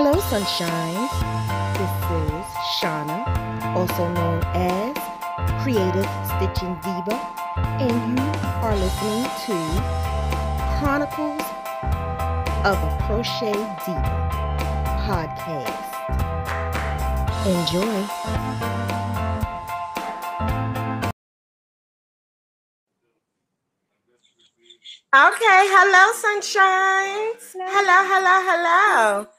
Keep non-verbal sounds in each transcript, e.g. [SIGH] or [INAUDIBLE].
Hello, sunshine. This is Shauna, also known as Creative Stitching Diva, and you are listening to Chronicles of a Crochet Diva podcast. Enjoy. Okay, hello, sunshines. Hello, hello, hello.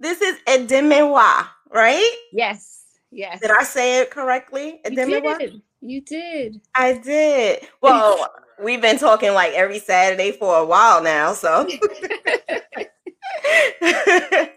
This is Edemewa, right? Yes, yes. Did I say it correctly? You did. You did. I did. Well, we've been talking like every Saturday for a while now, so. [LAUGHS]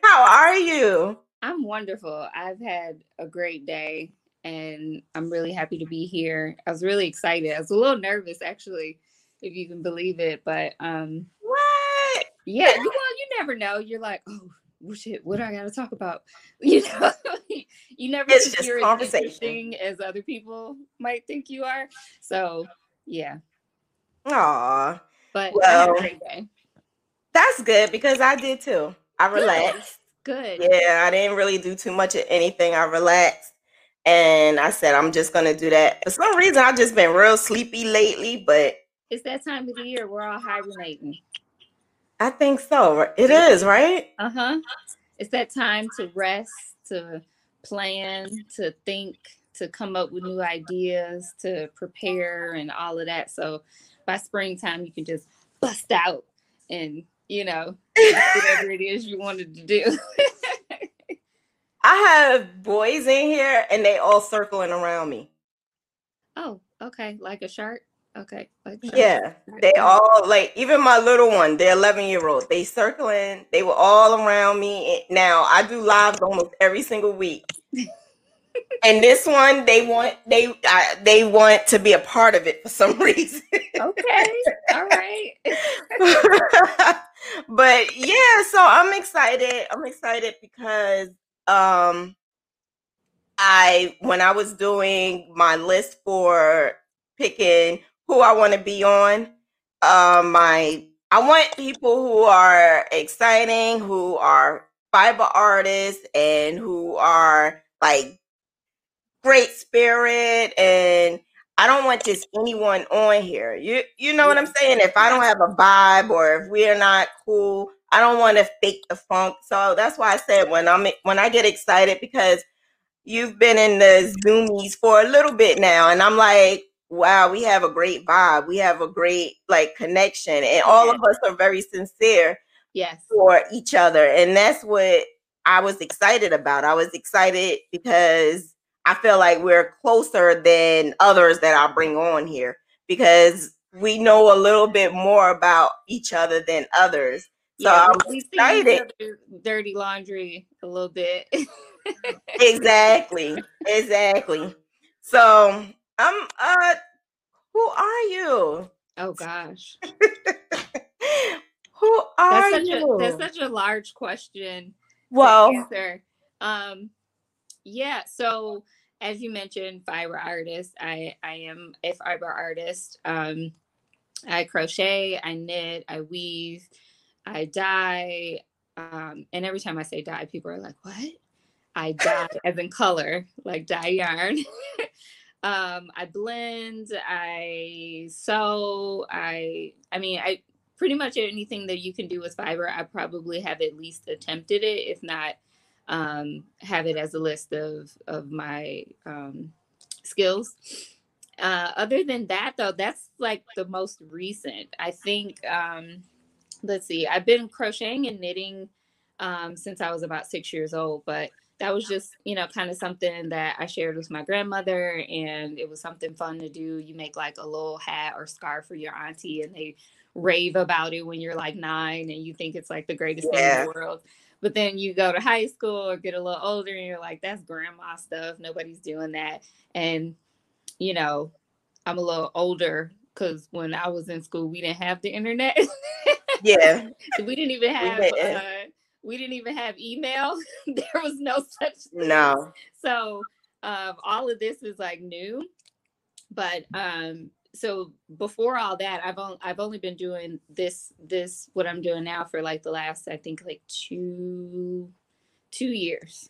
How are you? I'm wonderful. I've had a great day and I'm really happy to be here. I was really excited. I was a little nervous actually, if you can believe it, but um What? yeah, you well, you never know. You're like, oh well, shit, what do I gotta talk about? [LAUGHS] You know, [LAUGHS] you never It's think just you're as interesting as other people might think you are. So yeah, Aw, but Well, that's good because I did too. I Good. relaxed. Good. Yeah, I didn't really do too much of anything. I relaxed. And I said, I'm just going to do that. For some reason, I've just been real sleepy lately, but It's that time of the year we're all hibernating. I think so. It is, right? Uh huh. It's that time to rest, to plan, to think, to come up with new ideas, to prepare, and all of that. So by springtime, you can just bust out and, you know, whatever it is you wanted to do. I have boys in here and they all circling around me. oh, okay. Like a shark. Okay. Shark. Yeah, they all like even my little one, the 11 year old, they circling, they were all around me. Now I do lives almost every single week. [LAUGHS] and this one, they want they I, they want to be a part of it for some [LAUGHS] reason. Okay. All right. [LAUGHS] but yeah, so I'm excited. I'm excited because um I when I was doing my list for picking who I want to be on, um my I want people who are exciting, who are fiber artists and who are like great spirit and I don't want just anyone on here. You you know what I'm saying? If I don't have a vibe or if we're not cool, I don't want to fake the funk. So that's why I said when I'm when I get excited because you've been in the zoomies for a little bit now and I'm like, wow, we have a great vibe. We have a great like connection and all of us are very sincere Yes. for each other. And that's what I was excited about. I was excited because I feel like we're closer than others that I bring on here because we know a little bit more about each other than others. So Yeah, I'm we, we see each excited. dirty laundry a little bit. Exactly. [LAUGHS] Exactly. So I'm uh who are you? oh gosh. [LAUGHS] who are That's such you? a that's such a large question well, answer. Um yeah, so as you mentioned, fiber artist. I I am a fiber artist. Um I crochet, I knit, I weave, I dye. Um, and every time I say dye, people are like, what? I dye as in color, like dye yarn. [LAUGHS] um, I blend, I sew, I I mean I pretty much anything that you can do with fiber, I probably have at least attempted it, if not um, have it as a list of of my um, skills. Uh, other than that, though, that's like the most recent. I think. Um, let's see. I've been crocheting and knitting um, since I was about six years old, but that was just you know kind of something that I shared with my grandmother, and it was something fun to do. You make like a little hat or scarf for your auntie, and they rave about it when you're like nine and you think it's like the greatest thing in the world. But then you go to high school or get a little older and you're like, that's grandma stuff. Nobody's doing that. And, you know, I'm a little older because when I was in school, we didn't have the internet. yeah. [LAUGHS] we didn't even have uh, we didn't even have email. [LAUGHS] there was no such thing. No. So um, all of this is like new. But um, so before all that, I've only I've only been doing this this what I'm doing now for like the last I think like two two years.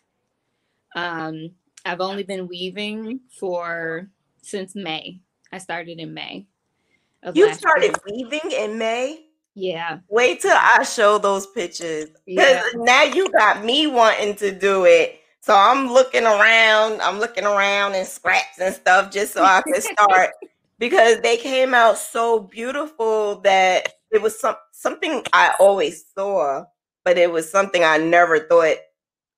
Um, I've only been weaving for since May. I started in May. You started year. weaving in May? Yeah. Wait till I show those pictures. Yeah. Now you got me wanting to do it. So I'm looking around, I'm looking around and scraps and stuff just so I can start [LAUGHS] because they came out so beautiful that it was some something I always saw, but it was something I never thought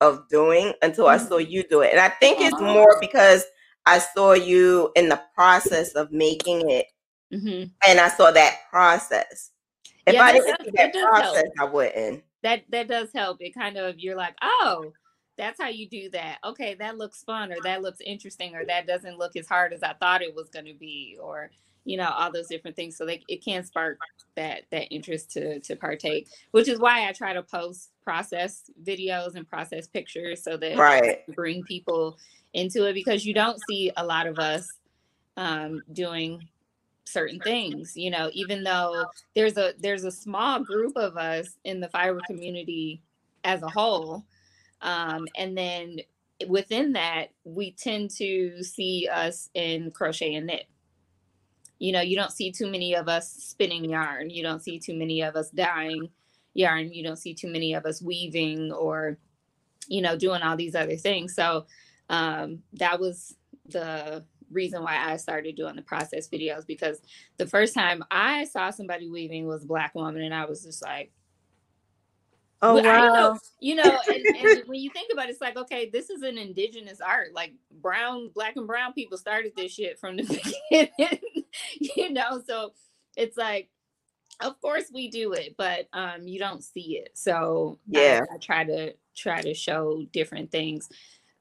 of doing until I saw mm-hmm. you do it. And I think it's more because I saw you in the process of making it. Mm-hmm. And I saw that process. If yeah, I didn't does, that process, help. I wouldn't. That that does help. It kind of you're like, oh, that's how you do that. Okay, that looks fun, or that looks interesting, or that doesn't look as hard as I thought it was going to be, or you know all those different things. So they, it can spark that that interest to to partake, which is why I try to post process videos and process pictures so that right bring people into it because you don't see a lot of us um, doing certain things you know even though there's a there's a small group of us in the fiber community as a whole um, and then within that we tend to see us in crochet and knit. You know you don't see too many of us spinning yarn you don't see too many of us dyeing yarn you don't see too many of us weaving or you know doing all these other things. So um, that was the reason why I started doing the process videos because the first time I saw somebody weaving was a black woman, and I was just like, "Oh wow!" You know, and, and [LAUGHS] when you think about it, it's like, okay, this is an indigenous art. Like brown, black and brown people started this shit from the [LAUGHS] beginning, you know. So it's like, of course we do it, but um, you don't see it. So yeah, I, I try to try to show different things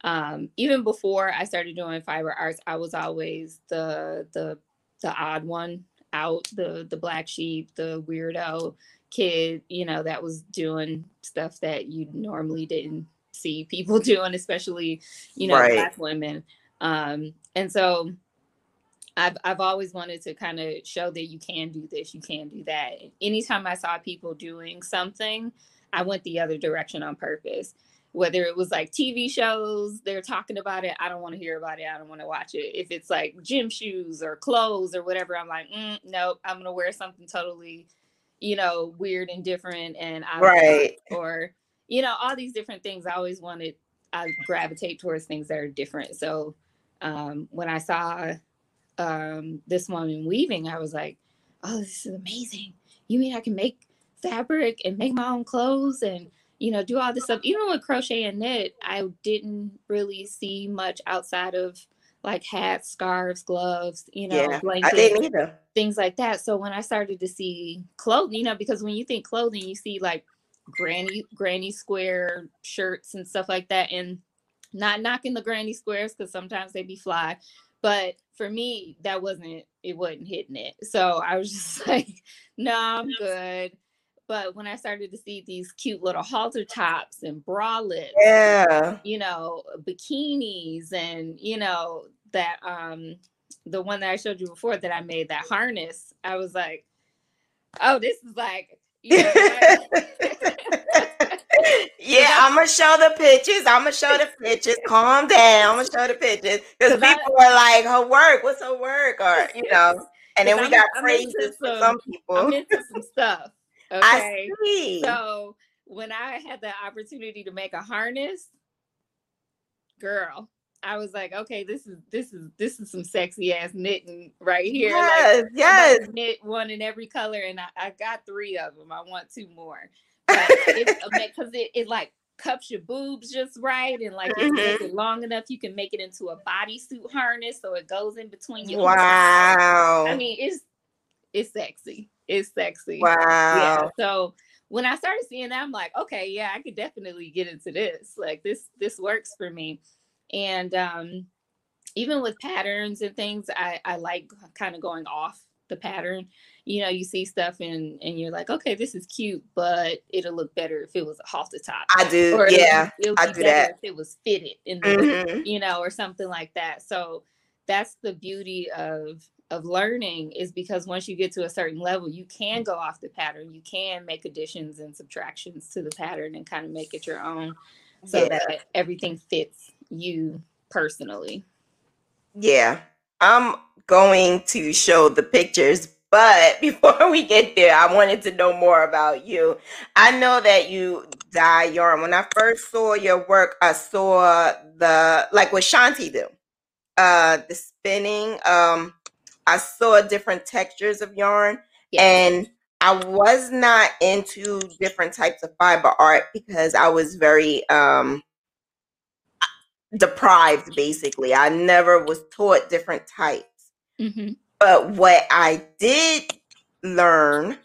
um, even before I started doing fiber arts, I was always the the the odd one out, the the black sheep, the weirdo kid, you know, that was doing stuff that you normally didn't see people [LAUGHS] doing, especially, you know, right. black women. Um, and so I've I've always wanted to kind of show that you can do this, you can do that. Anytime I saw people doing something, I went the other direction on purpose whether it was like TV shows, they're talking about it. I don't want to hear about it. I don't want to watch it. If it's like gym shoes or clothes or whatever, I'm like, mm, nope, I'm gonna wear something totally, you know, weird and different. And I right or you know all these different things. I always wanted. I gravitate towards things that are different. So um, when I saw um, this woman weaving, I was like, oh, this is amazing. You mean I can make fabric and make my own clothes and you know, do all this stuff. Even with crochet and knit, I didn't really see much outside of like hats, scarves, gloves, you know, yeah, blankets, I didn't either. things like that. So when I started to see clothing, you know, because when you think clothing, you see like granny granny square shirts and stuff like that. And not knocking the granny squares because sometimes they be fly. But for me, that wasn't it wasn't hitting it. So I was [LAUGHS] just like, no, nah, I'm good. But when I started to see these cute little halter tops and bralettes, yeah, you know, bikinis and you know that um the one that I showed you before that I made that harness, I was like, oh, this is like, you know, [LAUGHS] [LAUGHS] yeah, I'm gonna show the pictures. I'm gonna show the pictures. Calm down. I'm gonna show the pictures because people I, are like, her work. What's her work? Or you know, and then we I'm, got praises for some people. I'm into some stuff. Okay. I see. So when I had the opportunity to make a harness, girl, I was like, okay, this is this is this is some sexy ass knitting right here. Yes, like, yes. Knit one in every color, and I, I got three of them. I want two more, because it, it like cups your boobs just right, and like mm-hmm. if it long enough, you can make it into a bodysuit harness, so it goes in between your. Wow. I mean, it's it's sexy. It's sexy. Wow. Yeah. So when I started seeing that, I'm like, okay, yeah, I could definitely get into this. Like this, this works for me. And um, even with patterns and things, I, I like kind of going off the pattern. You know, you see stuff and and you're like, okay, this is cute, but it'll look better if it was a halter top. I do, or yeah, it'll, it'll I do that. If it was fitted in the, mm-hmm. you know, or something like that. So that's the beauty of of learning is because once you get to a certain level, you can go off the pattern. You can make additions and subtractions to the pattern and kind of make it your own. so yeah. that everything fits you personally. Yeah. I'm going to show the pictures, but [LAUGHS] before we get there, I wanted to know more about you. I know that you dye yarn. When I first saw your work, I saw the like what Shanti do. Uh the spinning. Um I saw different textures of yarn yes. and I was not into different types of fiber art because I was very um deprived basically. I never was taught different types. Mm-hmm. But what I did learn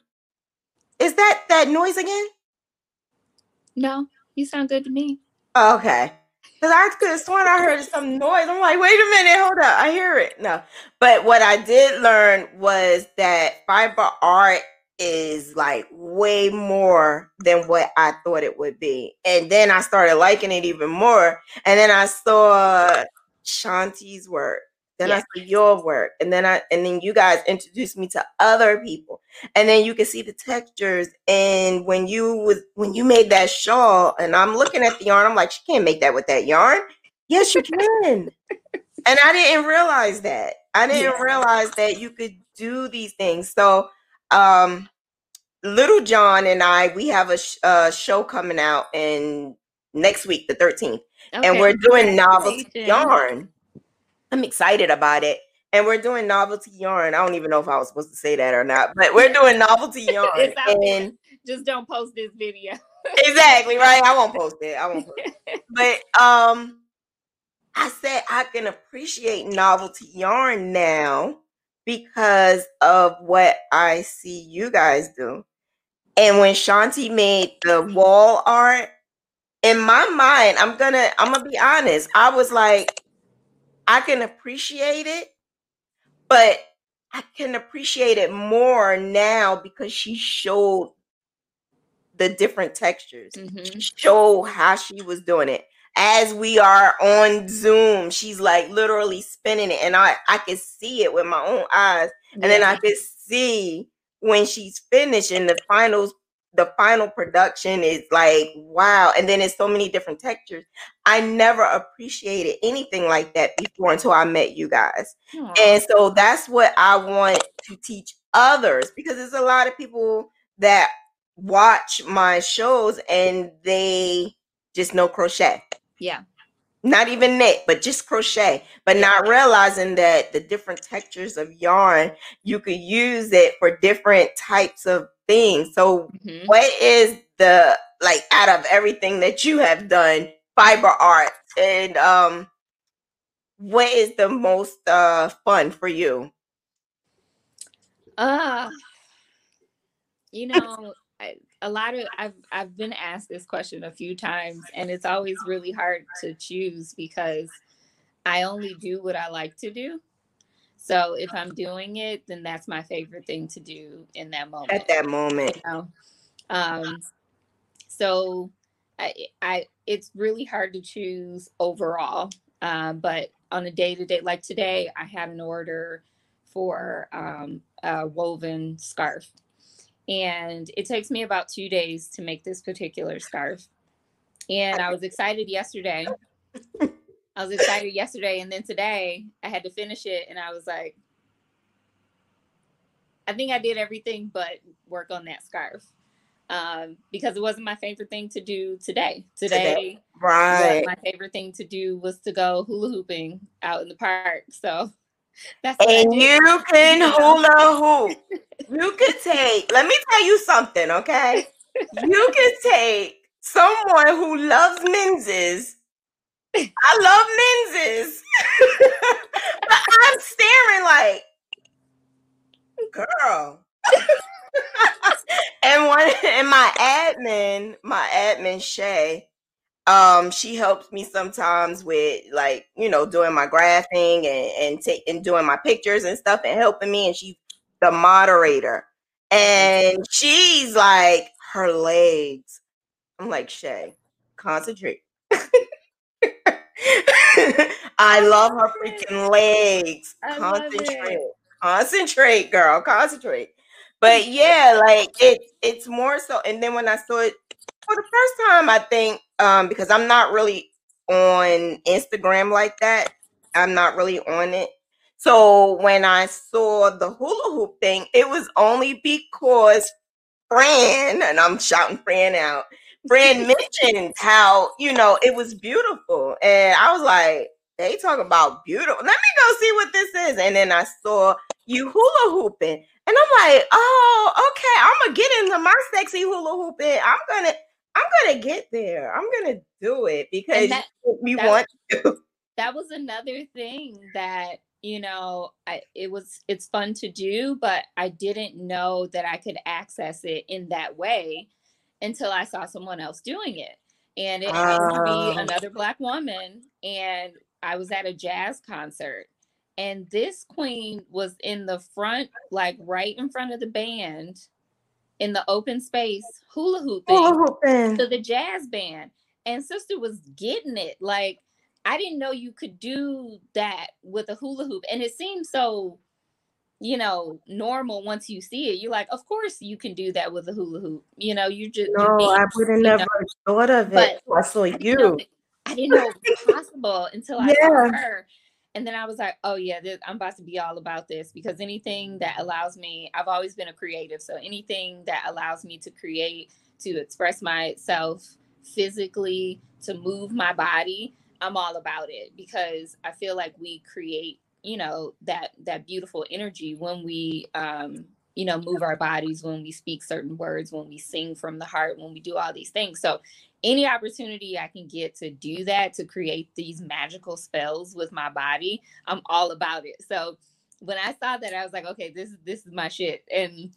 is that that noise again? No, you sound good to me. Okay. Because I could sworn I heard some noise. I'm like, wait a minute, hold up. I hear it. No. But what I did learn was that fiber art is like way more than what I thought it would be. And then I started liking it even more. And then I saw Shanti's work. Then yeah. I saw your work. And then I and then you guys introduced me to other people. And then you can see the textures. And when you was when you made that shawl, and I'm looking at the yarn, I'm like, she can't make that with that yarn. Yes, you can. and I didn't realize that. I didn't yeah. realize that you could do these things. So um little john and i we have a, sh- a show coming out in next week the 13th okay. and we're doing novelty yarn i'm excited about it and we're doing novelty yarn i don't even know if i was supposed to say that or not but we're [LAUGHS] doing novelty yarn and just don't post this video exactly right i won't post it i won't post it. [LAUGHS] but um i said i can appreciate novelty yarn now because of what I see you guys do. And when Shanti made the wall art, in my mind, I'm gonna I'm gonna be honest. I was like, I can appreciate it, but I can appreciate it more now because she showed the different textures. Mm-hmm. Show how she was doing it as we are on Zoom, she's like literally spinning it, and I I can see it with my own eyes, and then I can see when she's finishing the finals. The final production is like wow, and then it's so many different textures. I never appreciated anything like that before until I met you guys, Aww. and so that's what I want to teach others because there's a lot of people that watch my shows and they just know crochet yeah. Not even knit, but just crochet, but not realizing that the different textures of yarn, you could use it for different types of things. So, mm-hmm. what is the like out of everything that you have done, fiber art, and um, what is the most uh fun for you? Uh, you [LAUGHS] know, a lot of I've I've been asked this question a few times and it's always really hard to choose because I only do what I like to do. So if I'm doing it, then that's my favorite thing to do in that moment. At that moment. You know? Um so I, I it's really hard to choose overall. Um, but on a day to day, like today, I had an order for um, a woven scarf and it takes me about two days to make this particular scarf. And I was excited yesterday. [LAUGHS] I was excited yesterday, and then today I had to finish it, and I was like, I think I did everything but work on that scarf um, because it wasn't my favorite thing to do today. Today, right? My favorite thing to do was to go hula hooping out in the park. So [LAUGHS] that's and you can [LAUGHS] hula hoop. You could take, let me tell you something, okay? You could take someone who loves menses. I love menses. [LAUGHS] but I'm staring like, girl. [LAUGHS] and one and my admin, my admin Shay, um she helps me sometimes with like you know doing my graphing and and, ta- and doing my pictures and stuff and helping me and she's the moderator and she's like her legs i'm like shay concentrate [LAUGHS] [LAUGHS] i love her freaking legs I concentrate concentrate girl concentrate but yeah like it it's more so and then when i saw it for the first time, I think um, because I'm not really on Instagram like that. I'm not really on it. So when I saw the hula hoop thing, it was only because Fran, and I'm shouting Fran out. Fran [LAUGHS] mentioned how, you know, it was beautiful. And I was like, they talk about beautiful. Let me go see what this is. And then I saw you hula hooping. And I'm like, oh, okay. I'm gonna get into my sexy hula hooping. I'm gonna, I'm gonna get there. I'm gonna do it because that, we that, want to. That was another thing that you know I, it was it's fun to do but i didn't know that i could access it in that way until i saw someone else doing it and it happened to be oh. another black woman and i was at a jazz concert and this queen was in the front like right in front of the band in the open space hula hooping, hula hooping. to the jazz band and sister was getting it like I didn't know you could do that with a hula hoop. And it seemed so, you know, normal once you see it. You're like, of course you can do that with a hula hoop. You know, you just No, I would have never know? thought of it. But I saw you. I didn't know, I didn't know it was possible until I yeah. saw her. And then I was like, oh yeah, this, I'm about to be all about this because anything that allows me, I've always been a creative. So anything that allows me to create, to express myself physically, to move my body, I'm all about it because I feel like we create, you know, that that beautiful energy when we um, you know, move our bodies, when we speak certain words, when we sing from the heart, when we do all these things. So any opportunity I can get to do that, to create these magical spells with my body, I'm all about it. So when I saw that, I was like, okay, this this is my shit. And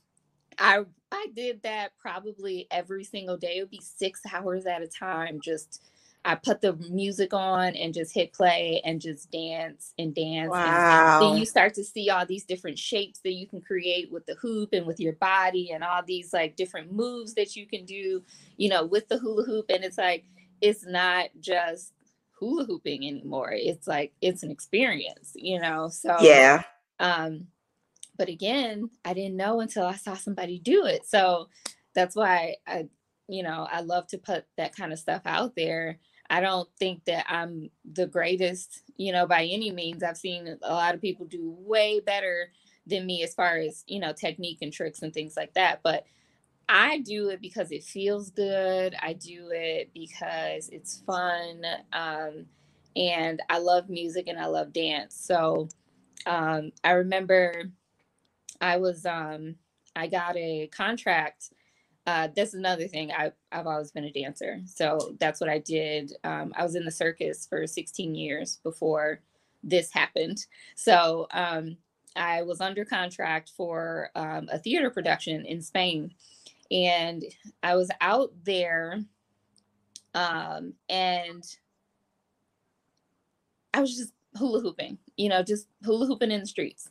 I I did that probably every single day. It would be six hours at a time, just I put the music on and just hit play and just dance and dance. Wow. And then you start to see all these different shapes that you can create with the hoop and with your body and all these like different moves that you can do, you know, with the hula hoop. And it's like, it's not just hula hooping anymore. It's like, it's an experience, you know? So, yeah. Um, but again, I didn't know until I saw somebody do it. So that's why I, you know, I love to put that kind of stuff out there I don't think that I'm the greatest, you know, by any means. I've seen a lot of people do way better than me as far as, you know, technique and tricks and things like that. But I do it because it feels good. I do it because it's fun. Um, and I love music and I love dance. So um, I remember I was, um, I got a contract uh, that's another thing. I, I've always been a dancer. So that's what I did. Um, I was in the circus for 16 years before this happened. So um, I was under contract for um, a theater production in Spain. And I was out there um, and I was just hula hooping, you know, just hula hooping in the streets.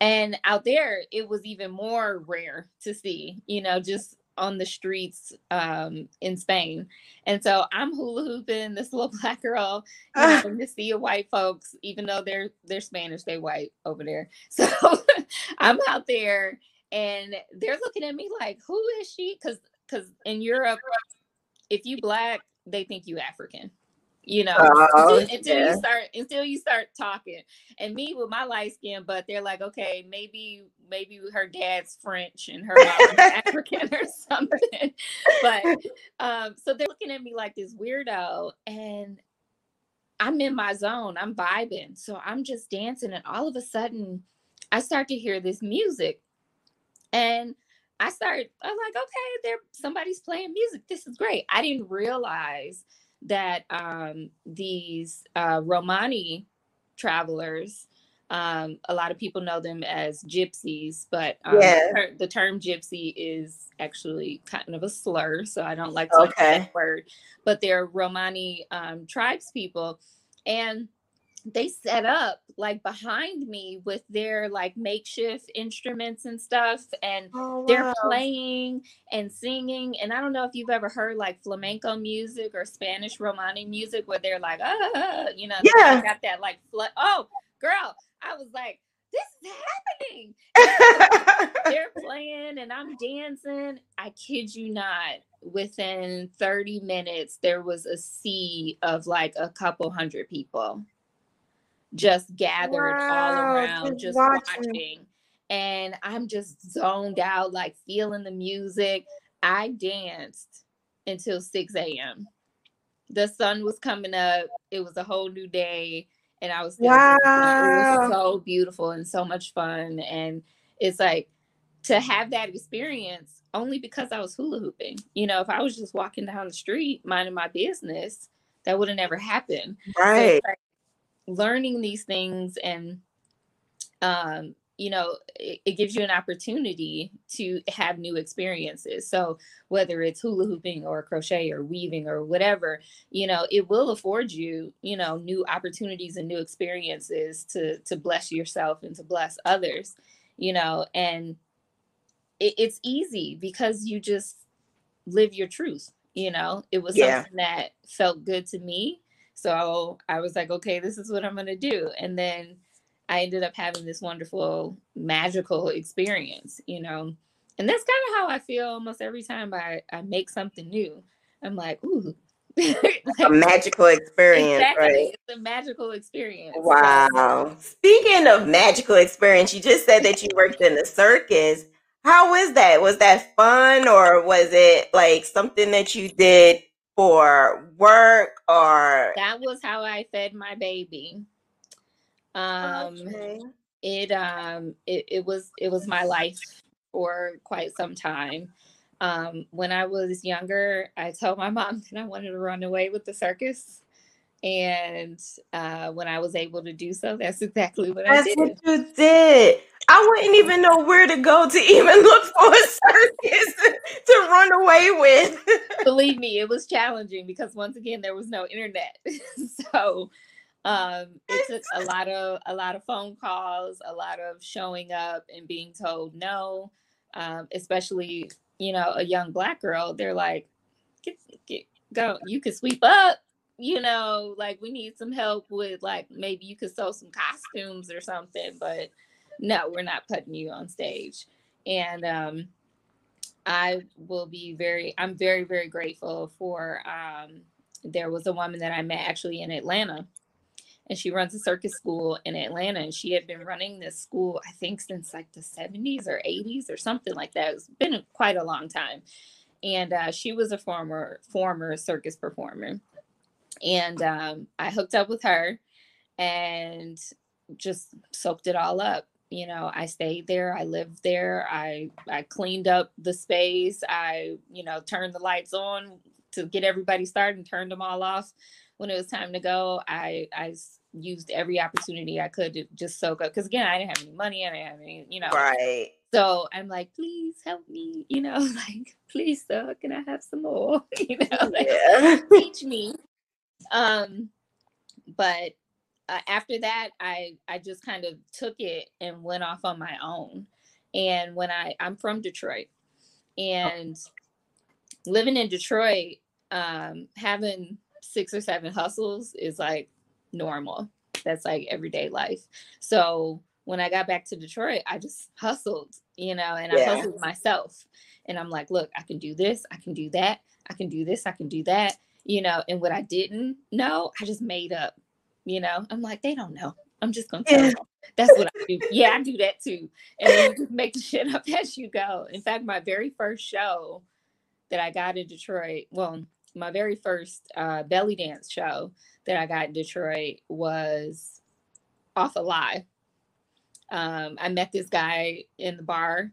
And out there, it was even more rare to see, you know, just on the streets um, in Spain. And so I'm hula hooping this little [LAUGHS] black girl you know, in the sea of white folks, even though they're they're Spanish, they white over there. [LAUGHS] So I'm out there and they're looking at me like, who is she? Because because in Europe, if you black, they think you African you know, oh, until, until yeah. you start until you start talking. And me with my light skin, but they're like, okay, maybe maybe her dad's French and her mom's [LAUGHS] African or something. But um, so they're looking at me like this weirdo, and I'm in my zone. I'm vibing, so I'm just dancing, and all of a sudden, I start to hear this music, and I start. I'm like, okay, there somebody's playing music. This is great. I didn't realize that um, these uh, Romani travelers, um, a lot of people know them as gypsies, but um, yeah. the term gypsy is actually kind of a slur, so I don't like to okay. that word. But they're Romani um, tribes people, and they set up like behind me with their like makeshift instruments and stuff and oh, wow. they're playing and singing and i don't know if you've ever heard like flamenco music or spanish romani music where they're like ah you know yeah. got that like fl- oh girl i was like this is happening! [LAUGHS] They're playing and i'm dancing. I kid you not within 30 minutes, there was a sea of like a couple hundred people just gathered wow, all around, just, watching. watching. And I'm just zoned out, like feeling the music. I danced until 6 a.m. The sun was coming up. It was a whole new day. And I was wow. it was so beautiful and so much fun. And it's like to have that experience only because I was hula hooping. You know, if I was just walking down the street minding my business, that would have never happened. Right. So like learning these things and um you know it, it, gives you an opportunity to have new experiences so whether it's hula hooping or crochet or weaving or whatever you know it will afford you you know new opportunities and new experiences to to bless yourself and to bless others you know and it, it's easy because you just live your truth you know it was yeah. something that felt good to me so i was like okay this is what i'm going to do and then I ended up having this wonderful magical experience, you know. And that's kind of how I feel almost every time I, I make something new. I'm like, ooh. [LAUGHS] like, a magical experience, exactly. right? It's a magical experience. Wow. Speaking of magical experience, you just said that you worked in the circus. How was that? Was that fun or was it like something that you did for work or that was how I fed my baby. Um, okay. It um it, it was it was my life for quite some time. Um, when I was younger, I told my mom [LAUGHS] that I wanted to run away with the circus. And uh, when I was able to do so, that's [LAUGHS] exactly what that's I did. What you did. I wouldn't even know where to go to even [LAUGHS] look for a circus [LAUGHS] to run away with. [LAUGHS] Believe me, it was challenging because once again there was no internet. so um it took a lot of a lot of phone calls a lot of showing up and being told no um especially you know a young black girl they're like get, get go you could sweep up you know like we need some help with like maybe you could sew some costumes or something but no we're not putting you on stage and um i will be very i'm very very grateful for um there was a woman that i met actually in atlanta and she runs a circus school in Atlanta. And she had been running this school, I think, since like the 70s or 80s or something like that. It's been quite a long time. And uh, she was a former former circus performer. And um, I hooked up with her and just soaked it all up. You know, I stayed there, I lived there, I I cleaned up the space, I, you know, turned the lights on to get everybody started and turned them all off when it was time to go, I I used every opportunity I could to just soak up. Because again, I didn't have any money. and I didn't have any, you know. Right. So I'm like, please help me, you know, [LAUGHS] like, please, sir, can I have some more? [LAUGHS] you know, like, yeah. teach me. Um, but uh, after that, I I just kind of took it and went off on my own. And when I I'm from Detroit, and living in Detroit, um, having six or seven hustles is like normal. That's like everyday life. So when I got back to Detroit, I just hustled, you know, and yeah. I hustled myself. And I'm like, look, I can do this, I can do that, I can do this, I can do that, you know. And what I didn't know, I just made up, you know. I'm like, they don't know. I'm just gonna tell them. That's what I do. Yeah, I do that too. And then you just make the shit up [LAUGHS] as you go. In fact, my very first show that I got in Detroit, well, my very first uh, belly dance show that I got in Detroit was off a lie. Um, I met this guy in the bar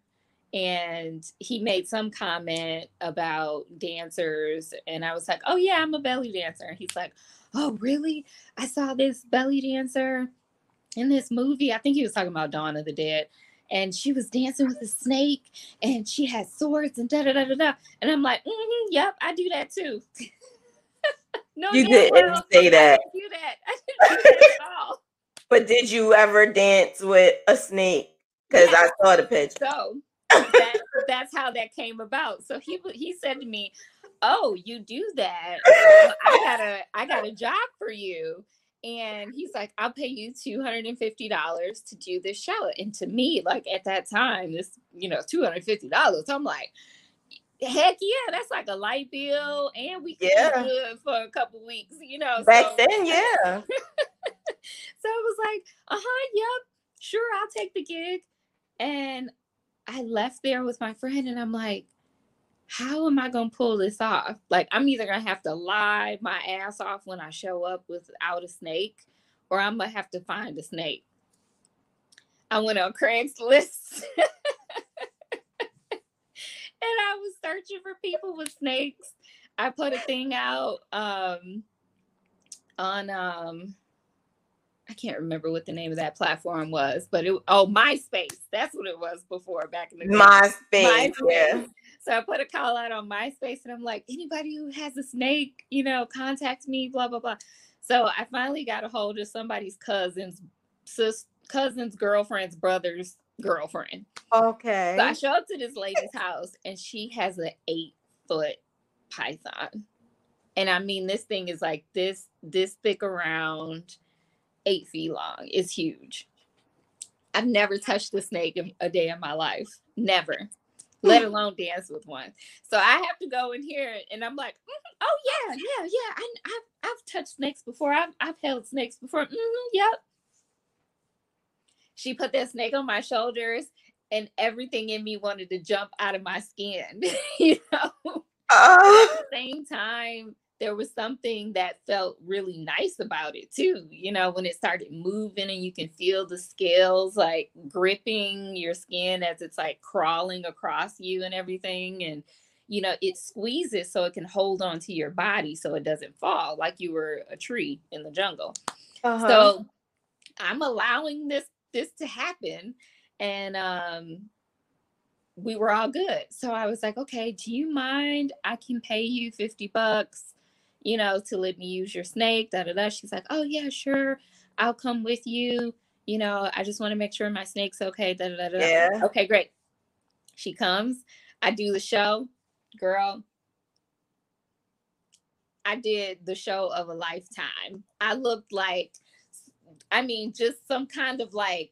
and he made some comment about dancers and I was like, "Oh yeah, I'm a belly dancer." And he's like, "Oh, really? I saw this belly dancer in this movie. I think he was talking about Dawn of the Dead." and she was dancing with a snake and she had swords and da da da da da. And I'm like, mm-hmm, yep, I do that too. [LAUGHS] no, you didn't well, say that. I do that. I didn't do that at all. But did you ever dance with a snake? Because yeah. I saw the picture. So [LAUGHS] that, that's how that came about. So he he said to me, "Oh, you do that? [LAUGHS] I got a I got a job for you." and he's like i'll pay you $250 to do this show and to me like at that time this you know $250 i'm like heck yeah, that's like a light bill, and we can yeah. good for a couple weeks, you know. Back so. then, yeah. [LAUGHS] so it was like, uh huh, yep, sure, I'll take the gig. And I left there with my friend, and I'm like, how am I gonna pull this off? Like, I'm either gonna have to lie my ass off when I show up without a snake, or I'm gonna have to find a snake. I went on Craigslist. [LAUGHS] and I was searching for people with snakes. I put a thing out um, on um, I can't remember what the name of that platform was, but it oh MySpace. That's what it was before back in the day. MySpace, MySpace. yeah. So I put a call out on MySpace and I'm like, anybody who has a snake, you know, contact me, blah, blah, blah. So I finally got a hold of somebody's cousin's sis, cousin's girlfriend's brother's girlfriend. Okay. So I show up to this lady's house and she has an eight foot python. And I mean this thing is like this this thick around eight feet long. It's huge. I've never touched a snake in a day in my life. Never. Let [LAUGHS] alone dance with one. So I have to go in here and I'm like, mm-hmm. oh yeah, yeah, yeah. I, have I've touched snakes before. I've I've held snakes before. Mm-hmm, yep, she put that snake on my shoulders and everything in me wanted to jump out of my skin [LAUGHS] you know uh. at the same time there was something that felt really nice about it too you know when it started moving and you can feel the scales like gripping your skin as it's like crawling across you and everything and you know it squeezes so it can hold on to your body so it doesn't fall like you were a tree in the jungle. Uh-huh. so i'm allowing this this to happen and um we were all good. So i was like okay do you mind? I can pay you 50 bucks you know to let me use your snake da da da. She's like oh yeah sure. I'll come with you. You know i just want to make sure my snake's okay da da da yeah. okay great. She comes. I do the show. Girl i did the show of a lifetime. I looked like I mean, just some kind of like,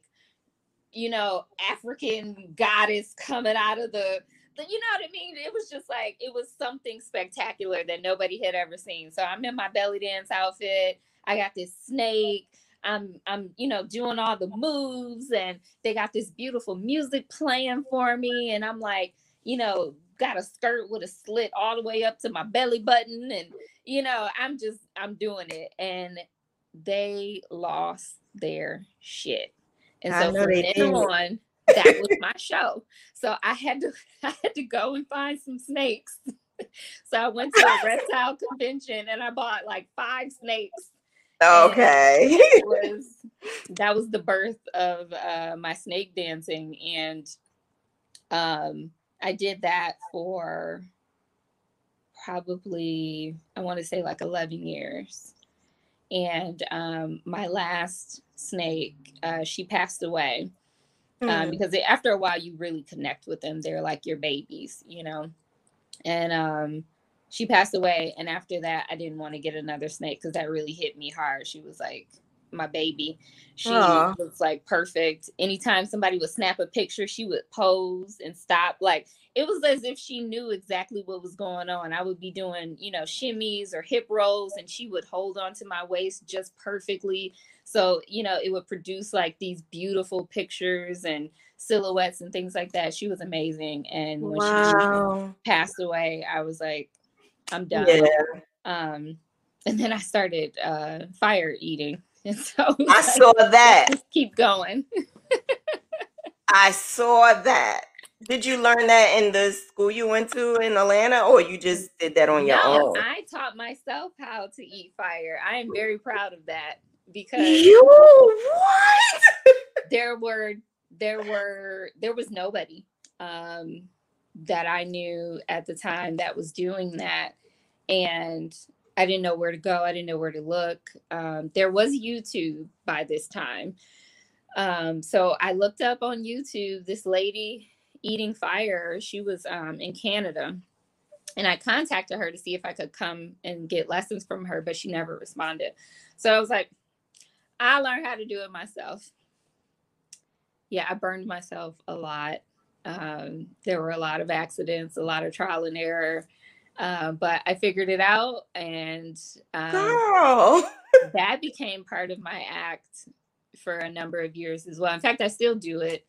you know, African goddess coming out of the, the, you know what I mean? It was just like, it was something spectacular that nobody had ever seen. So I'm in my belly dance outfit. I got this snake. I'm I'm you know doing all the moves and they got this beautiful music playing for me and I'm like you know got a skirt with a slit all the way up to my belly button and you know I'm just I'm doing it and they lost their shit. And so from then on, that was my show. So I had to [LAUGHS] I had to go and find some snakes. [LAUGHS] so I went to a reptile [LAUGHS] convention and I bought like five snakes. Okay. was that was the birth of uh, my snake dancing and um I did that for probably I want to say like 11 years and um, my last snake, uh, she passed away mm. um, because they, after a while you really connect with them. They're like your babies, you know. And um, she passed away, and after that, I didn't want to get another snake because that really hit me hard. She was like my baby. She Aww. was like perfect. Anytime somebody would snap a picture, she would pose and stop. Like it was as if she knew exactly what was going on. I would be doing, you know, shimmies or hip rolls, and she would hold on to my waist just perfectly. So, you know, it would produce like these beautiful pictures and silhouettes and things like that. She was amazing. And when wow. she passed away, I was like, I'm done. Yeah. Um, and then I started uh, fire eating. [LAUGHS] And so I like, saw that. keep going. [LAUGHS] I saw that. Did you learn that in the school you went to in Atlanta, or you just did that on your no, own? I taught myself how to eat fire. I am very proud of that because you what? [LAUGHS] there were there were there was nobody um, that I knew at the time that was doing that, and I didn't know where to go. I didn't know where to look. Um, there was YouTube by this time. Um, so I looked up on YouTube this lady eating fire. She was um, in Canada. And I contacted her to see if I could come and get lessons from her, but she never responded. So I was like, I learned how to do it myself. Yeah, I burned myself a lot. Um, there were a lot of accidents, a lot of trial and error. Uh, but I figured it out, and um, Girl. [LAUGHS] that became part of my act for a number of years as well. In fact, I still do it,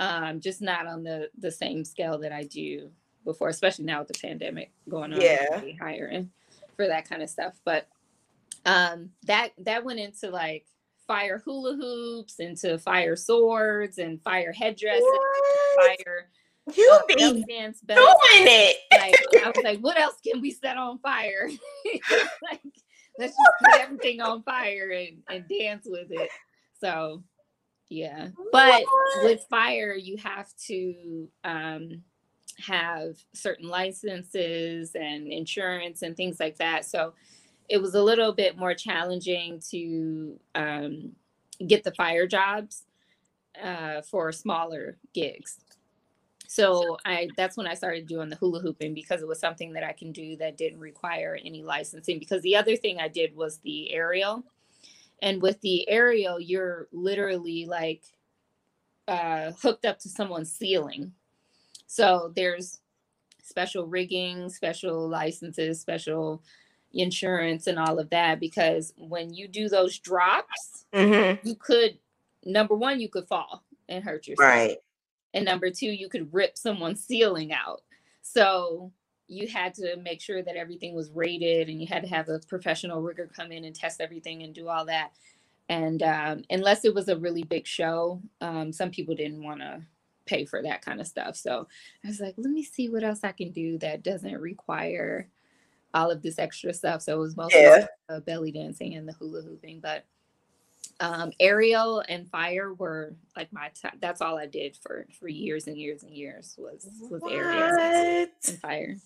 um, just not on the the same scale that I do before, especially now with the pandemic going on. Yeah. hiring for that kind of stuff. But um, that that went into like fire hula hoops, into fire swords, and fire headdresses, What? fire You be doing it. [LAUGHS] Like I was like, what else can we set on fire? [LAUGHS] like let's just put everything on fire and, and dance with it. So yeah. But What? with fire, you have to um have certain licenses and insurance and things like that. So it was a little bit more challenging to um, get the fire jobs uh, for smaller gigs. So I that's when I started doing the hula hooping because it was something that I can do that didn't require any licensing. Because the other thing I did was the aerial, and with the aerial, you're literally like uh, hooked up to someone's ceiling. So there's special rigging, special licenses, special insurance, and all of that. Because when you do those drops, Mm-hmm. you could number one, you could fall and hurt yourself Right. And number two you could rip someone's ceiling out. So you had to make sure that everything was rated and you had to have a professional rigger come in and test everything and do all that. And um, unless it was a really big show um, some people didn't want to pay for that kind of stuff. So i was like let me see what else i can do that doesn't require all of this extra stuff. So it was mostly Yeah. belly dancing and the hula hooping but um, aerial and fire were like my t- that's all I did for for years and years and years was was aerial and fire.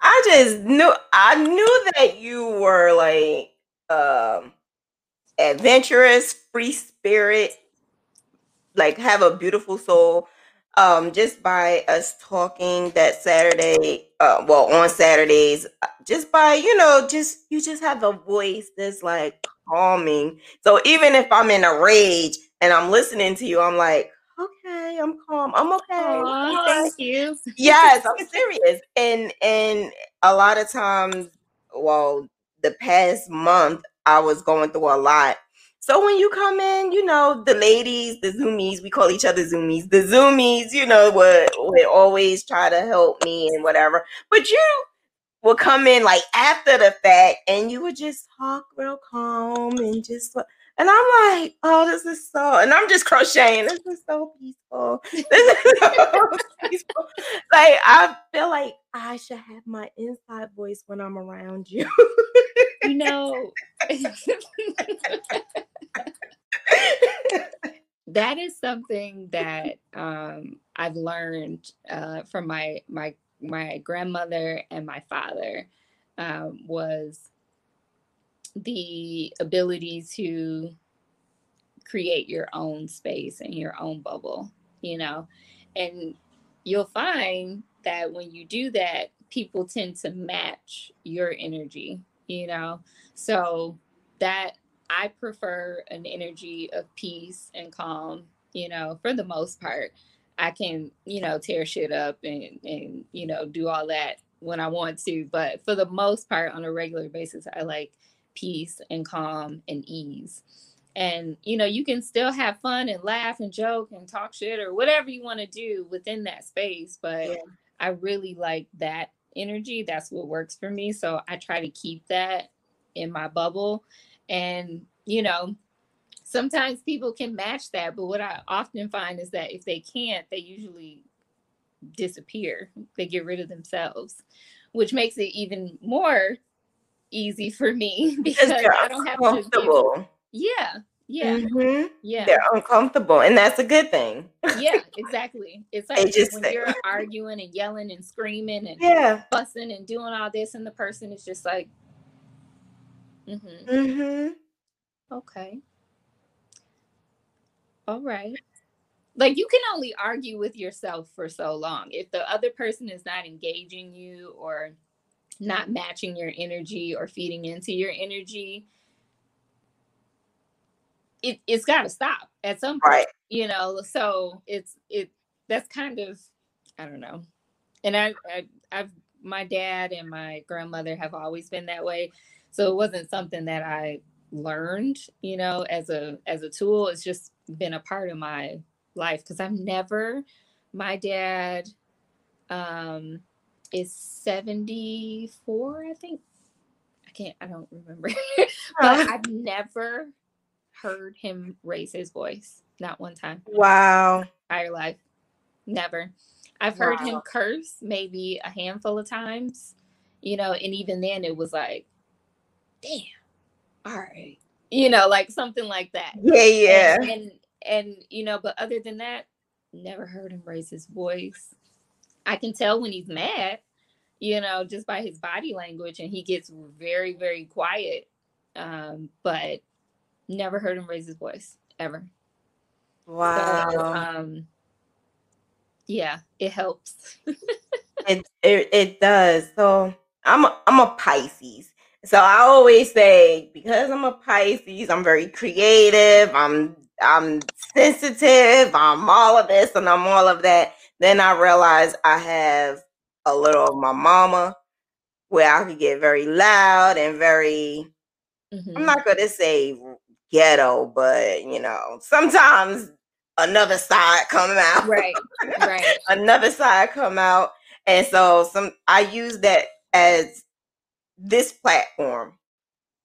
I just knew I knew that you were like um adventurous, free spirit, like have a beautiful soul. Um, just by us talking that Saturday, uh, well, on Saturdays, uh, just by you know, just you just have a voice that's like calming. So even if I'm in a rage and I'm listening to you, I'm like, okay, I'm calm, I'm okay. Aw, I'm thank you. yes i'm serious and and a lot of times well the past month i was going through a lot so when you come in you know the ladies the zoomies we call each other zoomies the zoomies you know would would always try to help me and whatever but you would come in like after the fact and you would just talk real calm and just and I'm like, oh, this is so, and I'm just crocheting. This is so peaceful. [LAUGHS] This is so peaceful. Like I feel like I should have my inside voice when I'm around you. You know, [LAUGHS] that is something that um, I've learned uh, from my my my grandmother and my father um, was the ability to create your own space and your own bubble, you know, and you'll find that when you do that, people tend to match your energy, you know, so that I prefer an energy of peace and calm, you know, for the most part. I can, you know, tear shit up and and you know, do all that when I want to, but for the most part on a regular basis I like peace and calm and ease. And you know, you can still have fun and laugh and joke and talk shit or whatever you want to do within that space, but Yeah. I really like that energy. That's what works for me. So I try to keep that in my bubble. And, you know, sometimes people can match that, but what I often find is that if they can't, they usually disappear. They get rid of themselves, which makes it even more easy [LAUGHS] for me because I don't have to. Give, yeah, yeah, Mhm. yeah. They're uncomfortable, and that's a good thing. Yeah, [LAUGHS] exactly. It's like just when say- you're arguing and yelling and screaming and Yeah. fussing and doing all this, and the person is just like, hmm hmm okay, all right. Like you can only argue with yourself for so long. If the other person is not engaging you or not matching your energy or feeding into your energy, it, it's got to stop at some point Right. you know so it's it that's kind of I don't know. And I, I I've my dad and my grandmother have always been that way. So it wasn't something that I learned, you know, as a as a tool. It's just been a part of my life because I've never my dad um is 74, I think. I can't I don't remember. [LAUGHS] but I've never heard him raise his voice. Not one time. Wow. Entire life. Never. I've heard wow. him curse maybe a handful of times, you know, and even then it was like, damn, all right, you know, like something like that. Yeah, yeah. And, and, and you know, but other than that, never heard him raise his voice. I can tell when he's mad, you know, just by his body language, and he gets very, very quiet. Um, but never heard him raise his voice ever. Wow. So, um, yeah, it helps. [LAUGHS] it, it it does. So I'm a, I'm a Pisces. So I always say because I'm a Pisces, I'm very creative. I'm I'm sensitive. I'm all of this and I'm all of that. Then I realize I have a little of my mama where I could get very loud and very mm-hmm. I'm not gonna say ghetto, but you know, sometimes another side come out. Right. Right. [LAUGHS] another side come out. And so some I use that as this platform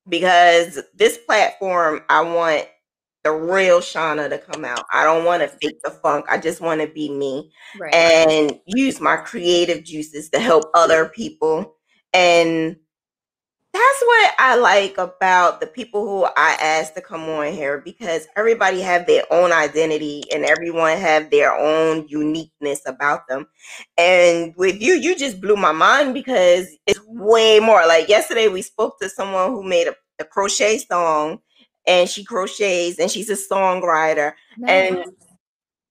because this platform I want the real Shauna to come out. I don't want to fake the funk. I just want to be me right. and use my creative juices to help other people. And that's what I like about the people who I ask to come on here because everybody have their own identity and everyone have their own uniqueness about them. And with you, you just blew my mind because it's way more. Like yesterday, we spoke to someone who made a, a crochet song and she crochets and she's a songwriter. Nice. And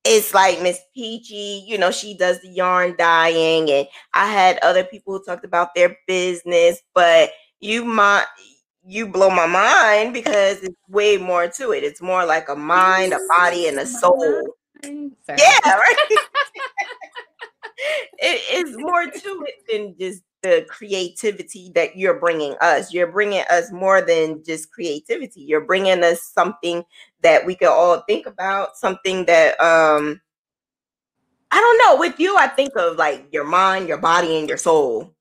it's like Miss Peachy, you know, she does the yarn dyeing, and I had other people who talked about their business, but you might you blow my mind because it's way more to it. It's more like a mind, a body, and a soul. Sorry. Yeah, [LAUGHS] right. [LAUGHS] it is more to it than just the creativity that you're bringing us. You're bringing us more than just creativity. You're bringing us something that we can all think about, something that um I don't know, with you I think of like your mind, your body and your soul.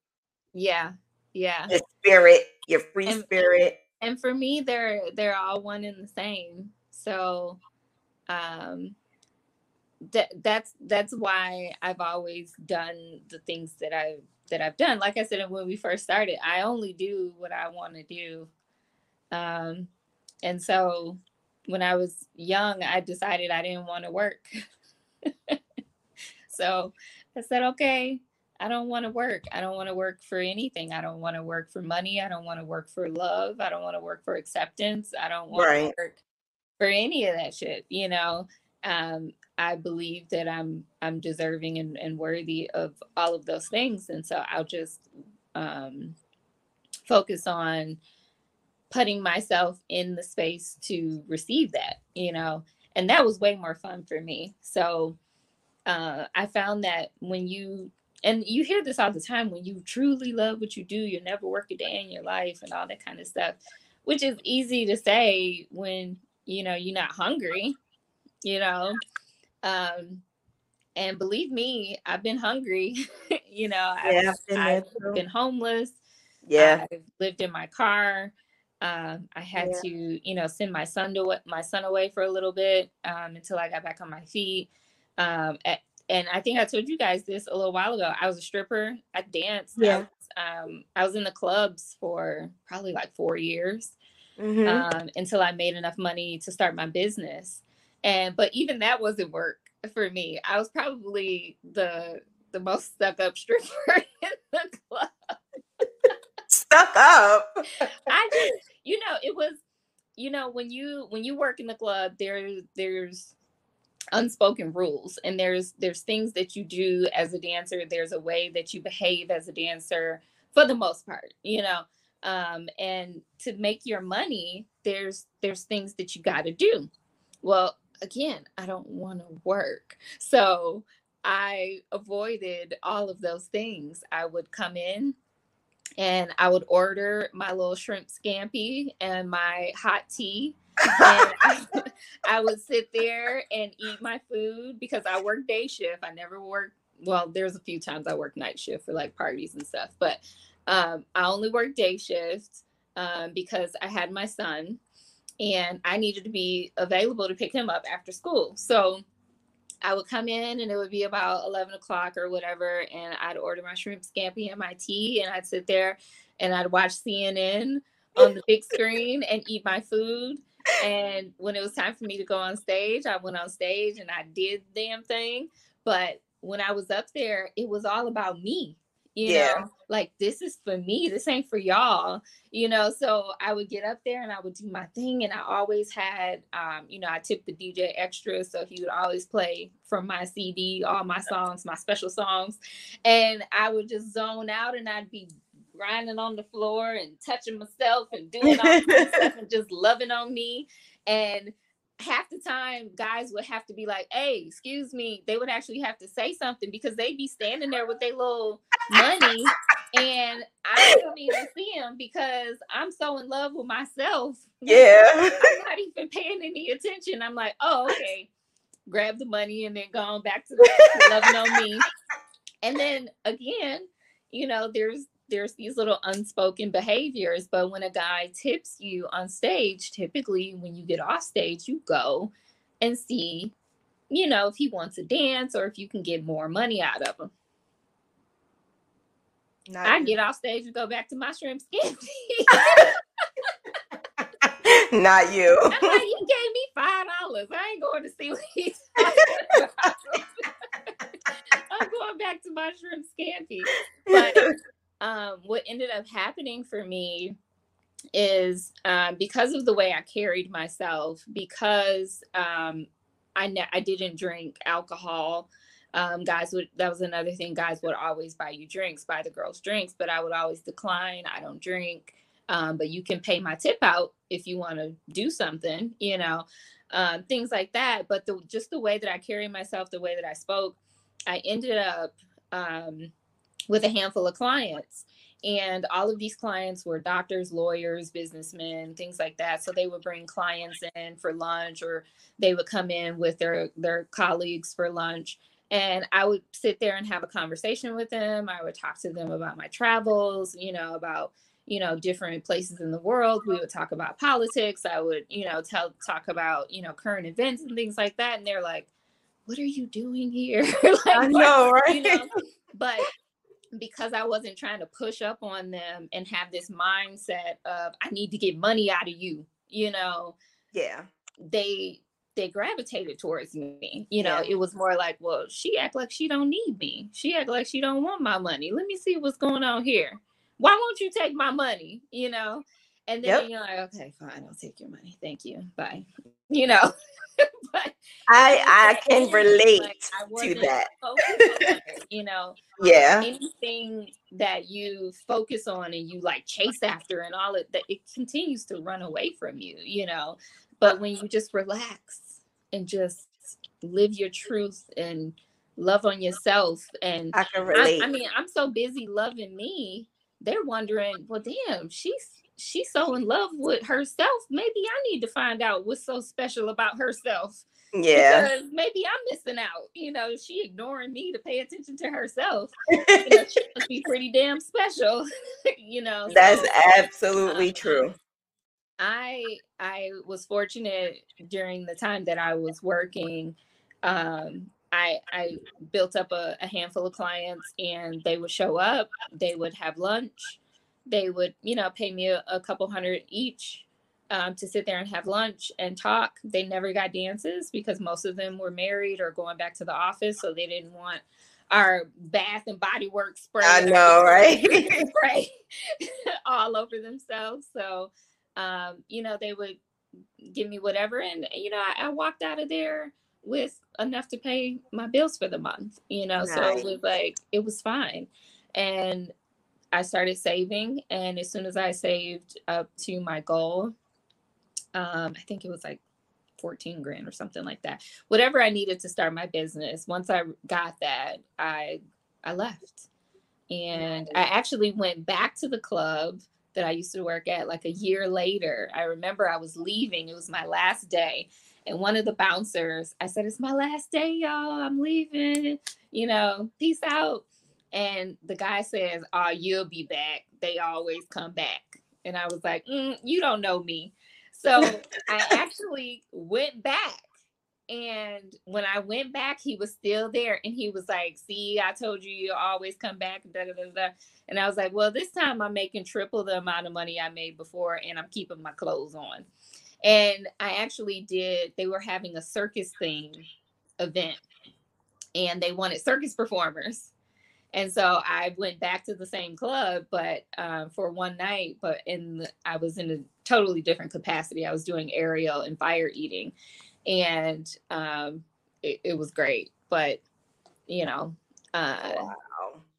Yeah. Yeah. The spirit, your free and, spirit. And for me, they're they're all one and the same. So um that that's that's why I've always done the things that I've that I've done. Like I said when we first started, I only do what I want to do. Um and so when I was young, I decided I didn't want to work. [LAUGHS] so I said, okay, I don't want to work. I don't want to work for anything. I don't want to work for money. I don't want to work for love. I don't want to work for acceptance. I don't want right. to work for any of that shit. You know, um, I believe that I'm I'm deserving and, and worthy of all of those things, and so I'll just um, focus on putting myself in the space to receive that. You know, and that was way more fun for me. So uh, I found that when you and you hear this all the time when you truly love what you do you'll never work a day in your life and all that kind of stuff which is easy to say when you know you're not hungry you know um and believe me i've been hungry [LAUGHS] you know yeah, i've, been, I've been, homeless yeah i've lived in my car um, I had yeah. to, you know, send my son to my son away for a little bit um, until I got back on my feet. Um, at, and I think I told you guys this a little while ago. I was a stripper. I danced. Yeah. I was, um, I was in the clubs for probably like four years mm-hmm. um, until I made enough money to start my business. And but even that wasn't work for me. I was probably the the most stuck up [LAUGHS] stripper in the club. stuck up. I just, you know, it was, you know, when you when you work in the club, there there's unspoken rules and there's there's things that you do as a dancer there's a way that you behave as a dancer for the most part you know um and to make your money there's there's things that you got to do well again i don't want to work so I avoided all of those things. I would come in and I would order my little shrimp scampi and my hot tea. I, [LAUGHS] I, would sit there and eat my food because I work day shift. I never work. Well, there's a few times I work night shift for like parties and stuff, but um, I only work day shift um, because I had my son and I needed to be available to pick him up after school. So I would come in and it would be about 11 o'clock or whatever, and I'd order my shrimp scampi and my tea, and I'd sit there and I'd watch CNN on the big screen and eat my food. And when it was time for me to go on stage, I went on stage and I did the damn thing. But when I was up there, it was all about me you yeah. know like this is for me. This ain't for y'all you know? So i would get up there and i would do my thing. And i always had um you know i tipped the dj extra so he would always play from my cd all my songs my special songs. And i would just zone out and i'd be grinding on the floor and touching myself and doing all this stuff and just [LAUGHS] loving on me. And half the time guys would have to be like hey excuse me they would actually have to say something because they'd be standing there with their little money and i don't even see them because i'm so in love with myself. Yeah. [LAUGHS] I'm not even paying any attention. I'm like oh okay grab the money and then going back to loving on me. And then again you know there's there's these little unspoken behaviors but when a guy tips you on stage typically when you get off stage you go and see you know if he wants to dance or if you can get more money out of him Not i get off stage and go back to my shrimp skin [LAUGHS] Not you. [LAUGHS] I'm like, you gave me five dollars. I ain't going to see what he's [LAUGHS] I'm going back to my shrimp scampi. But um, what ended up happening for me is um, because of the way I carried myself, because um, I ne- I didn't drink alcohol. Um, guys would that was another thing. Guys would always buy you drinks, buy the girls drinks, but I would always decline. I don't drink, um, but you can pay my tip out if you want to do something, you know, um, things like that. But the just the way that I carried myself, the way that I spoke, I ended up um, with a handful of clients. And all of these clients were doctors, lawyers, businessmen, things like that. So they would bring clients in for lunch or they would come in with their, their colleagues for lunch. And I would sit there and have a conversation with them. I would talk to them about my travels, you know, about you know different places in the world we would talk about politics i would you know tell talk about you know current events and things like that and they're like what are you doing here [LAUGHS] like, i know right you know? but because I wasn't trying to push up on them and have this mindset of I need to get money out of you, you know. Yeah. They they gravitated towards me. You know, yeah. it was more like, well, she act like she don't need me. She act like she don't want my money. Let me see what's going on here. Why won't you take my money? You know? And then yep. you're like, okay, fine, I'll take your money. Thank you. Bye. You know. [LAUGHS] [LAUGHS] but I I can relate like, I to that. It, you know, yeah. Anything that you focus on and you like chase after and all of that, it continues to run away from you. You know, but when you just relax and just live your truth and love on yourself and I can relate. I, I mean, I'm so busy loving me. They're wondering, well, damn, she's she's so in love with herself. Maybe I need to find out what's so special about herself. Yeah. Because maybe I'm missing out. You know, she ignoring me to pay attention to herself. you know, she [LAUGHS] must be pretty damn special. [LAUGHS] you know. That's so, absolutely true. I I was fortunate during the time that I was working. Um, I I built up a, a handful of clients and they would show up, they would have lunch, they would, you know, pay me a, a couple hundred each um, to sit there and have lunch and talk. They never got dances because most of them were married or going back to the office, so they didn't want our bath and body work spray. I know, right? [LAUGHS] spray [LAUGHS] all over themselves. So, um, you know, they would give me whatever, and you know, I, I, walked out of there with enough to pay my bills for the month. You know, nice. so it was like it was fine, and I started saving, and as soon as I saved up to my goal, um, I think it was like 14 grand or something like that. Whatever I needed to start my business. Once I got that, I I left. And I actually went back to the club that I used to work at like a year later. I remember I was leaving. It was my last day. And one of the bouncers, I said, It's my last day, y'all. I'm leaving. You know, peace out. And the guy says, Oh, you'll be back. They always come back. And I was like, mm, You don't know me. So [LAUGHS] I actually went back. And when I went back, he was still there. And he was like, See, I told you you'll always come back. Da, da, da. And I was like, Well, this time I'm making triple the amount of money I made before and I'm keeping my clothes on. And I actually did, they were having a circus thing event and they wanted circus performers. And so I went back to the same club, but um, for one night, but in the, I was in a totally different capacity. I was doing aerial and fire eating, and um, it, it, was great. But you know, uh, wow.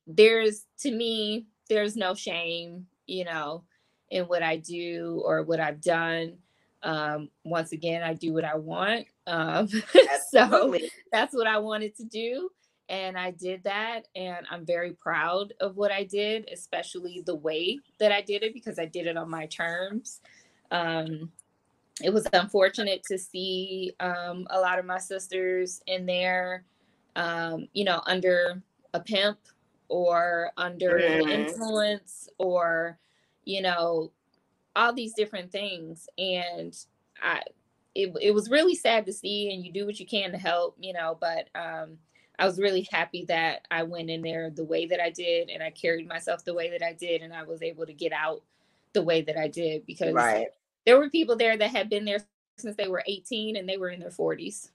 there's to me, there's no shame, you know, in what I do or what I've done. Um, once again, I do what I want. Um, [LAUGHS] so that's what I wanted to do. And I did that. And I'm very proud of what I did, especially the way that I did it because I did it on my terms. Um, it was unfortunate to see um, a lot of my sisters in there, um, you know, under a pimp or under mm-hmm. influence or, you know, all these different things and i it, it was really sad to see and you do what you can to help you know but um i was really happy that i went in there the way that i did and i carried myself the way that i did and i was able to get out the way that i did because right. there were people there that had been there since they were 18 and they were in their 40s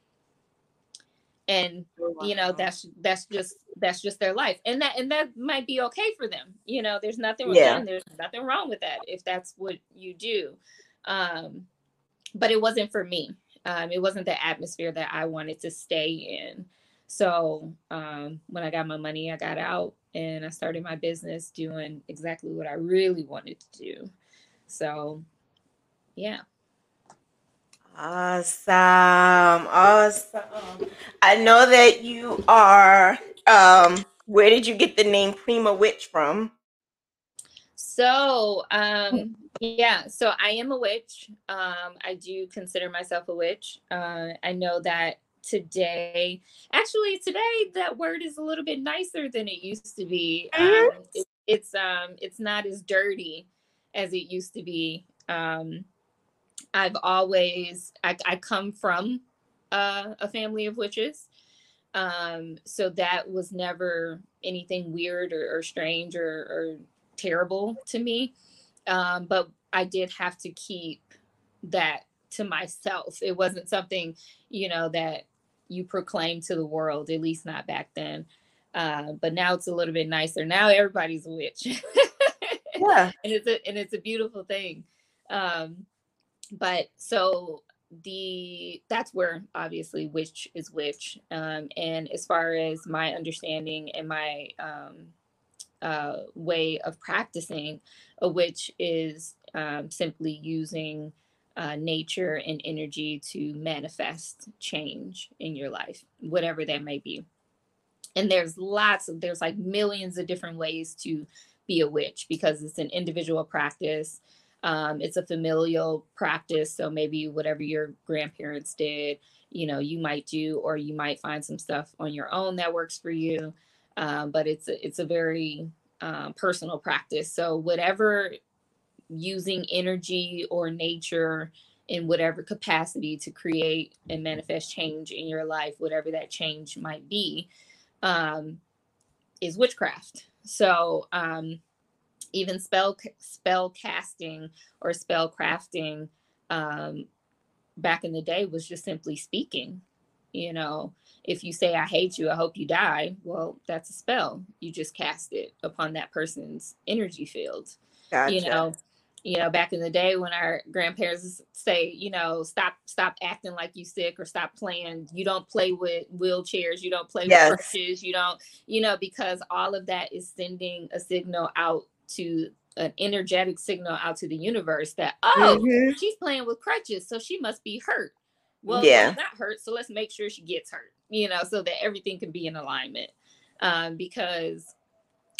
and wow. you know that's that's just that's just their life and that and that might be okay for them you know there's nothing yeah. there's nothing wrong with that if that's what you do um but it wasn't for me um it wasn't the atmosphere that i wanted to stay in so um when i got my money i got out and i started my business doing exactly what i really wanted to do so yeah Awesome. Awesome. I know that you are um where did you get the name Prema Witch from? So, um yeah, so I am a witch. Um I do consider myself a witch. Uh I know that today actually today that word is a little bit nicer than it used to be. Mm-hmm. Um, it, it's um it's not as dirty as it used to be. Um I've always I, I come from uh, a family of witches, um, so that was never anything weird or, or strange or, or, terrible to me. Um, but I did have to keep that to myself. It wasn't something you know that you proclaim to the world, at least not back then. Uh, but now it's a little bit nicer. Now everybody's a witch. [LAUGHS] yeah, and it's a and it's a beautiful thing. Um, but so the that's where obviously witch is witch um, and as far as my understanding and my um, uh, way of practicing a witch is um, simply using uh, nature and energy to manifest change in your life whatever that may be and there's lots of there's like millions of different ways to be a witch because it's an individual practice um, it's a familial practice. So maybe whatever your grandparents did, you know, you might do, or you might find some stuff on your own that works for you. Um, but it's it's a very um, personal practice. So whatever using energy or nature in whatever capacity to create and manifest change in your life, whatever that change might be, um, is witchcraft. So um, even spell spell casting or spell crafting um, back in the day was just simply speaking you know if you say i hate you i hope you die well that's a spell you just cast it upon that person's energy field gotcha. you know you know back in the day when our grandparents say you know stop stop acting like you sick or stop playing you don't play with wheelchairs you don't play yes. with crutches you don't you know because all of that is sending a signal out to an energetic signal out to the universe that oh mm-hmm. she's playing with crutches so she must be hurt well, yeah, not hurt, so let's make sure she gets hurt. You know, so that everything can be in alignment. Um, because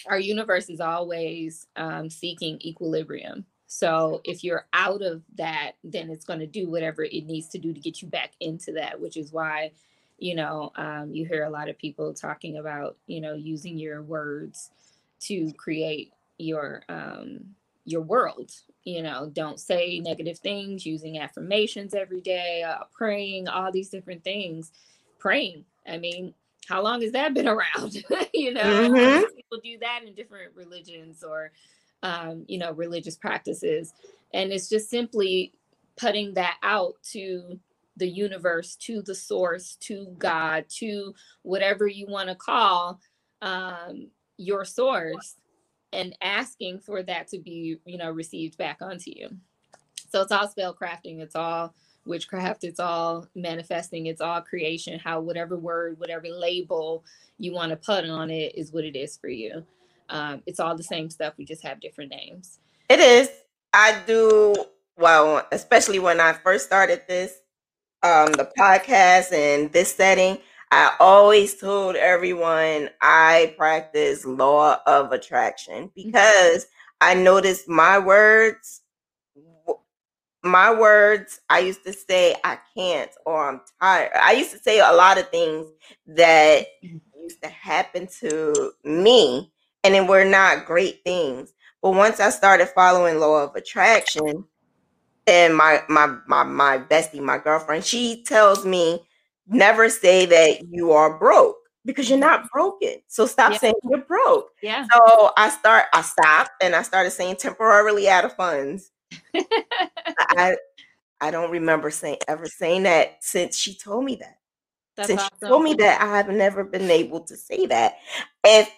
our universe is always um, seeking equilibrium. So if you're out of that, then it's going to do whatever it needs to do to get you back into that, which is why, you know, um, you hear a lot of people talking about, you know, using your words to create your um, your world. You know, don't say negative things. Using affirmations every day, uh, praying, all these different things. Praying. I mean, how long has that been [LAUGHS] around? [LAUGHS] you know, mm-hmm. people do that in different religions or, um, you know, religious practices. And it's just simply putting that out to the universe, to the source, to God, to whatever you want to call um, your source and asking for that to be, you know, received back onto you. So it's all spell crafting. It's all witchcraft it's all manifesting it's all creation how whatever word whatever label you want to put on it is what it is for you um, it's all the same stuff we just have different names it is i do well especially when i first started this um, the podcast and this setting i always told everyone i practice law of attraction mm-hmm. because i noticed my words my words, I used to say I can't or I'm tired. I used to say a lot of things that mm-hmm. used to happen to me and it were not great things. But once I started following law of attraction, and my my my my bestie, my girlfriend, she tells me never say that you are broke because you're not broken. So stop yeah. saying you're broke. Yeah. So I start I stopped and I started saying temporarily out of funds I I don't remember saying ever saying that since she told me that. That's since awesome. she told me that, I have never been able to say that. If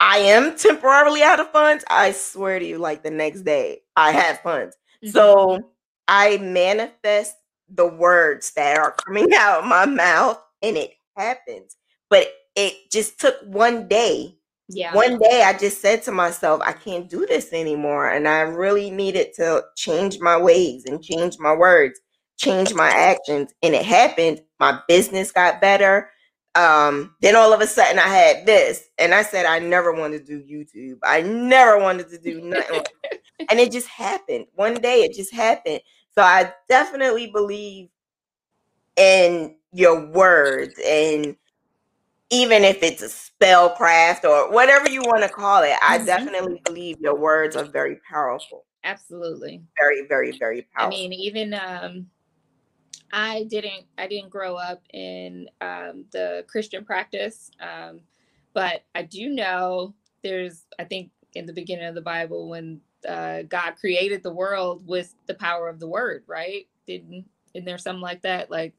I am temporarily out of funds, I swear to you, like the next day, I have funds. Mm-hmm. So I manifest the words that are coming [LAUGHS] out of my mouth and it happens. But it just took one day yeah. One day I just said to myself, I can't do this anymore. And I really needed to change my ways and change my words, change my actions. And it happened. My business got better. Um, then all of a sudden I had this. And I said, I never wanted to do YouTube. I never wanted to do nothing. [LAUGHS] and it just happened. One day it just happened. So I definitely believe in your words and even if it's a spellcraft or whatever you want to call it, I mm-hmm. definitely believe your words are very powerful. Absolutely. Very, very, very powerful. I mean, even um I didn't I didn't grow up in um the Christian practice. Um, but I do know there's I think in the beginning of the Bible when uh, God created the world with the power of the word, right? Didn't isn't there something like that? Like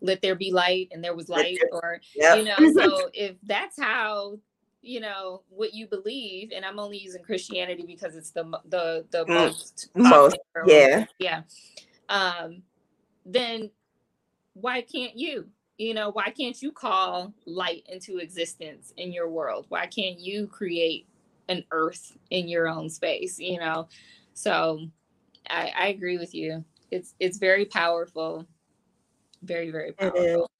let there be light and there was light or yep. you know [LAUGHS] so if that's how you know what you believe and i'm only using christianity because it's the the the mm. most most yeah yeah um then why can't you you know why can't you call light into existence in your world why can't you create an earth in your own space you know so i i agree with you it's it's very powerful very, very powerful.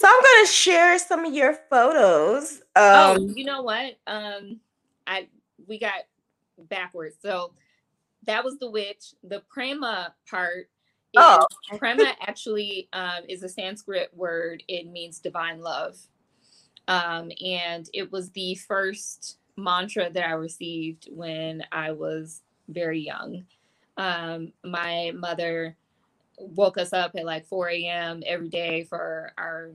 So I'm gonna share some of your photos. Oh, um, oh, you know what? Um, I we got backwards. So that was the witch. The prema part. Oh, prema actually um, is a Sanskrit word. It means divine love, um, and it was the first mantra that I received when I was very young. Um, my mother woke us up at like 4 a.m. every day for our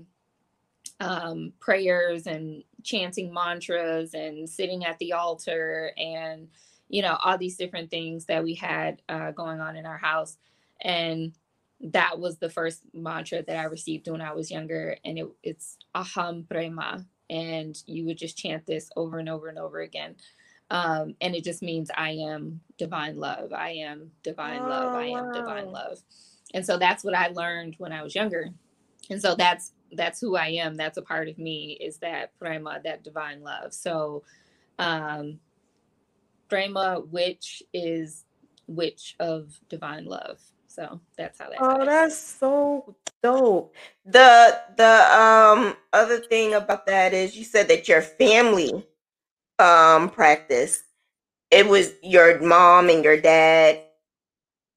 um, prayers and chanting mantras and sitting at the altar and you know all these different things that we had uh, going on in our house and that was the first mantra that i received when i was younger and it, it's aham prema and you would just chant this over and over and over again. Um, and it just means i am divine love i am divine oh, love i am divine oh, love. And so that's what i learned when i was younger. And so that's that's who i am. That's a part of me is that prema that divine love. So um prema witch is witch of divine love So that's how that. Oh, that's so dope. The the um other thing about that is you said that your family um practice. It was your mom and your dad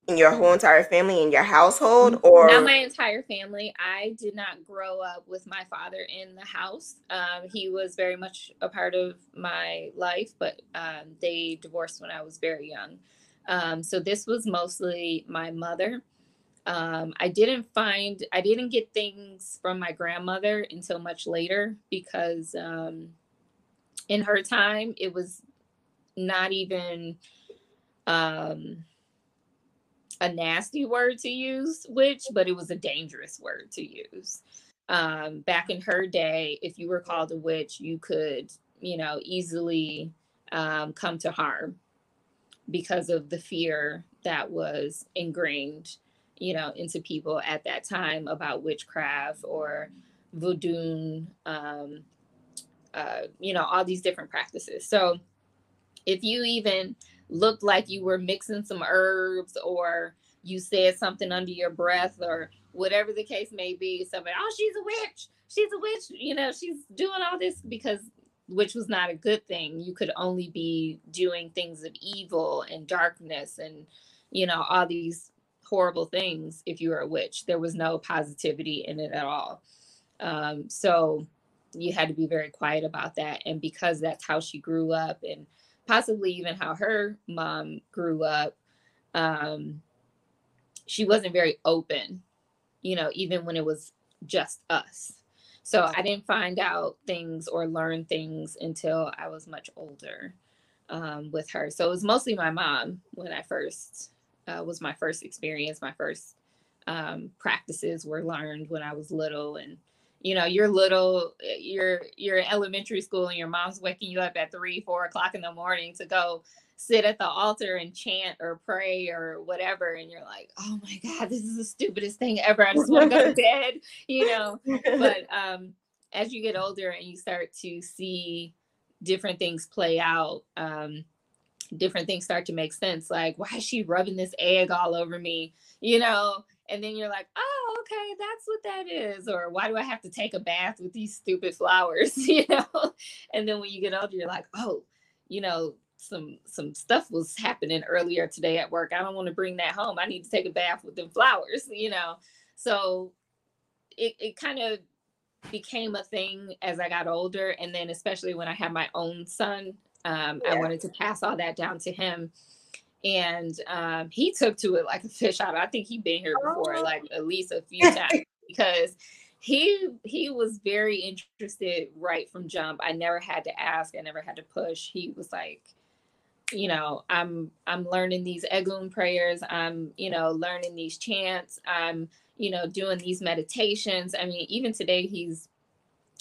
and your whole entire family in your household or not my entire family i did not grow up with my father in the house um, he was very much a part of my life but um, they divorced when i was very young um, so this was mostly my mother um, i didn't find i didn't get things from my grandmother until much later because um, in her time it was not even um a nasty word to use, witch, but it was a dangerous word to use. Um, back in her day, if you were called a witch, you could, you know, easily um, come to harm because of the fear that was ingrained, you know, into people at that time about witchcraft or voodoo, um, uh, you know, all these different practices. So if you even looked like you were mixing some herbs or you said something under your breath or whatever the case may be. Somebody, oh, she's a witch. She's a witch. You know, she's doing all this because which was not a good thing. You could only be doing things of evil and darkness and, you know, all these horrible things if you were a witch. There was no positivity in it at all. Um, so you had to be very quiet about that. And because that's how she grew up and possibly even how her mom grew up um, she wasn't very open you know even when it was just us so i didn't find out things or learn things until i was much older um, with her. So it was mostly my mom when i first uh, was my first experience my first um, practices were learned when i was little. And you know you're little eh, you're you're in elementary school and your mom's waking you up at three four o'clock in the morning to go sit at the altar and chant or pray or whatever and you're like oh my god this is the stupidest thing ever i just want to go [LAUGHS] to bed you know? [LAUGHS] But um as you get older and you start to see different things play out um different things start to make sense like why is she rubbing this egg all over me? You know? And then you're like oh okay that's what that is or why do i have to take a bath with these stupid flowers? [LAUGHS] You know? And then when you get older you're like oh you know some some stuff was happening earlier today at work i don't want to bring that home i need to take a bath with them flowers [LAUGHS] you know so it, it kind of became a thing as i got older and then especially when i had my own son um, yeah. i wanted to pass all that down to him and um, he took to it like a fish out. I think he'd been here before, oh. like at least a few [LAUGHS] times, because he he was very interested right from jump. I never had to ask, I never had to push. He was like, you know, I'm I'm learning these Egun prayers. I'm you know learning these chants. I'm you know doing these meditations. I mean, even today he's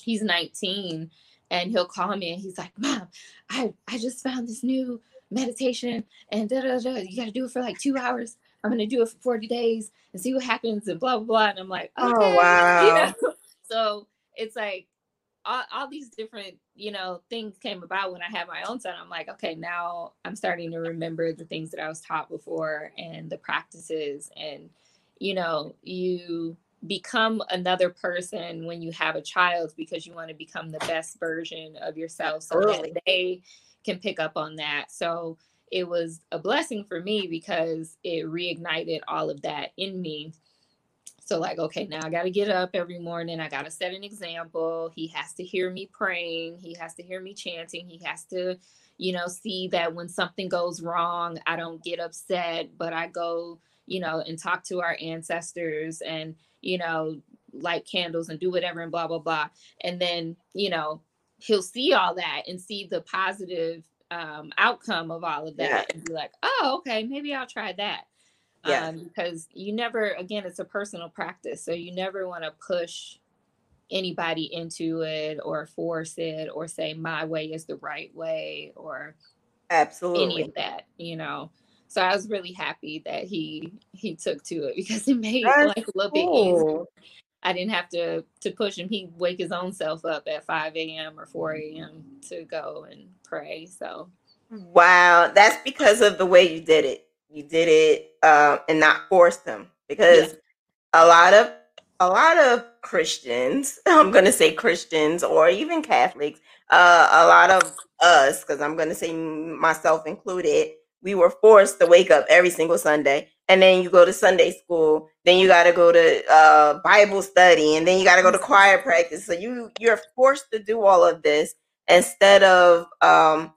he's 19 and he'll call me and he's like, "Mom, I I just found this new meditation and da da da. You got to do it for like two hours. I'm going to do it for 40 days and see what happens and blah, blah, blah. And I'm like, oh, okay. [LAUGHS] oh, wow. You know? So it's like all, all these different, you know, things came about when I had my own son. I'm like, okay, now I'm starting to remember the things that I was taught before and the practices. And, you know, you become another person when you have a child because you want to become the best version of yourself so that they can pick up on that. So it was a blessing for me because it reignited all of that in me. So, like, okay, now I got to get up every morning. I got to set an example. He has to hear me praying. He has to hear me chanting. He has to, you know, see that when something goes wrong, I don't get upset, but I go, you know, and talk to our ancestors and, you know, light candles and do whatever and blah, blah, blah. And then, you know, he'll see all that and see the positive um, outcome of all of that yeah. and be like, oh, okay, maybe I'll try that. Yeah. Um, because you never, again, it's a personal practice. So you never want to push anybody into it or force it or say my way is the right way or absolutely any of that, you know. So I was really happy that he he took to it [LAUGHS] because it made That's like a little cool. bit easier. I didn't have to to push him. He'd wake his own self up at 5 a.m. or 4 a.m. to go and pray. So wow, that's because of the way you did it. You did it uh, and not force them because yeah. a lot of a lot of Christians, [LAUGHS] I'm going to say Christians or even Catholics, uh, a lot of us, because I'm going to say myself included, we were forced to wake up every single Sunday. And then you go to Sunday school, then you got to go to uh, Bible study, and then you got to go to choir practice. So you you're forced to do all of this instead of um,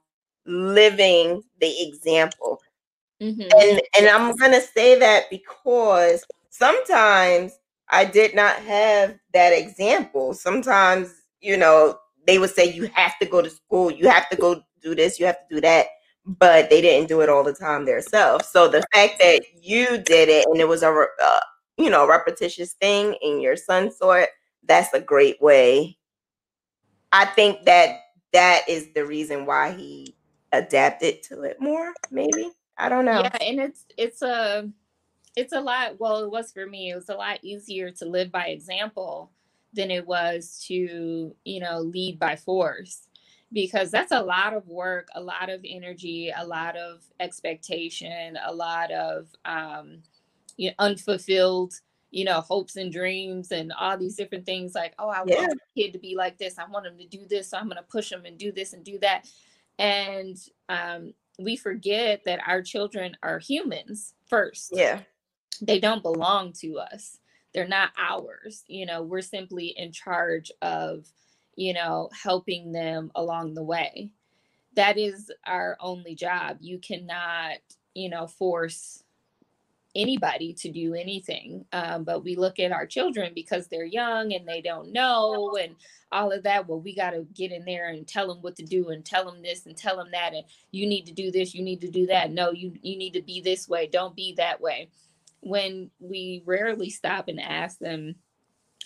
living the example. Mm-hmm. And and I'm gonna say that because sometimes I did not have that example. Sometimes, you know, they would say you have to go to school, you have to go do this, you have to do that, but they didn't do it all the time themselves. So the fact that you did it and it was a uh, you know repetitious thing, and your son saw it, that's a great way. I think that that is the reason why he adapted to it more. Maybe I don't know. Yeah, and it's it's a it's a lot well it was for me it was a lot easier to live by example than it was to you know lead by force because that's a lot of work a lot of energy a lot of expectation a lot of um, you know, unfulfilled you know hopes and dreams and all these different things like oh i yeah. want a kid to be like this i want him to do this so i'm going to push him and do this and do that and um, we forget that our children are humans first. Yeah. They don't belong to us. They're not ours you know we're simply in charge of you know helping them along the way. That is our only job. You cannot you know force anybody to do anything um, but we look at our children because they're young and they don't know and all of that well we got to get in there and tell them what to do and tell them this and tell them that and you need to do this you need to do that. No you you need to be this way don't be that way. When we rarely stop and ask them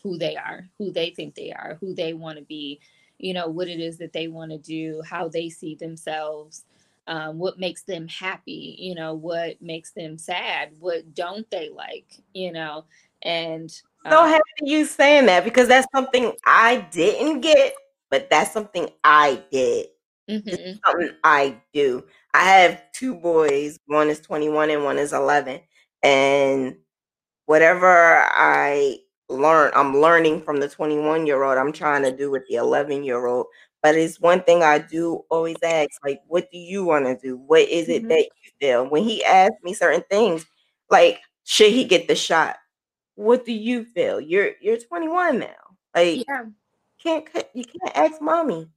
who they are, who they think they are, who they want to be, you know, what it is that they want to do, how they see themselves, um, what makes them happy, you know, what makes them sad, what don't they like, you know, and so um, happy you saying that because that's something I didn't get, but that's something I did. Mm-hmm. something I do. I have two boys. One is 21 and one is 11 and whatever I learn, I'm learning from the 21 year old. I'm trying to do with the 11 year old. But it's one thing I do always ask, like, what do you want to do? What is it mm-hmm. that you feel? When he asks me certain things, like, should he get the shot? What do you feel? You're you're 21 now. Like, yeah. can't you can't ask mommy.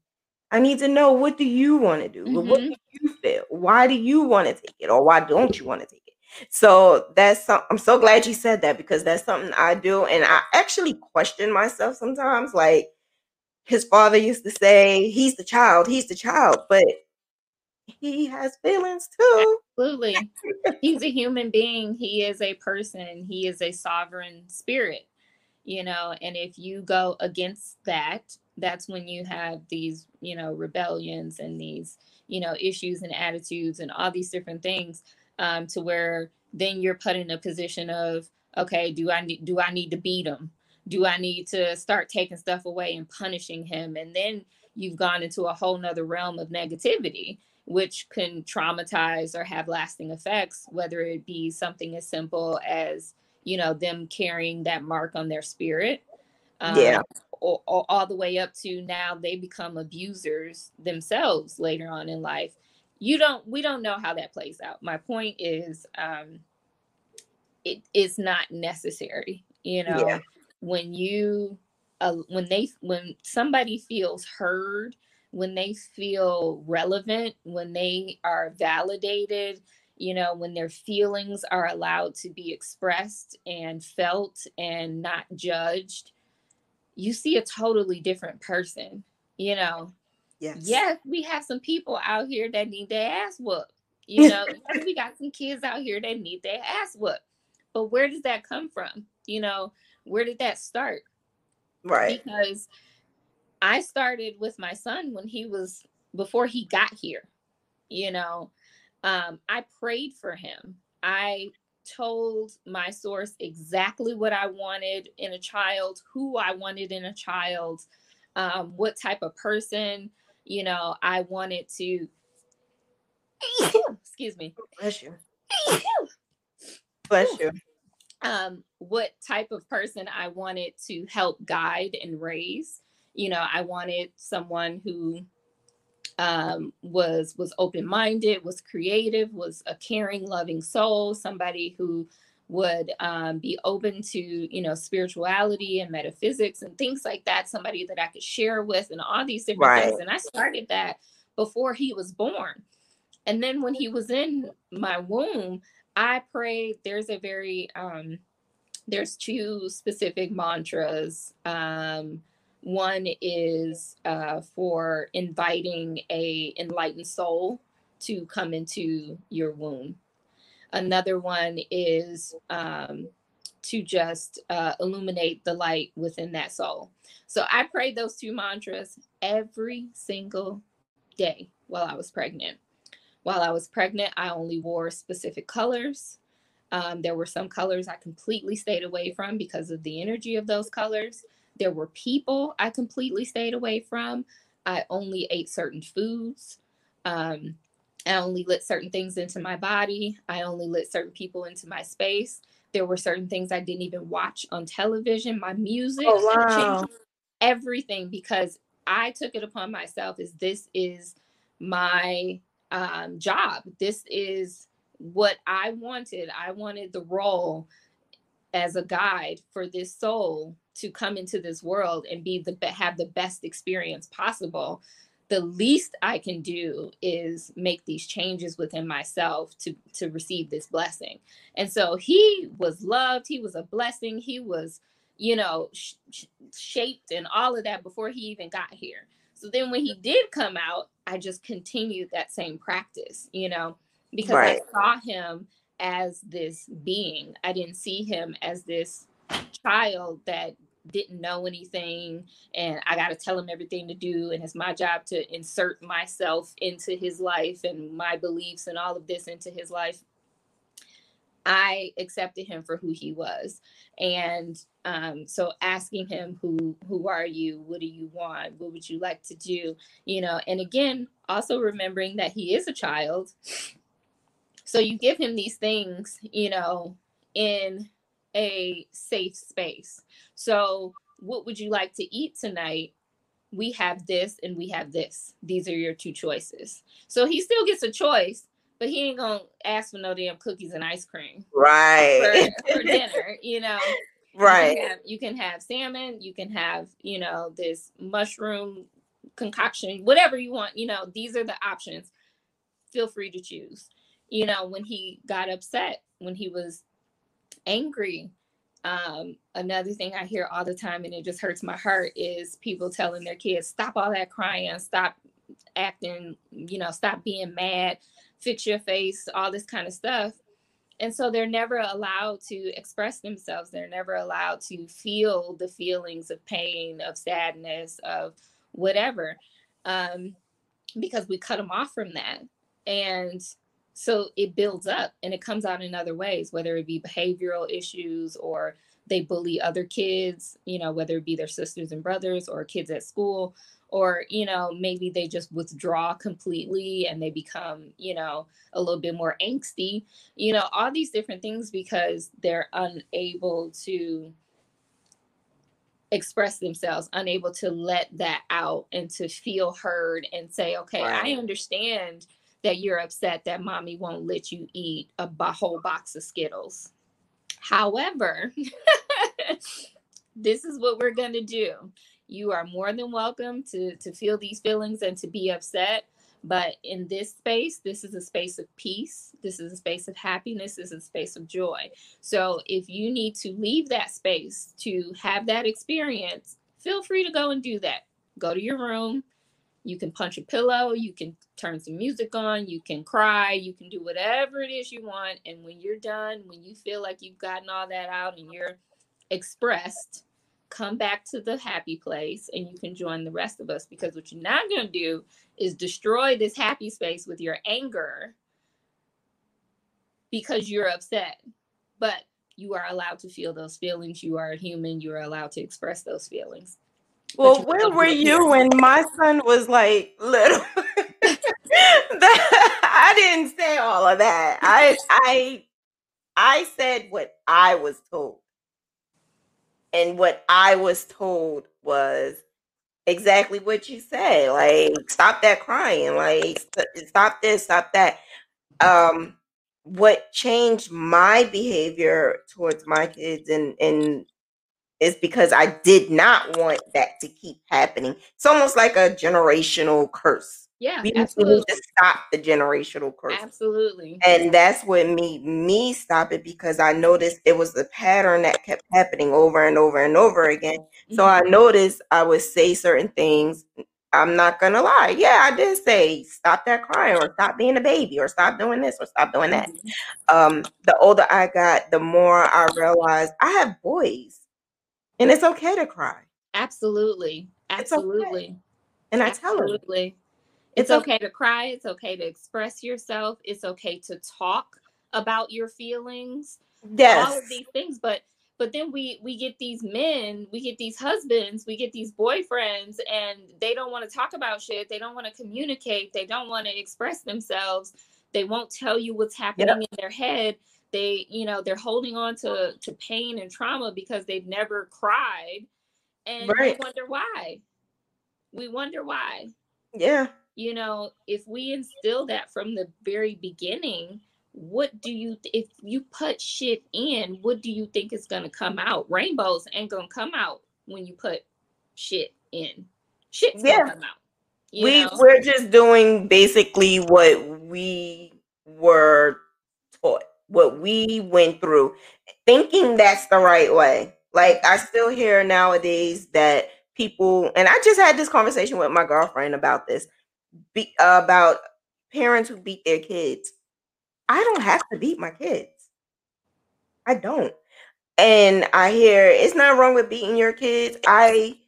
I need to know what do you want to do? Mm-hmm. What do you feel? Why do you want to take it, or why don't you want to take it? So that's some, I'm so glad you said that because that's something I do. And I actually question myself sometimes. Like his father used to say, he's the child, he's the child, but he has feelings too. Absolutely. he's a human being. He is a person. He is a sovereign spirit, you know, and if you go against that, that's when you have these, you know, rebellions and these, you know, issues and attitudes and all these different things um, to where then you're put in a position of okay do i need do i need to beat him do i need to start taking stuff away and punishing him? And then you've gone into a whole nother realm of negativity which can traumatize or have lasting effects whether it be something as simple as you know them carrying that mark on their spirit. Um, yeah. or, or all the way up to now they become abusers themselves later on in life. You don't we don't know how that plays out. My point is um it is not necessary you know? Yeah. When you uh, when they when somebody feels heard when they feel relevant when they are validated you know when their feelings are allowed to be expressed and felt and not judged you see a totally different person you know Yes. Yes, we have some people out here that need their ass whooped. You know, [LAUGHS] we got some kids out here that need their ass whooped. But where does that come from? You know, where did that start? Right. Because I started with my son when he was before he got here. You know, um, I prayed for him. I told my source exactly what I wanted in a child, who I wanted in a child, um, what type of person, you know, I wanted to [COUGHS] excuse me. Bless you. [COUGHS] Bless you. Um, what type of person I wanted to help guide and raise. You know, I wanted someone who um, was was open minded, was creative, was a caring, loving soul, somebody who would um, be open to you know spirituality and metaphysics and things like that somebody that i could share with and all these different right. things and i started that before he was born and then when he was in my womb i pray there's a very um there's two specific mantras um one is uh, for inviting a enlightened soul to come into your womb Another one is um, to just uh, illuminate the light within that soul. So I prayed those two mantras every single day while I was pregnant. While I was pregnant, I only wore specific colors. Um, there were some colors I completely stayed away from because of the energy of those colors. There were people I completely stayed away from. I only ate certain foods. Um, I only let certain things into my body. I only let certain people into my space. There were certain things I didn't even watch on television. My music, oh, wow. everything because I took it upon myself as this is my um, job. This is what I wanted. I wanted the role as a guide for this soul to come into this world and be the have the best experience possible the least I can do is make these changes within myself to to receive this blessing. And so he was loved, he was a blessing, he was, you know, sh- shaped and all of that before he even got here. So then when he did come out, I just continued that same practice, you know, because right. I saw him as this being. I didn't see him as this child that didn't know anything and I got to tell him everything to do and it's my job to insert myself into his life and my beliefs and all of this into his life. I accepted him for who he was. And um, so asking him who who are you? What do you want? What would you like to do? You know, and again, also remembering that he is a child. So you give him these things, you know, in a safe space. So, what would you like to eat tonight? We have this and we have this. These are your two choices. So he still gets a choice, but he ain't gonna ask for no damn cookies and ice cream. Right. For, for [LAUGHS] dinner, you know. Right. You can, have, you can have salmon, you can have, you know, this mushroom concoction, whatever you want, you know, these are the options. Feel free to choose. You know, when he got upset, when he was angry. Um, another thing I hear all the time, and it just hurts my heart, is people telling their kids, stop all that crying, stop acting, you know, stop being mad, fix your face, all this kind of stuff. And so they're never allowed to express themselves. They're never allowed to feel the feelings of pain, of sadness, of whatever, um, because we cut them off from that. And so it builds up and it comes out in other ways whether it be behavioral issues or they bully other kids you know whether it be their sisters and brothers or kids at school or you know maybe they just withdraw completely and they become you know a little bit more angsty you know all these different things because they're unable to express themselves unable to let that out and to feel heard and say okay i understand that you're upset that mommy won't let you eat a whole box of Skittles. However, [LAUGHS] this is what we're going to do. You are more than welcome to, to feel these feelings and to be upset. But in this space, this is a space of peace. This is a space of happiness. This is a space of joy. So if you need to leave that space to have that experience, feel free to go and do that. Go to your room, you can punch a pillow, you can turn some music on, you can cry, you can do whatever it is you want. And when you're done, when you feel like you've gotten all that out and you're expressed, come back to the happy place and you can join the rest of us because what you're not going to do is destroy this happy space with your anger because you're upset. But you are allowed to feel those feelings. You are a human. You are allowed to express those feelings. Well, where were you when my son was like little? [LAUGHS] I I didn't say all of that. I I I said what I was told. And what I was told was exactly what you said. Like, stop that crying. Like, stop this, stop that. Um, what changed my behavior towards my kids and and is because I did not want that to keep happening. It's almost like a generational curse. Yeah, we absolutely. need to stop the generational curse. Absolutely. And that's what made me stop it because I noticed it was the pattern that kept happening over and over and over again. Mm-hmm. So I noticed I would say certain things. I'm not gonna lie. Yeah, I did say stop that crying or stop being a baby or stop doing this or stop doing that. Mm-hmm. Um, the older I got, the more I realized I have boys and it's okay to cry. Absolutely. Absolutely. Okay. And I tell them it's okay to cry. It's okay to express yourself. It's okay to talk about your feelings. Yes. All of these things. But but then we we get these men, we get these husbands, we get these boyfriends, and they don't want to talk about shit. They don't want to communicate. They don't want to express themselves. They won't tell you what's happening yep. in their head. They, you know, they're holding on to to pain and trauma because they've never cried, and right. we wonder why. We wonder why. Yeah you know if we instill that from the very beginning what do you if you put shit in what do you think is going to come out rainbows ain't going to come out when you put shit in shit's yeah. going to come out we know? we're just doing basically what we were taught what we went through thinking that's the right way like i still hear nowadays that people and i just had this conversation with my girlfriend about this be, uh, about parents who beat their kids. I don't have to beat my kids. I don't. And I hear it's not wrong with beating your kids. I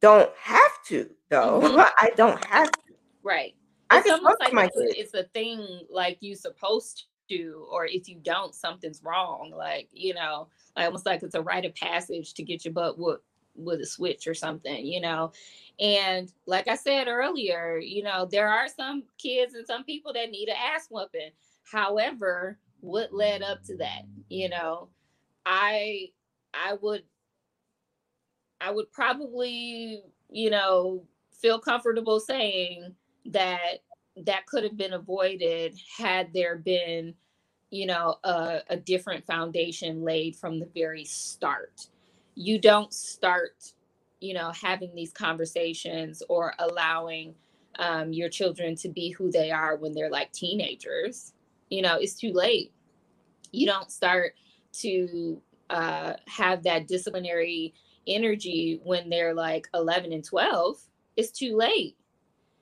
don't have to though. Mm-hmm. [LAUGHS] I don't have to. Right. I it's almost like my it's, kids. it's a thing like you supposed to, or if you don't, something's wrong. Like, you know, like almost like it's a rite of passage to get your butt whooped with a switch or something, you know. And like I said earlier, you know, there are some kids and some people that need an ass whooping. However, what led up to that? You know, I I would I would probably, you know, feel comfortable saying that that could have been avoided had there been, you know, a, a different foundation laid from the very start. You don't start you know having these conversations or allowing um, your children to be who they are when they're like teenagers. You know it's too late. You don't start to uh, have that disciplinary energy when they're like 11 and 12 it's too late.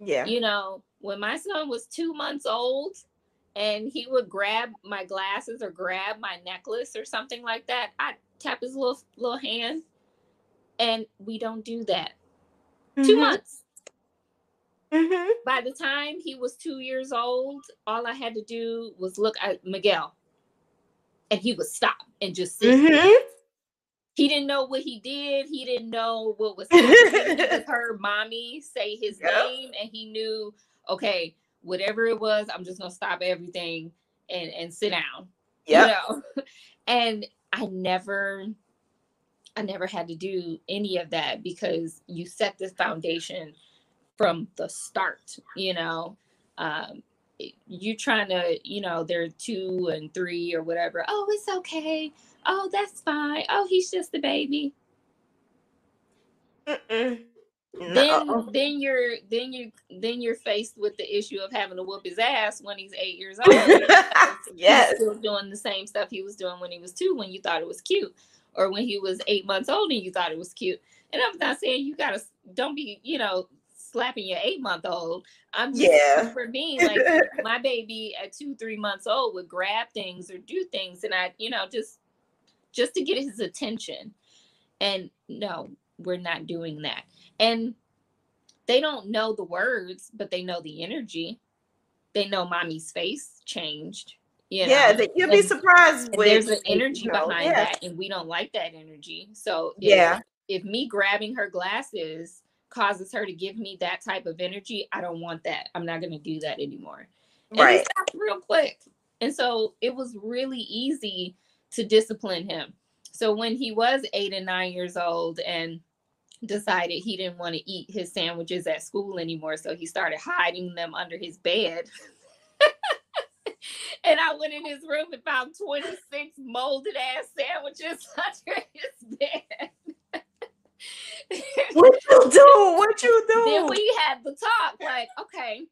Yeah. You know when my son was two months old and he would grab my glasses or grab my necklace or something like that i'd tap his little little hand and we don't do that. Mm-hmm. Two months. Mm-hmm. By the time he was two years old, all I had to do was look at Miguel, and he would stop and just sit. Mm-hmm. He didn't know what he did. He didn't know what was happening. he heard [LAUGHS] mommy say his yep. name, and he knew, okay, whatever it was, I'm just gonna stop everything and and sit down. Yeah. You know? [LAUGHS] and I never I never had to do any of that because you set the foundation from the start, you know. Um, you trying to, you know, they're two and three or whatever. Oh, it's okay. Oh, that's fine. Oh, he's just a baby. Mm-mm. Then, then you're then you then you're faced with the issue of having to whoop his ass when he's eight years old. [LAUGHS] yes, still doing the same stuff he was doing when he was two, when you thought it was cute or when he was eight months old and you thought it was cute. And I'm not saying you gotta don't be, you know, slapping your eight month old. I'm just yeah. for me, like [LAUGHS] my baby at two, three months old would grab things or do things and I, you know, just just to get his attention. And no, we're not doing that. And they don't know the words, but they know the energy. They know mommy's face changed. You know? Yeah, you'll be surprised. With, there's an energy you know, behind yeah. that, and we don't like that energy. So if, yeah, if me grabbing her glasses causes her to give me that type of energy, I don't want that. I'm not going to do that anymore. And right. real quick. And so it was really easy to discipline him. So when he was eight and nine years old and decided he didn't want to eat his sandwiches at school anymore, so he started hiding them under his bed. [LAUGHS] and I went in his room and found 26 molded ass sandwiches [LAUGHS] under his bed. what you [LAUGHS] do? What you do? Then we had the talk, like, okay,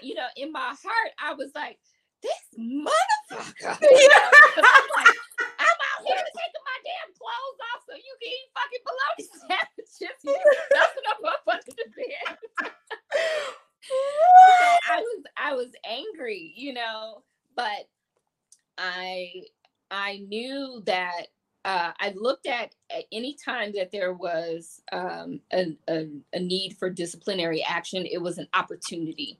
you know, in my heart, I was like, this motherfucker. Yeah. I'm, like, I'm out here taking my damn clothes off so you can eat fucking bologna [LAUGHS] sandwiches. Stuffing them up under the bed. so I was I was angry, you know, but I I knew that uh, I looked at, at any time that there was um, a, a, a, need for disciplinary action, it was an opportunity,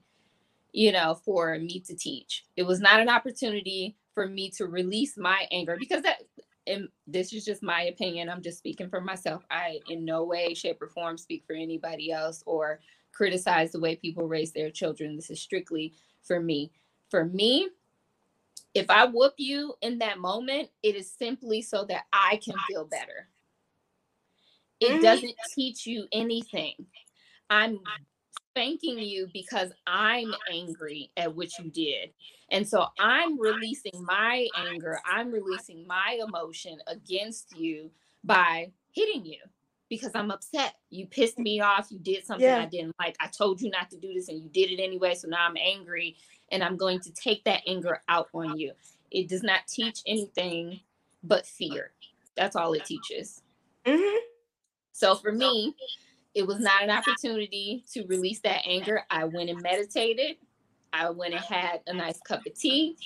you know, for me to teach. It was not an opportunity for me to release my anger because that, and this is just my opinion. I'm just speaking for myself. I, in no way, shape, or form, speak for anybody else or criticize the way people raise their children. This is strictly for me. For me, if I whoop you in that moment, it is simply so that I can feel better. It doesn't mm. teach you anything. I'm spanking you because I'm angry at what you did. And so I'm releasing my anger, I'm releasing my emotion against you by hitting you because I'm upset. You pissed me off. You did something yeah. I didn't like. I told you not to do this and you did it anyway. So now I'm angry and I'm going to take that anger out on you. It does not teach anything but fear. That's all it teaches. Mm-hmm. So for me, it was not an opportunity to release that anger. I went and meditated. I went and had a nice cup of tea.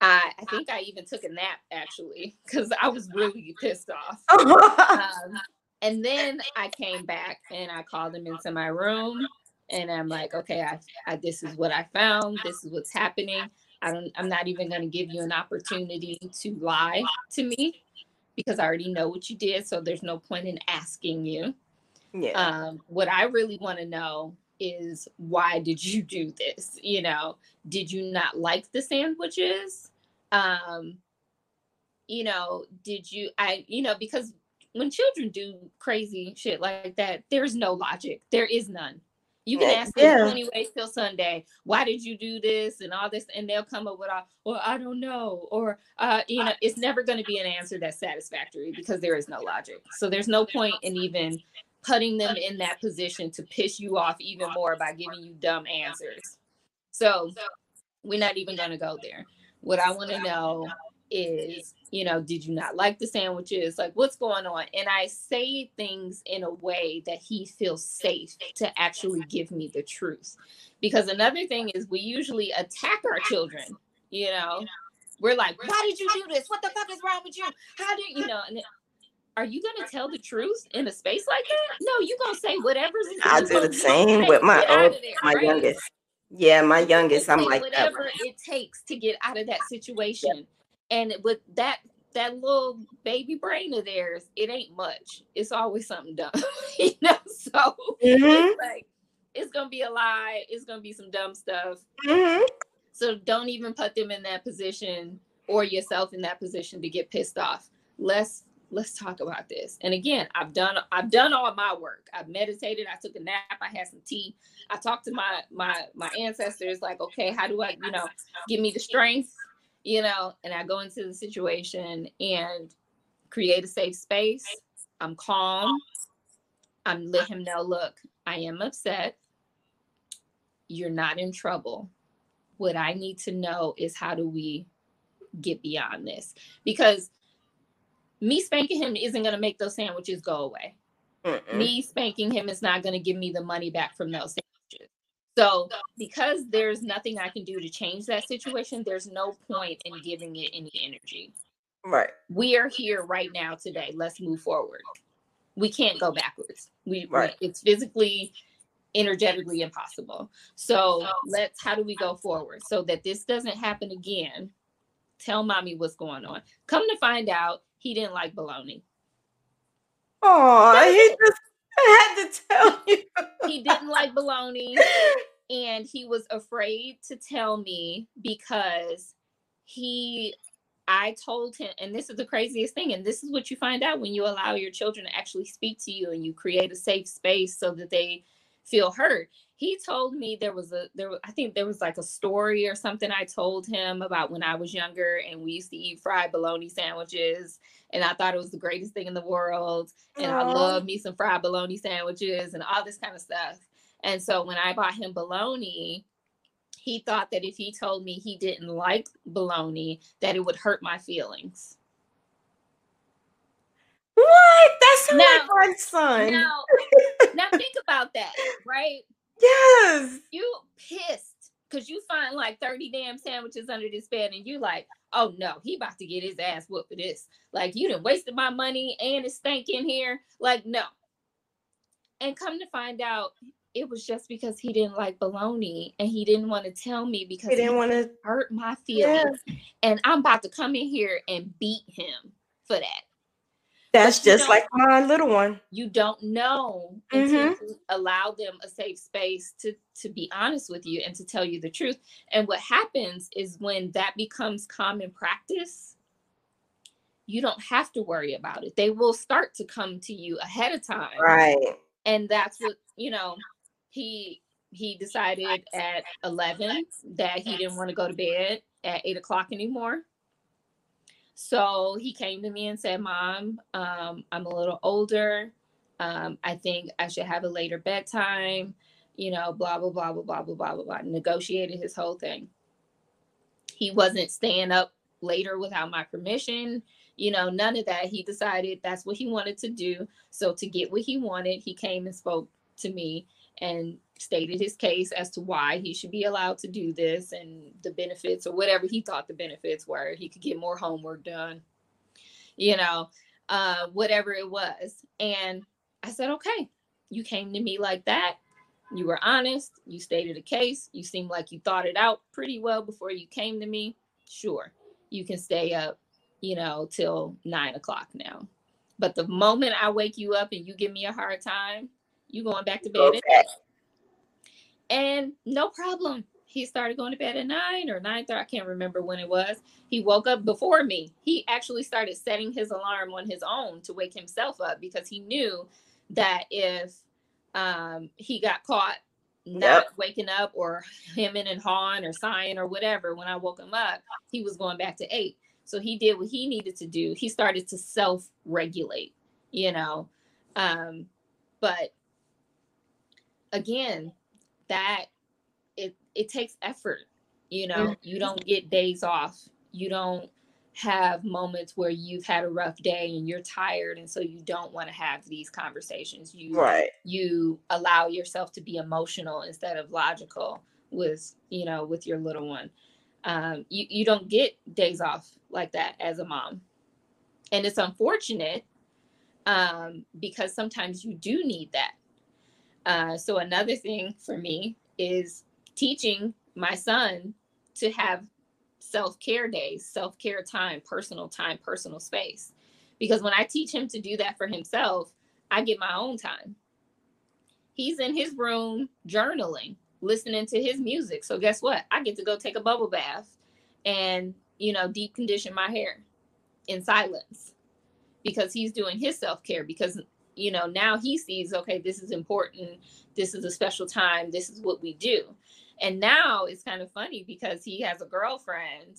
I, I think I even took a nap actually because I was really pissed off. [LAUGHS] um, and then I came back and I called him into my room and I'm like, okay, I, I this is what I found. This is what's happening. I don't. I'm not even going to give you an opportunity to lie to me because I already know what you did. So there's no point in asking you. Yeah. Um, what I really want to know is why did you do this? You know, did you not like the sandwiches? Um, you know, did you? I, you know, because when children do crazy shit like that, there's no logic. There is none. You can ask them yeah. anyway till Sunday, why did you do this and all this? And they'll come up with, all, well, I don't know. Or, uh, you know, it's never going to be an answer that's satisfactory because there is no logic. So there's no point in even putting them in that position to piss you off even more by giving you dumb answers. So we're not even going to go there. What I want to know is you know did you not like the sandwiches? Like what's going on? And i say things in a way that he feels safe to actually give me the truth. Because another thing is we usually attack our children you know? We're like why did you do this? What the fuck is wrong with you? How did you know are you gonna tell the truth in a space like that no you gonna say whatever's In i do the same with my old, there, my right? youngest yeah my youngest i'm like whatever it takes to get out of that situation yep and with that that little baby brain of theirs, it ain't much. It's always something dumb, [LAUGHS] you know. So mm-hmm. it's [LAUGHS] like it's gonna be a lie. It's gonna be some dumb stuff. Mm-hmm. So don't even put them in that position or yourself in that position to get pissed off. Let's let's talk about this. And again, I've done I've done all my work. I've meditated. I took a nap. I had some tea. I talked to my my my ancestors. Like, okay, how do I you know give me the strength? you know, and I go into the situation and create a safe space. I'm calm. I'm let him know, look, I am upset. You're not in trouble. What I need to know is how do we get beyond this? Because me spanking him isn't going to make those sandwiches go away. Mm-mm. Me spanking him is not going to give me the money back from those sandwiches. so, because there's nothing I can do to change that situation, there's no point in giving it any energy. Right. We are here right now today. Let's move forward. We can't go backwards. We, right. We, it's physically, energetically impossible. So, let's how do we go forward so that this doesn't happen again? Tell mommy what's going on. Come to find out, he didn't like bologna. Oh, he just I had to tell [LAUGHS] you. he didn't like bologna. and he was afraid to tell me because he I told him, and this is the craziest thing, and this is what you find out when you allow your children to actually speak to you and you create a safe space so that they feel hurt He told me there was a there I think there was like a story or something I told him about when I was younger and we used to eat fried bologna sandwiches and I thought it was the greatest thing in the world and Aww. I love me some fried bologna sandwiches and all this kind of stuff. And so when I bought him bologna, he thought that if he told me he didn't like bologna, that it would hurt my feelings. What? That's now, my son. Now, [LAUGHS] now think about that, right? Yes. You pissed because you find like 30 damn sandwiches under this bed and you like, oh no, he about to get his ass whooped for this. Like you done wasted my money and it's stank in here. Like, no. And come to find out, it was just because he didn't like bologna and he didn't want to tell me because he didn't want to hurt my feelings. Yeah. And I'm about to come in here and beat him for that. That's just like my little one. You don't know mm-hmm. until you allow them a safe space to to be honest with you and to tell you the truth. And what happens is when that becomes common practice, you don't have to worry about it. They will start to come to you ahead of time. Right. And that's what, you know, he he decided at 11 that he didn't want to go to bed at 8 o'clock anymore so he came to me and said mom um, i'm a little older. Um, i think i should have a later bedtime you know blah blah blah blah blah blah blah blah blah negotiated his whole thing. He wasn't staying up later without my permission you know none of that. He decided that's what he wanted to do. So to get what he wanted he came and spoke to me and stated his case as to why he should be allowed to do this and the benefits or whatever he thought the benefits were. He could get more homework done, you know, uh, whatever it was. And I said, okay, you came to me like that. You were honest. You stated a case. You seemed like you thought it out pretty well before you came to me. Sure, you can stay up, you know, till nine o'clock now. But the moment I wake you up and you give me a hard time, you going back to bed okay. And no problem. He started going to bed at nine or nine thirty. I can't remember when it was. He woke up before me. He actually started setting his alarm on his own to wake himself up because he knew that if um, he got caught not yep. waking up or him and hawing or sighing or whatever when I woke him up, he was going back to eight. So he did what he needed to do. He started to self regulate, you know. Um, but again, that it it takes effort. You know, mm-hmm. you don't get days off. You don't have moments where you've had a rough day and you're tired and so you don't want to have these conversations you right you allow yourself to be emotional instead of logical with you know with your little one um you, you don't get days off like that as a mom and it's unfortunate um because sometimes you do need that uh, so another thing for me is teaching my son to have self-care days, self-care time, personal time, personal space. Because when I teach him to do that for himself, I get my own time. He's in his room journaling, listening to his music. So guess what? I get to go take a bubble bath and, you know, deep condition my hair in silence because he's doing his self-care because you know now he sees okay this is important this is a special time this is what we do. And now it's kind of funny because he has a girlfriend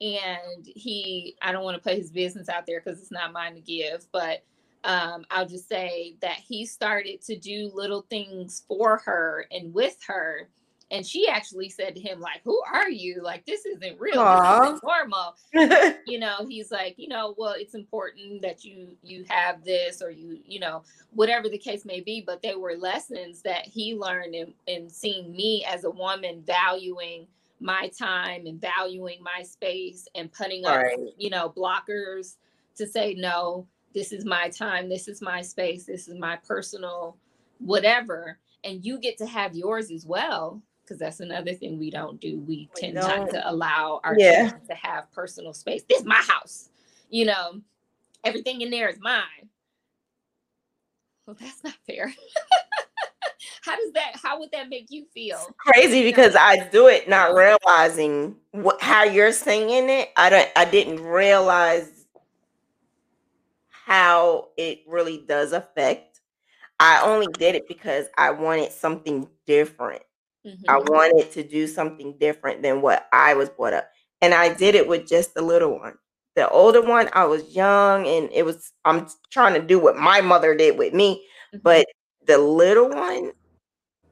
and he i don't want to put his business out there because it's not mine to give but um, i'll just say that he started to do little things for her and with her and she actually said to him like who are you? Like this isn't real. This isn't normal. [LAUGHS] You know he's like you know well it's important that you you have this or you you know whatever the case may be. But they were lessons that he learned in, in seeing me as a woman valuing my time and valuing my space and putting up right. you know blockers to say no this is my time. This is my space. This is my personal whatever. And you get to have yours as well because that's another thing we don't do. We, tend not to allow our yeah. to have personal space. This is my house. You know, everything in there is mine. Well, that's not fair. [LAUGHS] how does that how would that make you feel? Crazy because I do it not realizing what how you're singing it. I don't I didn't realize how it really does affect. I only did it because I wanted something different. Mm-hmm. I wanted to do something different than what I was brought up. And I did it with just the little one. The older one, I was young and it was I'm trying to do what my mother did with me. Mm-hmm. But the little one,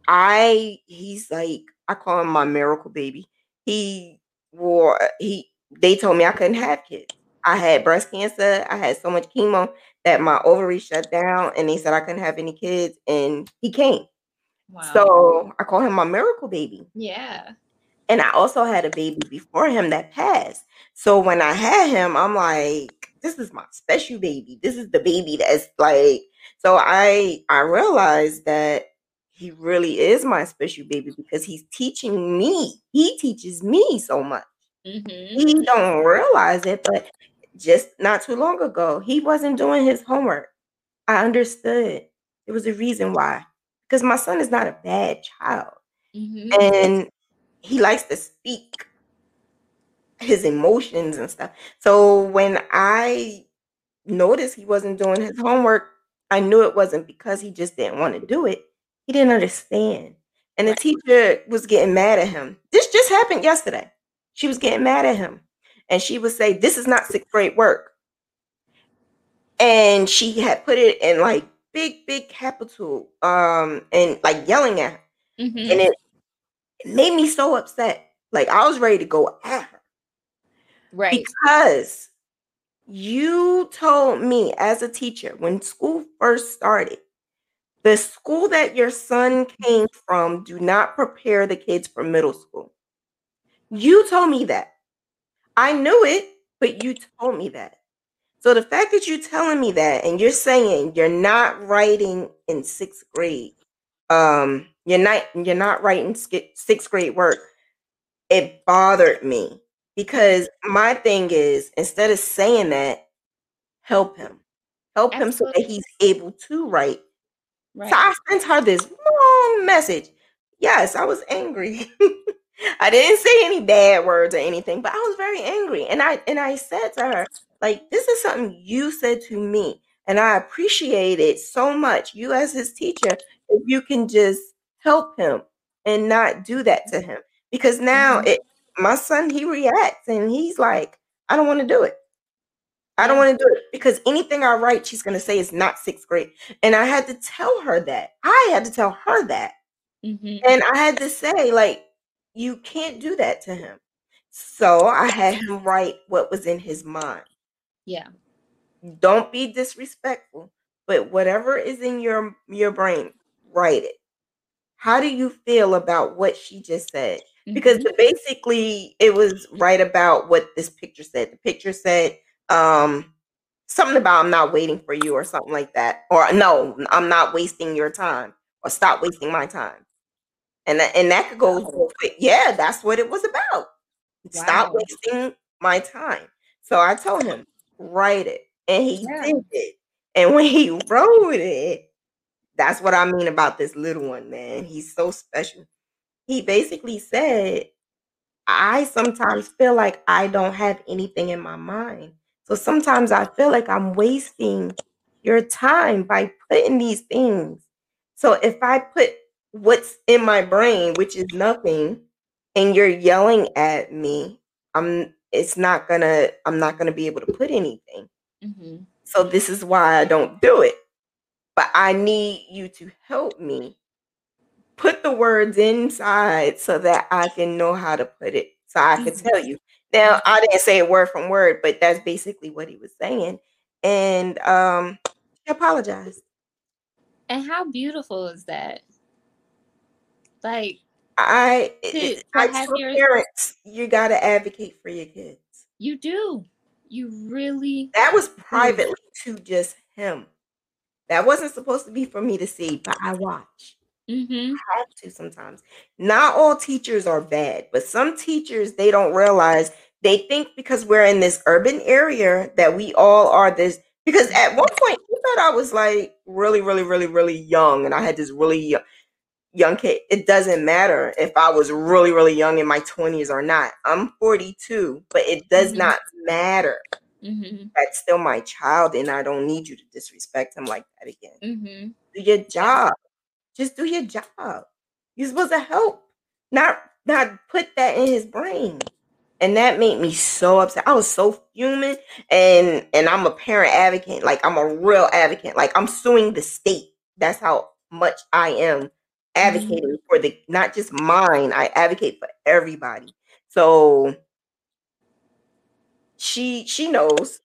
I he's like I call him my miracle baby. He wore he they told me I couldn't have kids. I had breast cancer. I had so much chemo that my ovaries shut down, and they said I couldn't have any kids, and he came. Wow. So I call him my miracle baby. Yeah. And I also had a baby before him that passed. So when I had him, I'm like, this is my special baby. This is the baby that's like. So I I realized that he really is my special baby because he's teaching me. He teaches me so much. Mm-hmm. He don't realize it, but just not too long ago, he wasn't doing his homework. I understood. There was a reason why. Because my son is not a bad child. Mm-hmm. And he likes to speak his emotions and stuff. So when I noticed he wasn't doing his homework, I knew it wasn't because he just didn't want to do it. He didn't understand. And the teacher was getting mad at him. This just happened yesterday. She was getting mad at him and she would say, This is not sixth grade work. And she had put it in like big, big capital, um, and like yelling at her. Mm-hmm. And it, it made me so upset. Like I was ready to go at her. Right. Because you told me as a teacher when school first started, the school that your son came from do not prepare the kids for middle school. You told me that. I knew it, but you told me that. So the fact that you're telling me that and you're saying you're not writing in sixth grade, um, you're not you're not writing sixth grade work, it bothered me because my thing is instead of saying that, help him, help Absolutely. him so that he's able to write. Right. So I sent her this long message. Yes, I was angry. [LAUGHS] I didn't say any bad words or anything, but I was very angry. And I and I said to her, like, this is something you said to me. And I appreciate it so much. You as his teacher, if you can just help him and not do that to him. Because now mm-hmm. it my son, he reacts and he's like, I don't want to do it. I don't want to do it because anything I write, she's going to say is not sixth grade. And I had to tell her that. I had to tell her that. Mm-hmm. And I had to say, like, you can't do that to him. So I had him write what was in his mind. Yeah. Don't be disrespectful, but whatever is in your your brain, write it. How do you feel about what she just said? Mm-hmm. Because basically it was right about what this picture said. The picture said um something about I'm not waiting for you or something like that. Or no, I'm not wasting your time or stop wasting my time. And that, and that could go Yeah, that's what it was about. Wow. Stop wasting my time. So I told him, write it. And he yeah. did it. And when he wrote it, that's what I mean about this little one, man. He's so special. He basically said, I sometimes feel like I don't have anything in my mind. So sometimes I feel like I'm wasting your time by putting these things. So if I put what's in my brain, which is nothing, and you're yelling at me, I'm it's not gonna I'm not gonna be able to put anything. Mm-hmm. So this is why I don't do it. But I need you to help me put the words inside so that I can know how to put it. So I can mm-hmm. tell you. Now I didn't say it word from word, but that's basically what he was saying. And um he apologized. And how beautiful is that? Like I, to, to I tell your, parents, you got to advocate for your kids. You do. You really. That was privately do. to just him. That wasn't supposed to be for me to see, but I watch. Mm-hmm. I have to sometimes. Not all teachers are bad, but some teachers they don't realize they think because we're in this urban area that we all are this. Because at one point, you thought I was like really, really, really, really young, and I had this really young young kid. It doesn't matter if I was really, really young in my 20s or not. I'm 42, but it does mm-hmm. not matter. Mm-hmm. That's still my child, and I don't need you to disrespect him like that again. Mm-hmm. Do your job. Just do your job. You're supposed to help, not not put that in his brain. And that made me so upset. I was so fuming, and and I'm a parent advocate. Like I'm a real advocate. Like I'm suing the state. That's how much I am advocating mm-hmm. for the not just mine. I advocate for everybody. So she she knows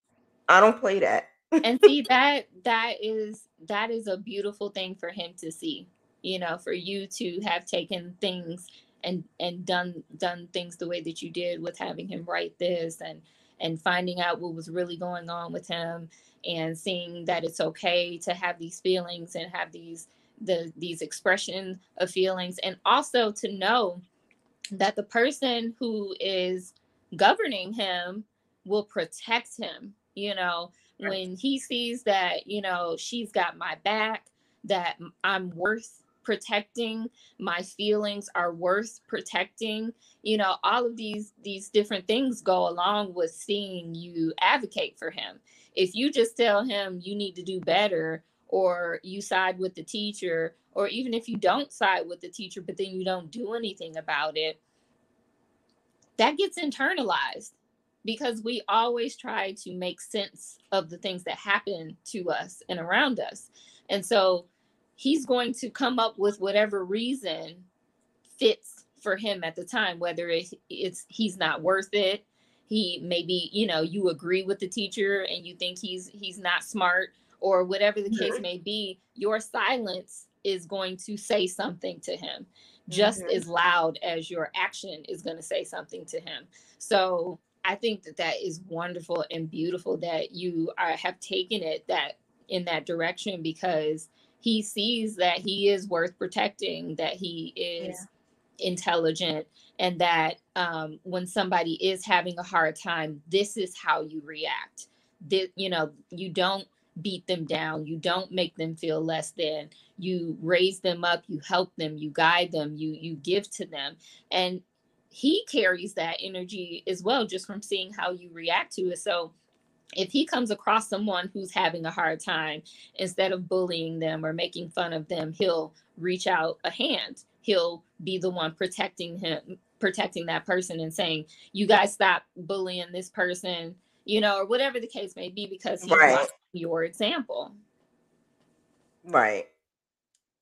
I don't play that. and [LAUGHS] see that that is that is a beautiful thing for him to see. You know, for you to have taken things and and done done things the way that you did with having him write this and and finding out what was really going on with him and seeing that it's okay to have these feelings and have these the these expression of feelings and also to know that the person who is governing him will protect him you know? When he sees that you know she's got my back that i'm worth protecting my feelings are worth protecting you know all of these these different things go along with seeing you advocate for him. If you just tell him you need to do better or you side with the teacher or even if you don't side with the teacher but then you don't do anything about it that gets internalized because we always try to make sense of the things that happen to us and around us. And so he's going to come up with whatever reason fits for him at the time whether it's, he's not worth it. He maybe you know you agree with the teacher and you think he's he's not smart or whatever the case may be your silence is going to say something to him just mm-hmm. as loud as your action is going to say something to him so i think that that is wonderful and beautiful that you are, have taken it that in that direction because he sees that he is worth protecting, that he is yeah. intelligent, and that um, when somebody is having a hard time, this is how you react. That you know, you don't beat them down, you don't make them feel less than. You raise them up, you help them, you guide them, you you give to them, and he carries that energy as well, just from seeing how you react to it. So if he comes across someone who's having a hard time, instead of bullying them or making fun of them, he'll reach out a hand. He'll be the one protecting him, protecting that person and saying, You guys stop bullying this person, you know, or whatever the case may be, because he's right. your example. Right.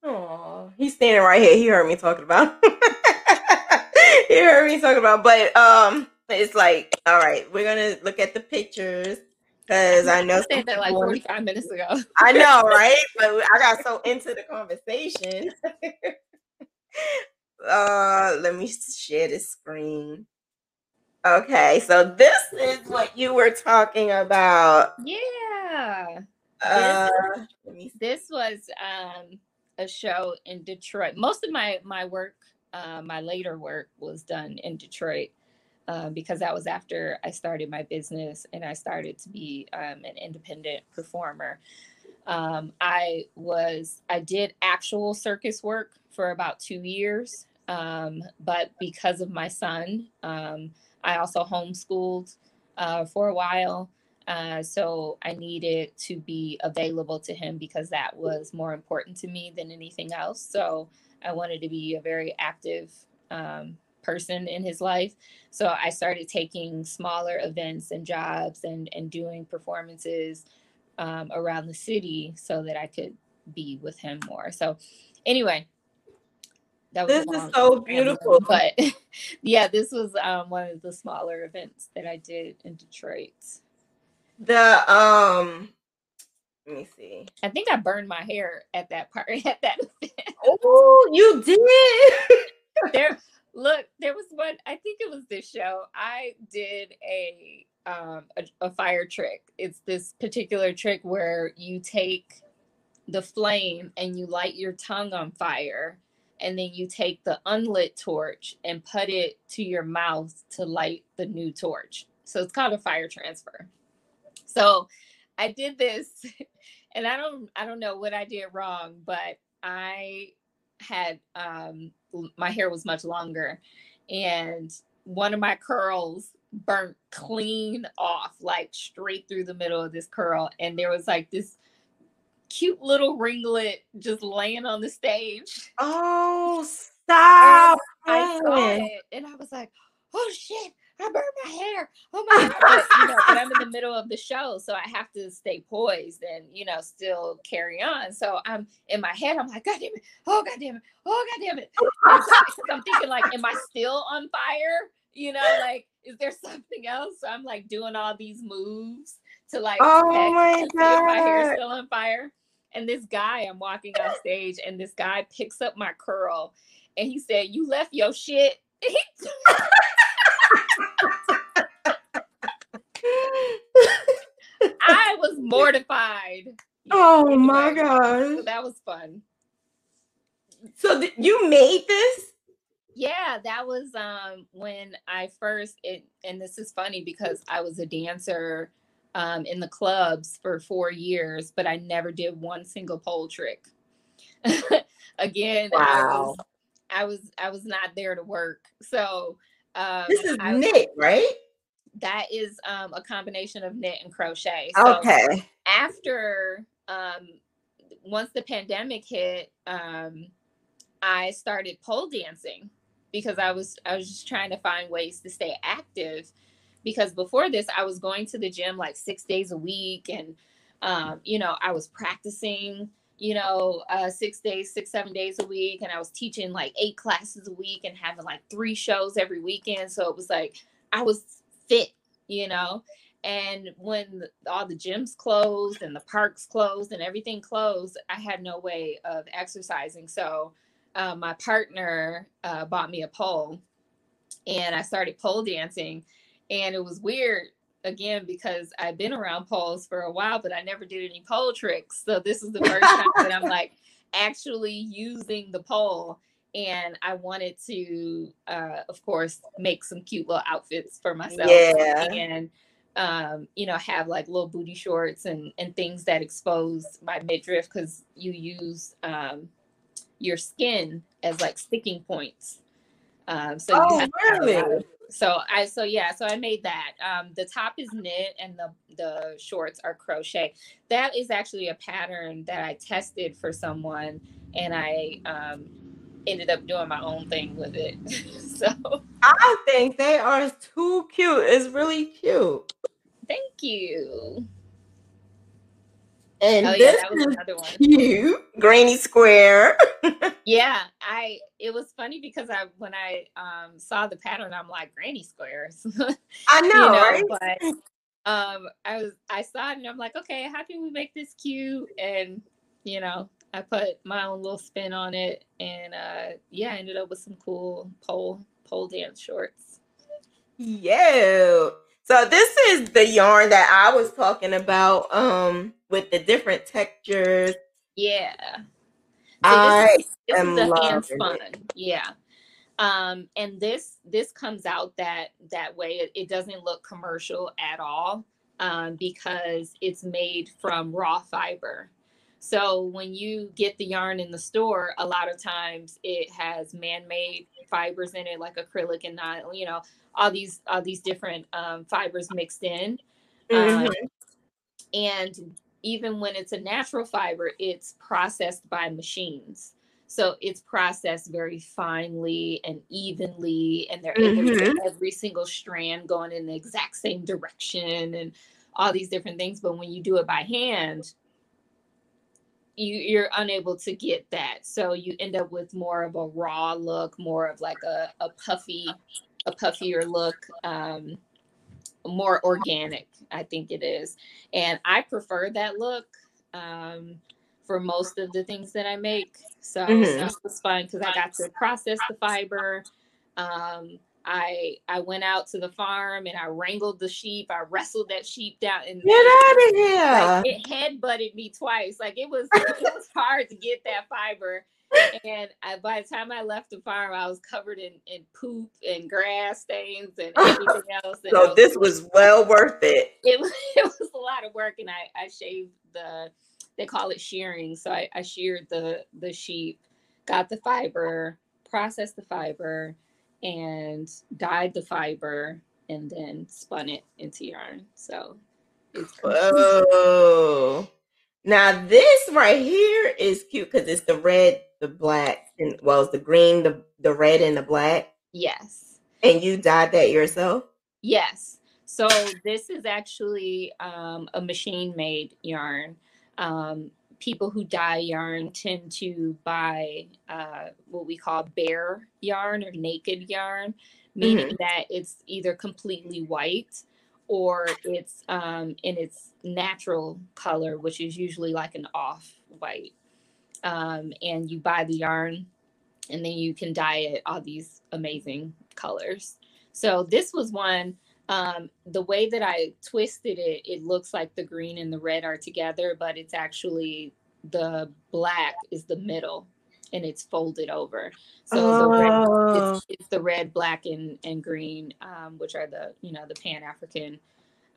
Oh, he's standing right here. He heard me talking about. [LAUGHS] he heard me talking about, but um, it's like, all right, we're gonna look at the pictures because I know [LAUGHS] said that like 45 minutes ago. I know, [LAUGHS] right? But I got so into the conversation. uh, let me share the screen. Okay, so this is what you were talking about. Yeah. Uh, this, this was um, a show in Detroit. Most of my my work, uh, my later work, was done in Detroit um, because that was after I started my business and I started to be um, an independent performer. Um, I was I did actual circus work for about two years, um, but because of my son, um, I also homeschooled uh, for a while. Uh, so I needed to be available to him because that was more important to me than anything else. So I wanted to be a very active um, person in his life. So I started taking smaller events and jobs and, and doing performances um, around the city so that I could be with him more. So, anyway, that was this is so beautiful. But [LAUGHS] yeah, this was um, one of the smaller events that I did in Detroit. The um, let me see. I think I burned my hair at that part [LAUGHS] at that event. Oh, you did. [LAUGHS] there Look, there was one. I think it was this show. I did a um a, a fire trick. It's this particular trick where you take the flame and you light your tongue on fire and then you take the unlit torch and put it to your mouth to light the new torch. So it's called a fire transfer. So I did this [LAUGHS] and I don't I don't know what I did wrong, but I had um, my hair was much longer, and one of my curls burnt clean off, like straight through the middle of this curl, and there was like this cute little ringlet just laying on the stage. Oh, stop! I saw it, and I was like, "Oh shit!" I burned my hair. Oh my god! But, you know, but I'm in the middle of the show, so I have to stay poised and you know still carry on. So I'm in my head. I'm like, God damn it! Oh god damn it! Oh god damn it! So, [LAUGHS] I'm thinking like, am I still on fire? You know, like, is there something else? So I'm like doing all these moves to like, oh my god, my hair still on fire. And this guy, I'm walking on stage, and this guy picks up my curl, and he said, "You left your shit." [LAUGHS] I was mortified. Oh my god. So that was fun. So th- you made this? Yeah, that was um when I first it and this is funny because I was a dancer um in the clubs for 4 years, but I never did one single pole trick. [LAUGHS] Again, wow. I was I was I was not there to work. So um, this is I, knit, right? That is um, a combination of knit and crochet. So okay. After um, once the pandemic hit, um, I started pole dancing because I was I was just trying to find ways to stay active. Because before this, I was going to the gym like six days a week, and um, you know I was practicing you know, uh, six days, six, seven days a week. And I was teaching like eight classes a week and having like three shows every weekend. So it was like I was fit, you know. And when all the gyms closed and the parks closed and everything closed, I had no way of exercising. So uh, my partner uh, bought me a pole and I started pole dancing. And it was weird again because I've been around poles for a while, but I never did any pole tricks. So this is the [LAUGHS] first time that I'm like actually using the pole. And I wanted to, uh, of course, make some cute little outfits for myself. Yeah. And um, you know, have like little booty shorts and and things that expose my midriff because you use um, your skin as like sticking points. Um, so oh, you have really? So I so yeah, so I made that. Um, the top is knit and the the shorts are crochet. That is actually a pattern that I tested for someone, and I um, ended up doing my own thing with it. [LAUGHS] so I think they are too cute. It's really cute. Thank you. And oh, this yeah, is another one. cute, granny square. [LAUGHS] yeah, I. It was funny because I when I um, saw the pattern, I'm like granny squares. [LAUGHS] I know, you know right? But [LAUGHS] um, I was I saw it and I'm like, okay, how can we make this cute? And you know, I put my own little spin on it, and uh, yeah, I ended up with some cool pole pole dance shorts. Yeah. So this is the yarn that I was talking about um with the different textures. Yeah. So I is, this am is. It. Yeah. Um and this this comes out that that way it, it doesn't look commercial at all um because it's made from raw fiber. So when you get the yarn in the store, a lot of times it has man-made fibers in it, like acrylic and not, you know, all these all these different um, fibers mixed in. Um, mm-hmm. Um, and even when it's a natural fiber, it's processed by machines. So it's processed very finely and evenly, and they're mm-hmm. able to get every single strand going in the exact same direction and all these different things. But when you do it by hand, you you're unable to get that. So you end up with more of a raw look, more of like a, a puffy a puffier look, um, more organic, I think it is. And I prefer that look um, for most of the things that I make. So mm-hmm. that was fun because I got to process the fiber. Um, I I went out to the farm and I wrangled the sheep. I wrestled that sheep down and get out of here. Like, it head butted me twice. Like it was it was hard to get that fiber and I, by the time I left the farm, I was covered in, in poop and grass stains and [LAUGHS] everything else. And so was, this was well worth it. [LAUGHS] It was, it was a lot of work, and I, I shaved the. They call it shearing, so I, I sheared the the sheep got the fiber, processed the fiber, and dyed the fiber, and then spun it into yarn. So it's Whoa. Now this right here is cute because it's the red, the black, and well, it's the green, the the red, and the black. yes. And you dyed that yourself? Yes. So this is actually um, a machine made yarn. Um, people who dye yarn tend to buy uh, what we call bare yarn or naked yarn, meaning that it's either completely white or it's um, in its natural color, which is usually like an off white. Um, and you buy the yarn and then you can dye it all these amazing colors. So this was one. Um, the way that I twisted it, it looks like the green and the red are together, but it's actually the black is the middle and it's folded over. So the red, Oh, it's, it's the red, black, and and green, um, which are the you know the Pan African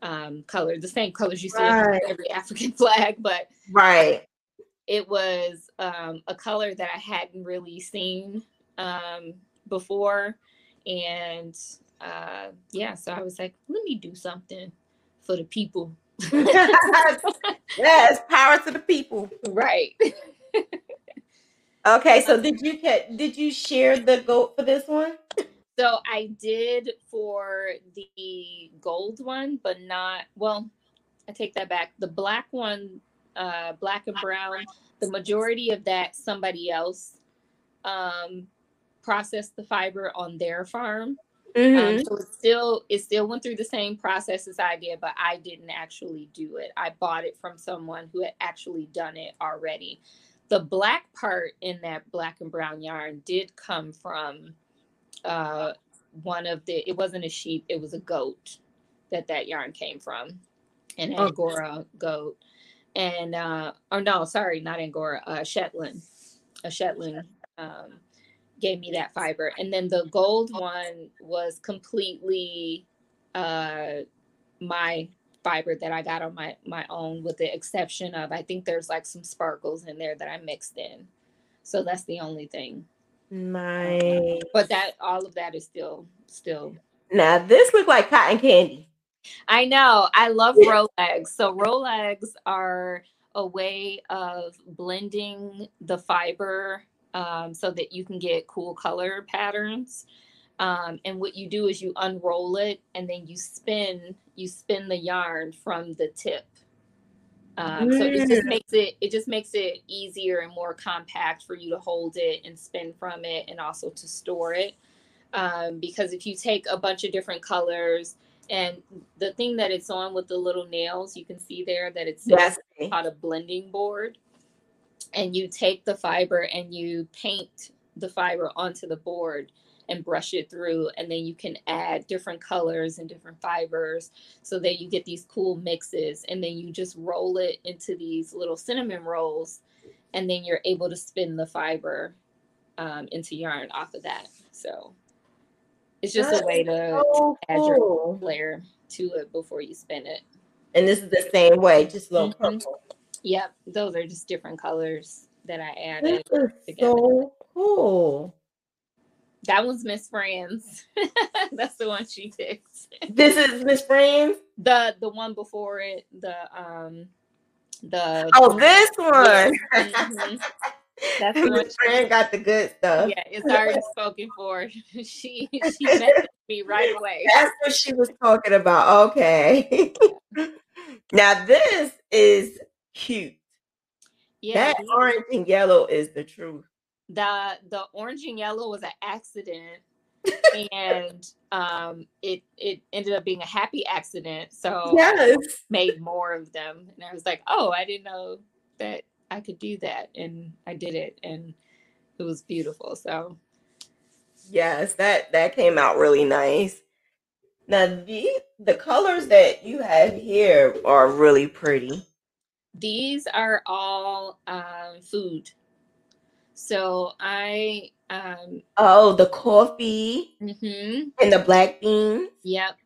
um, color, the same colors you see in Right. every African [LAUGHS] flag, but right. It was um, a color that I hadn't really seen um, before. And uh, yeah, so I was like, let me do something for the people. [LAUGHS] yes, power to the people. right. Okay, so did you get did you share the goat for this one? So I did for the gold one, but not, well, I take that back. The black one, uh, black and brown, the majority of that, somebody else um, processed the fiber on their farm. Um, so it still it still went through the same process as I did, but I didn't actually do it. I bought it from someone who had actually done it already. The black part in that black and brown yarn did come from uh, one of the. It wasn't a sheep; it was a goat that that yarn came from, an Oh. Angora goat, and uh, or no, sorry, not Angora, uh, Shetland, a Shetland. Um, gave me that fiber and then the gold one was completely uh my fiber that i got on my my own with the exception of i think there's like some sparkles in there that i mixed in so that's the only thing Nice. but that all of that is still still Now this look like cotton candy. I know. I love rolags. So rolags are a way of blending the fiber um, so that you can get cool color patterns. Um, and what you do is you unroll it and then you spin you spin the yarn from the tip. Um, so it just Mm. makes it it just makes it easier and more compact for you to hold it and spin from it and also to store it. Um, because if you take a bunch of different colors and the thing that it's on with the little nails, you can see there that it's Yes. called a blending board. And you take the fiber and you paint the fiber onto the board and brush it through. And then you can add different colors and different fibers so that you get these cool mixes. And then you just roll it into these little cinnamon rolls. And then you're able to spin the fiber um, into yarn off of that. So it's just That a way to So add your cool. layer to it before you spin it. And this is the same way, just a little Mhm. purple. Yep, those are just different colors that I This added. is together. so cool. That one's Miss Friends. [LAUGHS] That's the one she picked. This is Miss Friends. The the one before it, the um the Oh, this one. Mhm. [LAUGHS] That's the one Friend got the good stuff. yeah, it's already spoken for. [LAUGHS] she she [LAUGHS] messaged me right away. That's what she was talking about. Okay. [LAUGHS] now this is cute. Yeah, that orange and yellow is the truth. the the orange and yellow was an accident and um it it ended up being a happy accident so Yes. made more of them and i was like oh i didn't know that i could do that and i did it and it was beautiful so Yes, that that came out really nice. Now the the colors that you have here are really pretty. these are all um food so i um Oh, the coffee mhm, and the black beans. Yep.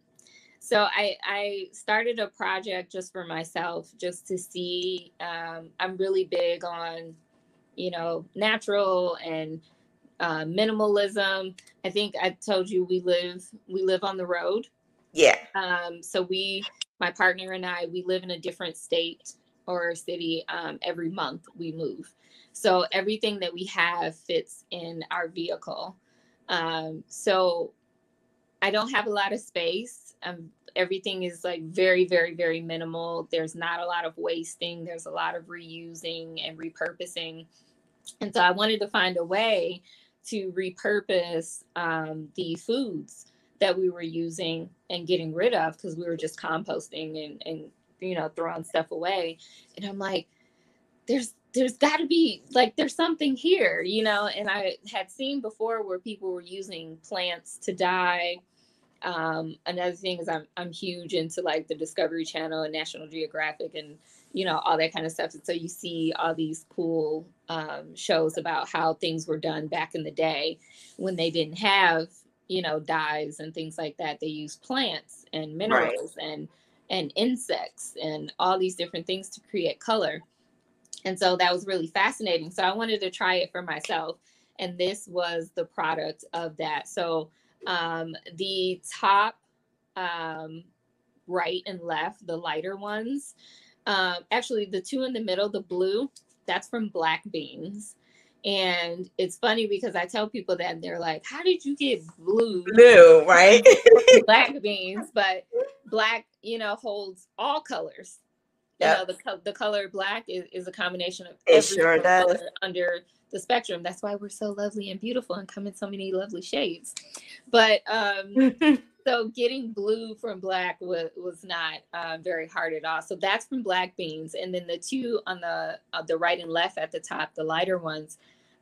So I I started a project just for myself, just to see. Um, I'm really big on you know, natural and uh, minimalism. I think I told you we live we live on the road. Yeah. Um, so we, my partner and I, we live in a different state or city um, every month. We move, so everything that we have fits in our vehicle. Um, so I don't have a lot of space. Um, everything is like very, very, very minimal. There's not a lot of wasting. There's a lot of reusing and repurposing. And so I wanted to find a way to repurpose um, the foods that we were using and getting rid of because we were just composting and, and you know throwing stuff away. And I'm like, there's there's got to be like there's something here, you know. And I had seen before where people were using plants to dye um, another thing is I'm I'm huge into like the Discovery Channel and National Geographic and you know all that kind of stuff. And so you see all these cool um, shows about how things were done back in the day when they didn't have you know dyes and things like that. They used plants and minerals right. and and insects and all these different things to create color. And so that was really fascinating. So I wanted to try it for myself. And this was the product of that. So um, the top um, right and left, the lighter ones, um, actually, the two in the middle, the blue, that's from black beans. And it's funny because I tell people that and they're like, How did you get blue? Blue, right? black beans, but black, you know, holds all colors. Yep. You know, the, the color black is, is a combination of it sure does. under the spectrum. That's why we're so lovely and beautiful and come in so many lovely shades. But um, [LAUGHS] so getting blue from black was, was not uh, very hard at all. So that's from black beans, and then the two on the uh, the right and left at the top, the lighter ones,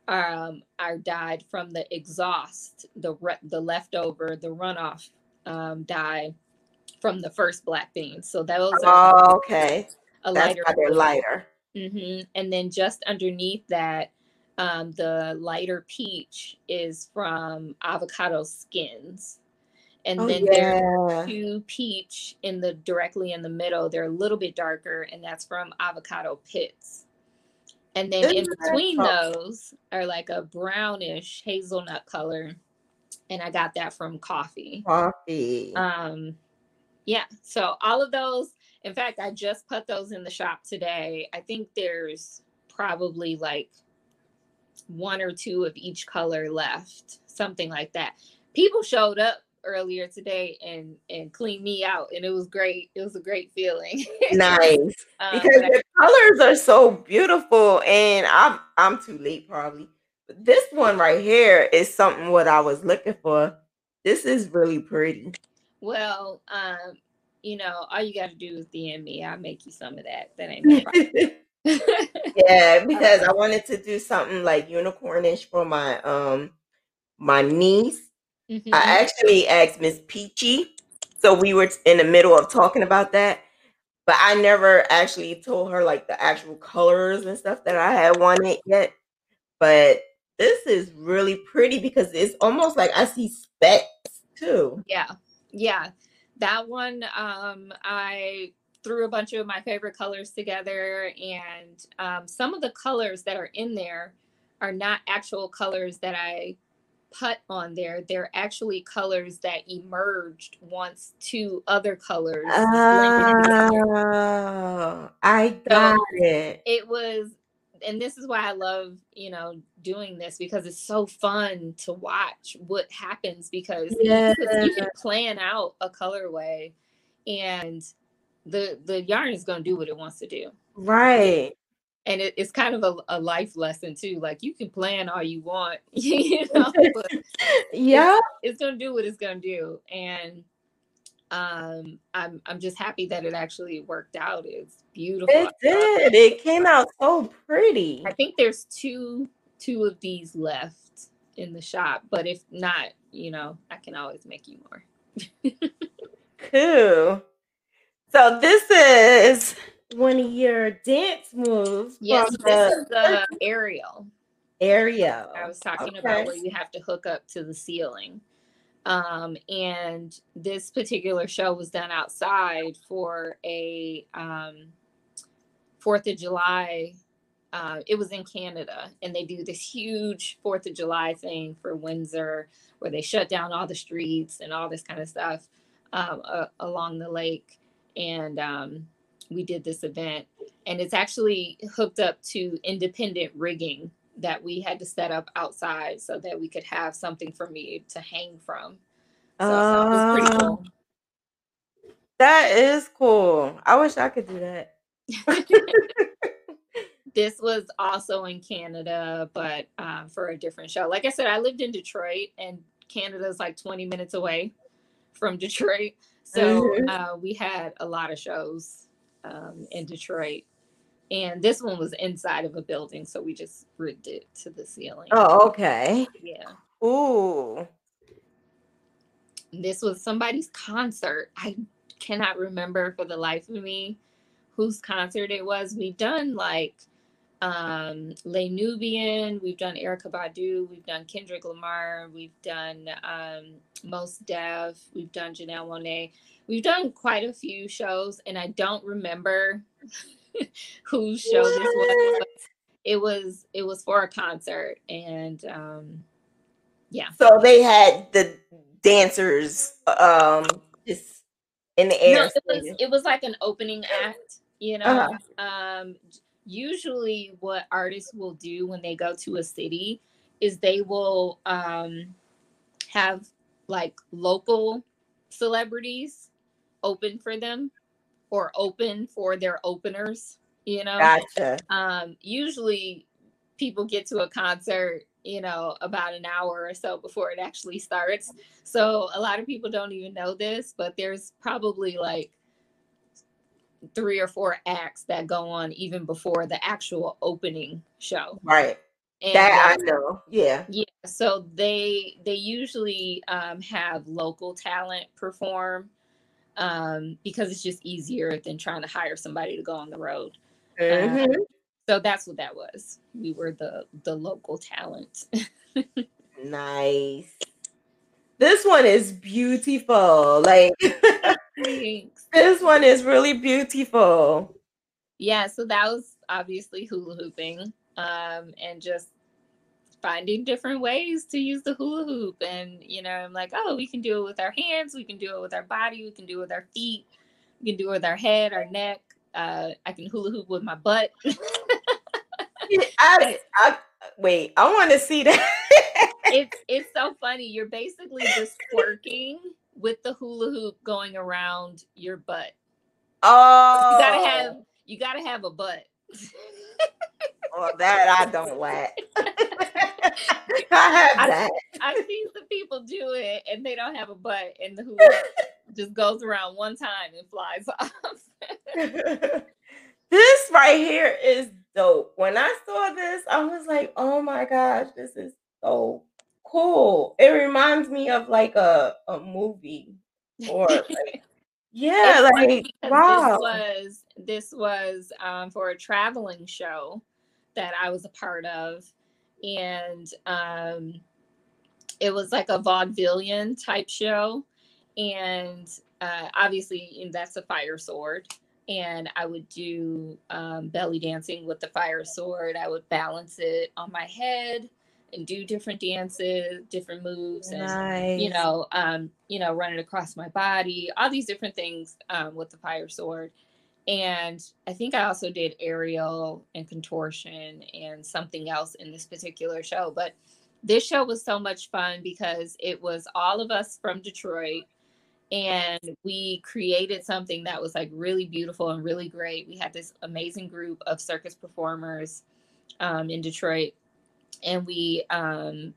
um, are dyed from the exhaust, the re- the leftover, the runoff um, dye from the first black beans. So those are oh, okay. A lighter, lighter. Mm-hmm. And then just underneath that um, the lighter peach is from avocado skins. And oh, then yeah. there are two peach in the directly in the middle. They're a little bit darker, and that's from avocado pits. And then in between those are like a brownish hazelnut color. And I got that from coffee. Coffee. Um, yeah. So all of those, in fact, I just put those in the shop today. I think there's probably like one or two of each color left, something like that. People showed up earlier today and and cleaned me out and it was great. It was a great feeling. [LAUGHS] Nice. Um, because the colors are so beautiful and i'm i'm too late probably. But this one right here is something what i was looking for. This is really pretty. Well um you know all you got to do is dm me i'll make you some of that that ain't no problem [LAUGHS] yeah, [LAUGHS] because I wanted to do something like unicornish for my um my niece. Mm-hmm. I actually asked Miss Peachy, so we were in the middle of talking about that, but I never actually told her like the actual colors and stuff that I had wanted yet. But this is really pretty because it's almost like I see specks too. Yeah, yeah, that one um I threw a bunch of my favorite colors together and um, some of the colors that are in there are not actual colors that i put on there. They're actually colors that emerged once two other colors oh, i got so it. it was and this is why i love you know doing this because it's so fun to watch what happens because yeah. you can plan out a colorway and the the yarn is going to do what it wants to do. Right. And it, it's kind of a, a, life lesson too like you can plan all you want [LAUGHS] you know [LAUGHS] yeah it's, it's going to do what it's going to do. And um i'm i'm just happy that it actually worked out it's beautiful it did it came out so pretty i think there's two two of these left in the shop but if not you know i can always make you more [LAUGHS] cool so this is one of your dance moves. Yes, this the, is the aerial. Aerial. I was talking okay. about where you have to hook up to the ceiling. Um, and this particular show was done outside for a um, Fourth of July uh, it was in Canada, and they do this huge Fourth of July thing for Windsor, where they shut down all the streets and all this kind of stuff um, uh, along the lake. And um, we did this event, and it's actually hooked up to independent rigging that we had to set up outside so that we could have something for me to hang from. So uh, it was pretty cool. That is cool. I wish I could do that. [LAUGHS] this was also in Canada, but um, for a different show. Like I said, I lived in Detroit, and Canada is like 20 minutes away from Detroit. So mm-hmm. uh, we had a lot of shows um, in Detroit. And this one was inside of a building, so we just rigged it to the ceiling. Oh, okay. Yeah. Ooh. This was somebody's concert. I cannot remember for the life of me whose concert it was. We've done like um Les Nubian, we've done Erykah Badu, we've done Kendrick Lamar, we've done um Mos Def, we've done Janelle Monáe. We've done quite a few shows and I don't remember whose show this was. It was it was for a concert and um yeah. So they had the dancers um just in the air. No, it was it was like an opening act, you know. Uh-huh. Um usually what artists will do when they go to a city is they will um, have like local celebrities open for them or open for their openers you know gotcha. um usually people get to a concert you know about an hour or so before it actually starts so a lot of people don't even know this but there's probably like three or four acts that go on even before the actual opening show. Right. And that I know. Yeah. Yeah. So they they usually um, have local talent perform um, because it's just easier than trying to hire somebody to go on the road. Mm-hmm. Um, so that's what that was. We were the the local talent. nice. This one is beautiful. Like [LAUGHS] this one is really beautiful. Yeah, so that was obviously hula hooping. Um, and just finding different ways to use the hula hoop. And you know, I'm like, oh, we can do it with our hands, we can do it with our body, we can do it with our feet, we can do it with our head, our neck. Uh, I can hula hoop with my butt. [LAUGHS] I, I, wait, I want to see that it's it's so funny. You're basically just twerking with the hula hoop going around your butt. Oh, you gotta have you gotta have a butt. [LAUGHS] well, that I don't like. [LAUGHS] I have that. I, I've seen some people do it and they don't have a butt, and the hula just goes around one time and flies [LAUGHS] off. this right here is dope. When I saw this, I was like, "Oh my gosh, this is so cool. It reminds me of like a, a movie or like, yeah, like wow. This was this was um, for a traveling show that I was a part of, and um, it was like a vaudevillian type show, and uh, obviously that's a fire sword. And I would do um, belly dancing with the fire sword. I would balance it on my head and do different dances, different moves, and nice. you know, um, you know, running across my body, all these different things um, with the fire sword. And I think I also did aerial and contortion and something else in this particular show. But this show was so much fun because it was all of us from Detroit and we created something that was like really beautiful and really great. We had this amazing group of circus performers um, in Detroit and we um,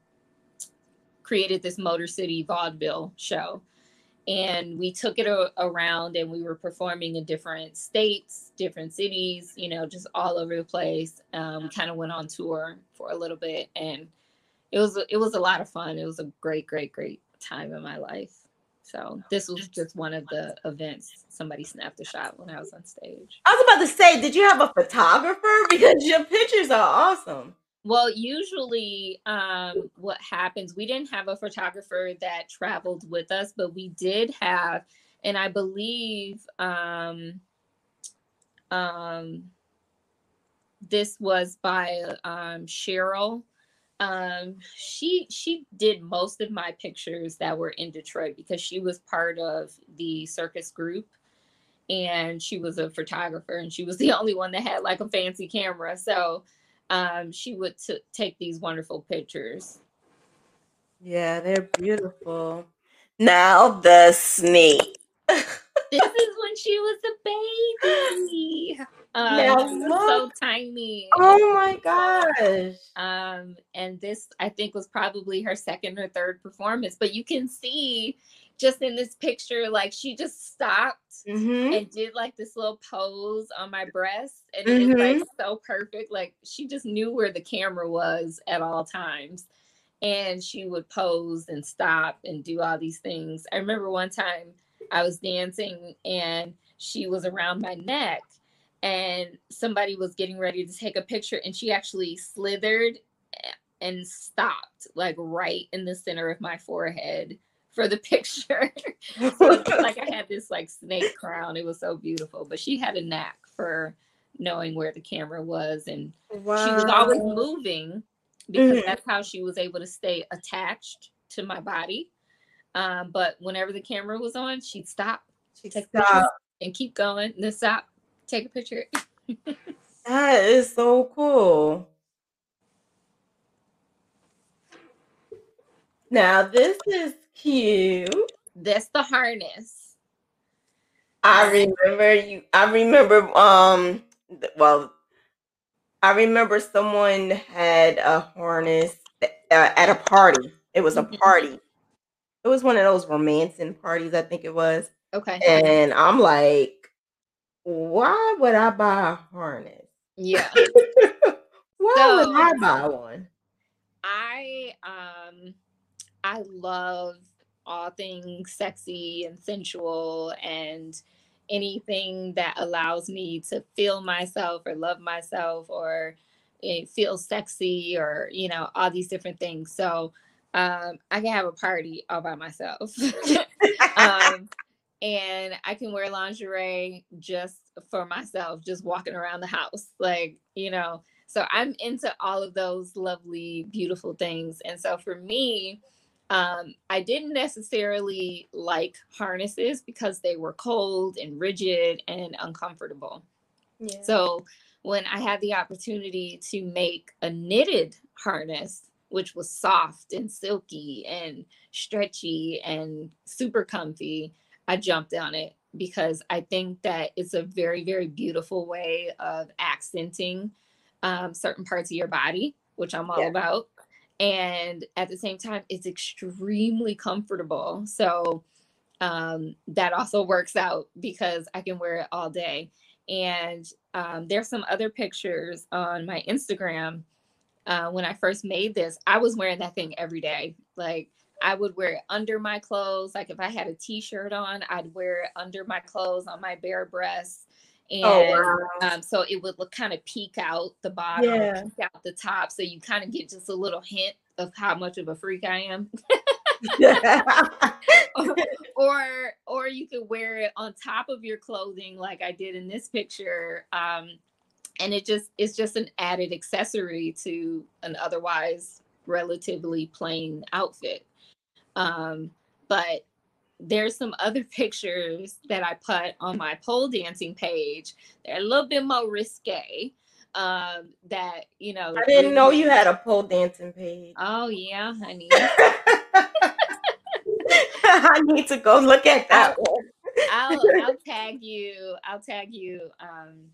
created this Motor City vaudeville show. And we took it a- around and we were performing in different states, different cities, you know, just all over the place. Um, kind of went on tour for a little bit and it was it was a lot of fun. It was a great, great, great time in my life. So this was just one of the events. Somebody snapped a shot when I was on stage. I was about to say, did you have a photographer? [LAUGHS] Because your pictures are awesome. Well, usually, um, what happens, we didn't have a photographer that traveled with us, but we did have, and I believe um, um, this was by um, Cheryl. Um, she she did most of my pictures that were in Detroit because she was part of the circus group and she was a photographer and she was [LAUGHS] the only one that had like a fancy camera. So um, she would t- take these wonderful pictures. Yeah, they're beautiful. Now the snake. [LAUGHS] this is when she was a baby. Um, now so tiny. Oh my gosh. Um, and this I think was probably her second or third performance, but you can see just in this picture, like she just stopped mm-hmm. and did like this little pose on my breast, and mm-hmm. it's like so perfect. Like she just knew where the camera was at all times, and she would pose and stop and do all these things. I remember one time I was dancing and she was around my neck, and somebody was getting ready to take a picture, and she actually slithered eh, and stopped like right in the center of my forehead for the [LAUGHS] picture. [LAUGHS] so like I had this like snake crown. It was so beautiful. But she had a knack for knowing where the camera was and wow. she was always moving because mm-hmm. that's how she was able to stay attached to my body. Um, but whenever the camera was on, she'd stop. She'd take stop. and keep going and then stop, take a picture. [LAUGHS] that is so cool. Now this is cute. That's the harness. I remember you. I remember. Um. Well, I remember someone had a harness at a party. It was a mm-hmm. party. It was one of those romancing parties. I think it was. Okay. And I'm like, why would I buy a harness? Yeah. [LAUGHS] why so, would I buy one? I um I love all things sexy and sensual and anything that allows me to feel myself or love myself or eh, feel sexy or you know all these different things. So um, i can have a party all by myself. [LAUGHS] Um, and i can wear lingerie just for myself just walking around the house like you know. So i'm into all of those lovely beautiful things. And so for me um, I didn't necessarily like harnesses because they were cold and rigid and uncomfortable. Yeah. So when I had the opportunity to make a knitted harness, which was soft and silky and stretchy and super comfy, I jumped on it because I think that it's a very, very beautiful way of accenting um, certain parts of your body, which I'm all yeah. about and at the same time it's extremely comfortable. So um, that also works out because i can wear it all day. And um, there's some other pictures on my instagram uh, when i first made this i was wearing that thing every day. Like i would wear it under my clothes. Like if i had a t-shirt on i'd wear it under my clothes on my bare breasts and oh, wow. um, so it would look kind of peek out the bottom, yeah. peek out the top, so you kind of get just a little hint of how much of a freak I am. [LAUGHS] [LAUGHS] or, or you could wear it on top of your clothing like I did in this picture. Um, and it just it's just an added accessory to an otherwise relatively plain outfit. Um, but there's some other [LAUGHS] pictures that I put on my pole dancing page. They're a little bit more risque. Um, that you know, I didn't know you had a pole dancing page. Oh yeah, honey. [LAUGHS] I need to go look at that I'll, one. I'll [LAUGHS] I'll tag you. I'll tag you um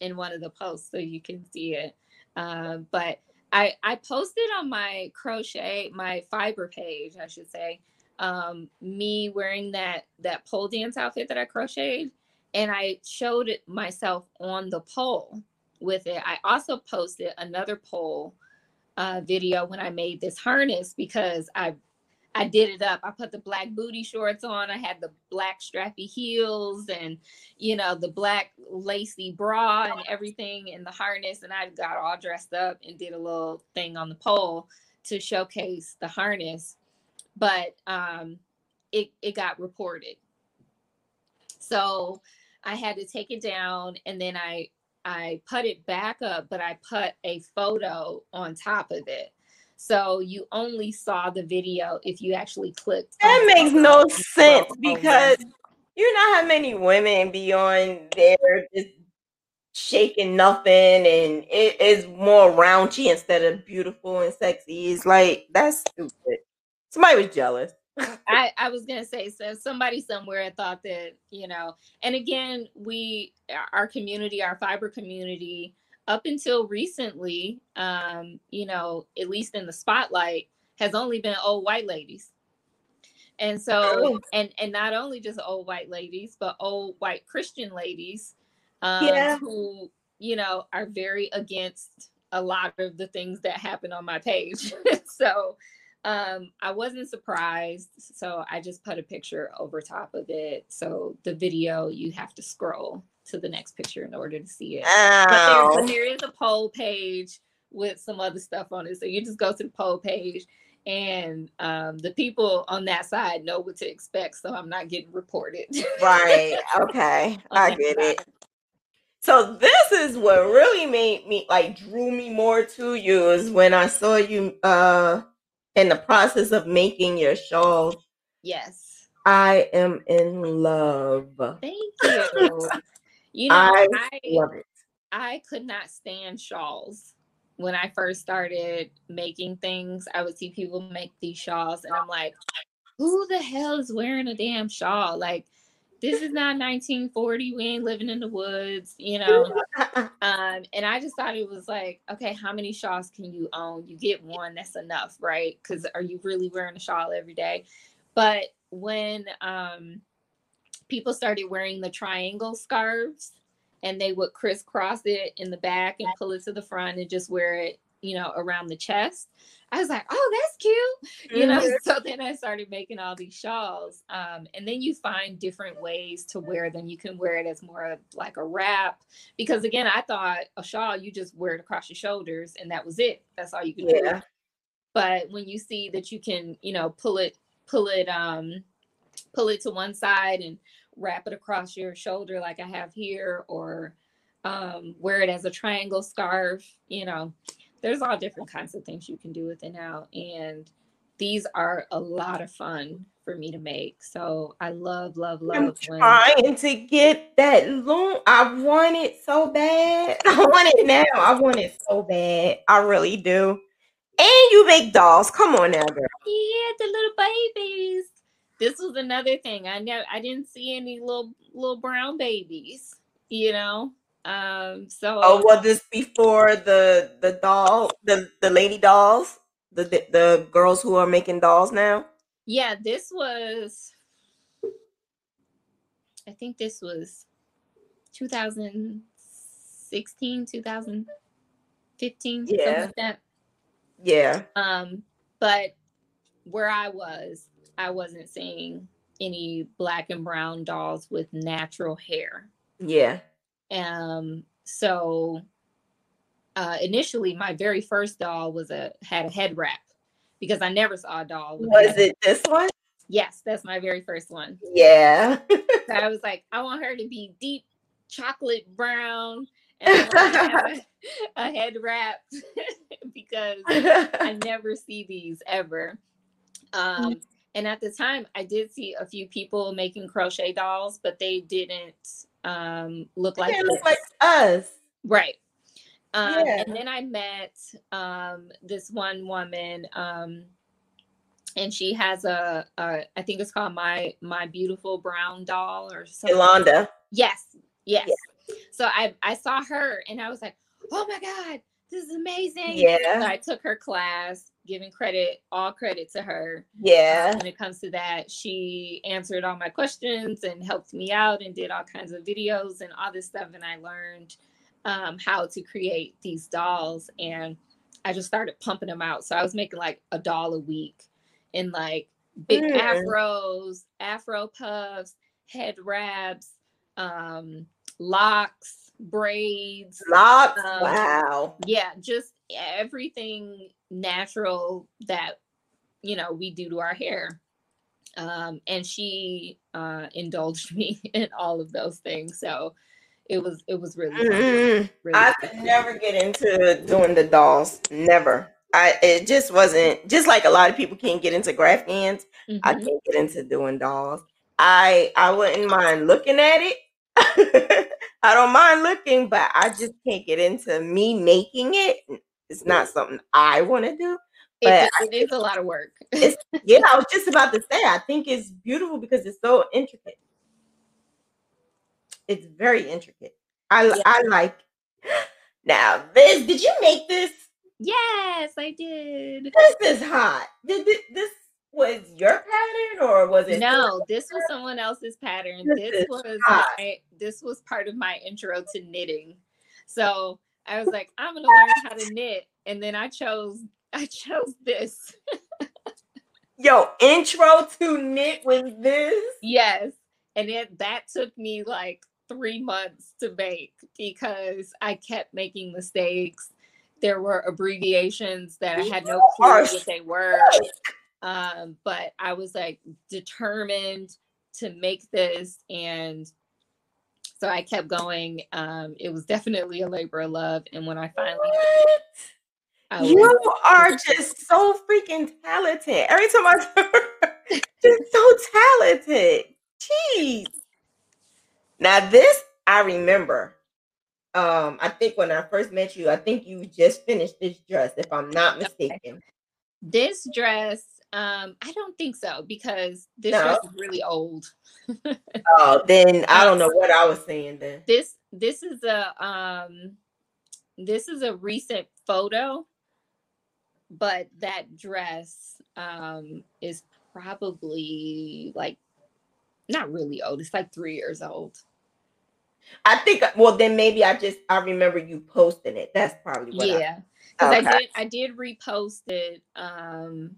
in one of the posts so you can see it. Uh, but I I posted on my crochet my fiber page, I should say um, me wearing that that pole dance outfit that I crocheted, and I showed it myself on the pole with it. I also posted another pole uh, video when I made this harness because I I did it up. I put the black booty shorts on. I had the black strappy heels and you know the black lacy bra and everything in the harness, and I got all dressed up and did a little thing on the pole to showcase the harness but um, it, it got reported. So I had to take it down and then I I put it back up, but I put a photo on top of it. So you only saw the video if you actually clicked. That makes no sense because you know how many women be on there just shaking nothing and it is more raunchy instead of beautiful and sexy. It's like that's stupid. Somebody was jealous. [LAUGHS] I, I was gonna say so somebody somewhere thought that you know and again we our community our fiber community up until recently um you know at least in the spotlight has only been old white ladies and so oh. and and not only just old white ladies but old white christian ladies um yeah. who you know are very against a lot of the things that happen on my page [LAUGHS] so um, I wasn't surprised, so I just put a picture over top of it. So the video, you have to scroll to the next picture in order to see it. But there, there is a poll page with some other stuff on it. So you just go to the poll page and um, the people on that side know what to expect. So I'm not getting reported. [LAUGHS] right. Okay. I get side. it. So this is what really made me like drew me more to you is when I saw you uh in the process of making your shawl. Yes. I am in love. Thank you. [LAUGHS] you know, I, I love it. I could not stand shawls. When I first started making things, I would see people make these shawls, and I'm like, who the hell is wearing a damn shawl? Like, this is not 1940. We ain't living in the woods, you know. [LAUGHS] um, and I just thought it was like, okay, how many shawls can you own? You get one, that's enough, right? Because are you really wearing a shawl every day? But when um, people started wearing the triangle scarves and they would crisscross it in the back and pull it to the front and just wear it, you know, around the chest. I was like, oh, that's cute. You know, mm-hmm. so then I started making all these shawls. Um, and then you find different ways to wear them. You can wear it as more of like a wrap. Because again, I thought a shawl, you just wear it across your shoulders and that was it. That's all you can yeah. do. But when you see that you can, you know, pull it, pull it, um, pull it to one side and wrap it across your shoulder like I have here, or um, wear it as a triangle scarf, you know, there's all different kinds of things you can do with it now. And these are a lot of fun for me to make. So I love, love, love. I'm when... trying to get that long. I want it so bad. [LAUGHS] I want it now. I want it so bad. I really do. And you make dolls. Come on now, girl. Yeah, the little babies. This was another thing. I never I didn't see any little little brown babies, you know. Um, so oh, was this before the the doll, the the lady dolls, the, the the girls who are making dolls now? Yeah, this was. I think this was 2016, 2015, yeah. Like that. Yeah. Um, but where I was, I wasn't seeing any black and brown dolls with natural hair. Yeah. Um, so uh, initially, my very first doll was a had a head wrap because I never saw a doll. was it this one? Yes, that's my very first one. Yeah. so I was like, I want her to be deep chocolate brown and [LAUGHS] a, a head wrap [LAUGHS] because I [LAUGHS] never see these ever. Um, and at the time, I did see a few people making crochet dolls, but they didn't um, look like look like us, right? Um, yeah. And then I met um, this one woman, um, and she has a, a, I think it's called my my beautiful brown doll or something. Yolanda. Yes, yes. Yeah. So I I saw her and I was like, oh my god, this is amazing. Yeah. So I took her class, giving credit, all credit to her. Yeah. When it comes to that, she answered all my questions and helped me out and did all kinds of videos and all this stuff. And I learned um, how to create these dolls. And I just started pumping them out. So I was making like a doll a week in like big mm. afros, afro puffs, head wraps, um, locks braids, locks. Um, wow. Yeah, just everything natural that you know we do to our hair. Um, and she uh, indulged [LAUGHS] me in all of those things. So it was it was really, Mm-mm. really I could never get into doing the dolls. Never. I it just wasn't just like a lot of people can't get into graphghans. I Mhm. can't get into doing dolls. I I wouldn't mind looking at it. [LAUGHS] I don't mind looking, but I just can't get into me making it. It's not something I want to do. But I it is a lot of work. It's [LAUGHS] yeah, I was just about to say I think it's beautiful because it's so intricate. It's very intricate. I Yeah. I like [GASPS] now this. Did you make this? yes, I did. This is hot. Did this, this was your pattern or was it? No, this was someone else's pattern. This This was hot. my, this was part of my intro to knitting. So I was like, I'm gonna learn how to knit, and then I chose [LAUGHS] I chose this. Yo, intro to knit was this. Yes, and it that took me like three months to make because I kept making mistakes. There were abbreviations that I had no clue what they were. um, but I was like determined to make this, and so I kept going. Um, it was definitely a labor of love, and when I finally, What? I was, You are just so freaking talented. Every time I [LAUGHS] turn, just so talented. Jeez. Now this I remember. Um, I think when I first met you, I think you just finished this dress, if I'm not mistaken. this dress. Um, I don't think so because this No? dress is really old. [LAUGHS] Oh, then I don't know what I was saying then. this this is a um this is a recent photo but that dress um is probably like not really old it's like three years old I think well then maybe I just I remember you posting it. That's probably what I- yeah because Okay. i did i did repost it um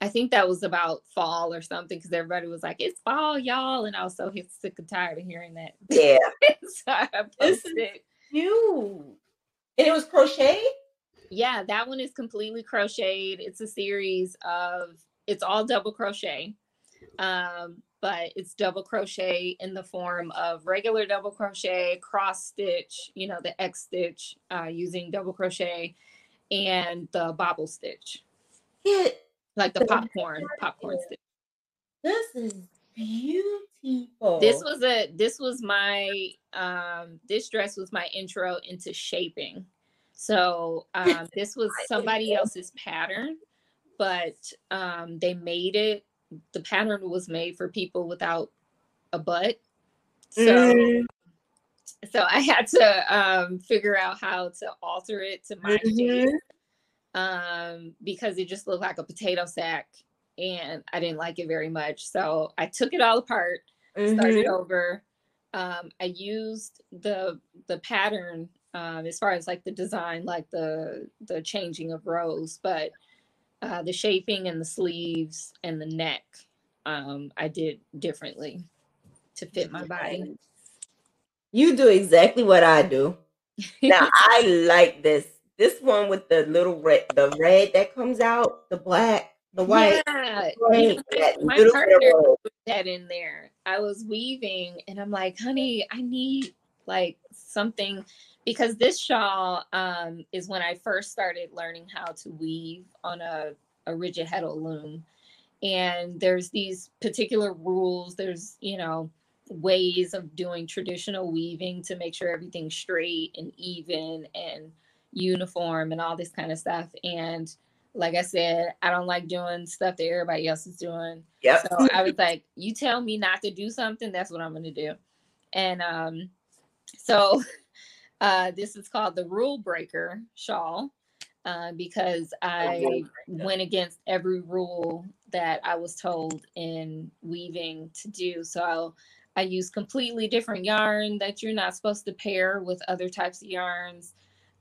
i think that was about fall or something because everybody was like it's fall y'all and i was so [LAUGHS] sick and tired of hearing that Yeah. [LAUGHS] so i posted Cute. And it was crochet? Yeah, that one is completely crocheted. It's a series of it's all double crochet. Um, but it's double crochet in the form of regular double crochet, cross stitch, you know, the X stitch uh, using double crochet and the bobble stitch, Yeah. Like the popcorn, popcorn stitch. This is beautiful. This was a this was my um this dress was my intro into shaping. So um [LAUGHS] this was somebody else's pattern, but um they made it the pattern was made for people without a butt. So Mm, so I had to um figure out how to alter it to my mhm. Um because it just looked like a potato sack and I didn't like it very much. So I took it all apart started Mhm. over. Um, I used the the pattern um, as far as like the design, like the the changing of rows, but uh, the shaping and the sleeves and the neck, um, I did differently to fit my body. You do exactly what I do. Now [LAUGHS] I like this. This one with the little red, the red that comes out, the black, the white. Yeah, Right, know, my partner put that in there. I was weaving and I'm like, honey, I need like something because this shawl um, is when I first started learning how to weave on a, a rigid heddle loom. And there's these particular rules, there's, you know, ways of doing traditional weaving to make sure everything's straight and even and uniform and all this kind of stuff. And like I said, I don't like doing stuff that everybody else is doing. Yep. So I was like, you tell me not to do something, that's what I'm going to do. And um, so [LAUGHS] uh, this is called the Rule Breaker shawl uh, because I went against every rule that I was told in weaving to do. So I'll, I use completely different yarn that you're not supposed to pair with other types of yarns.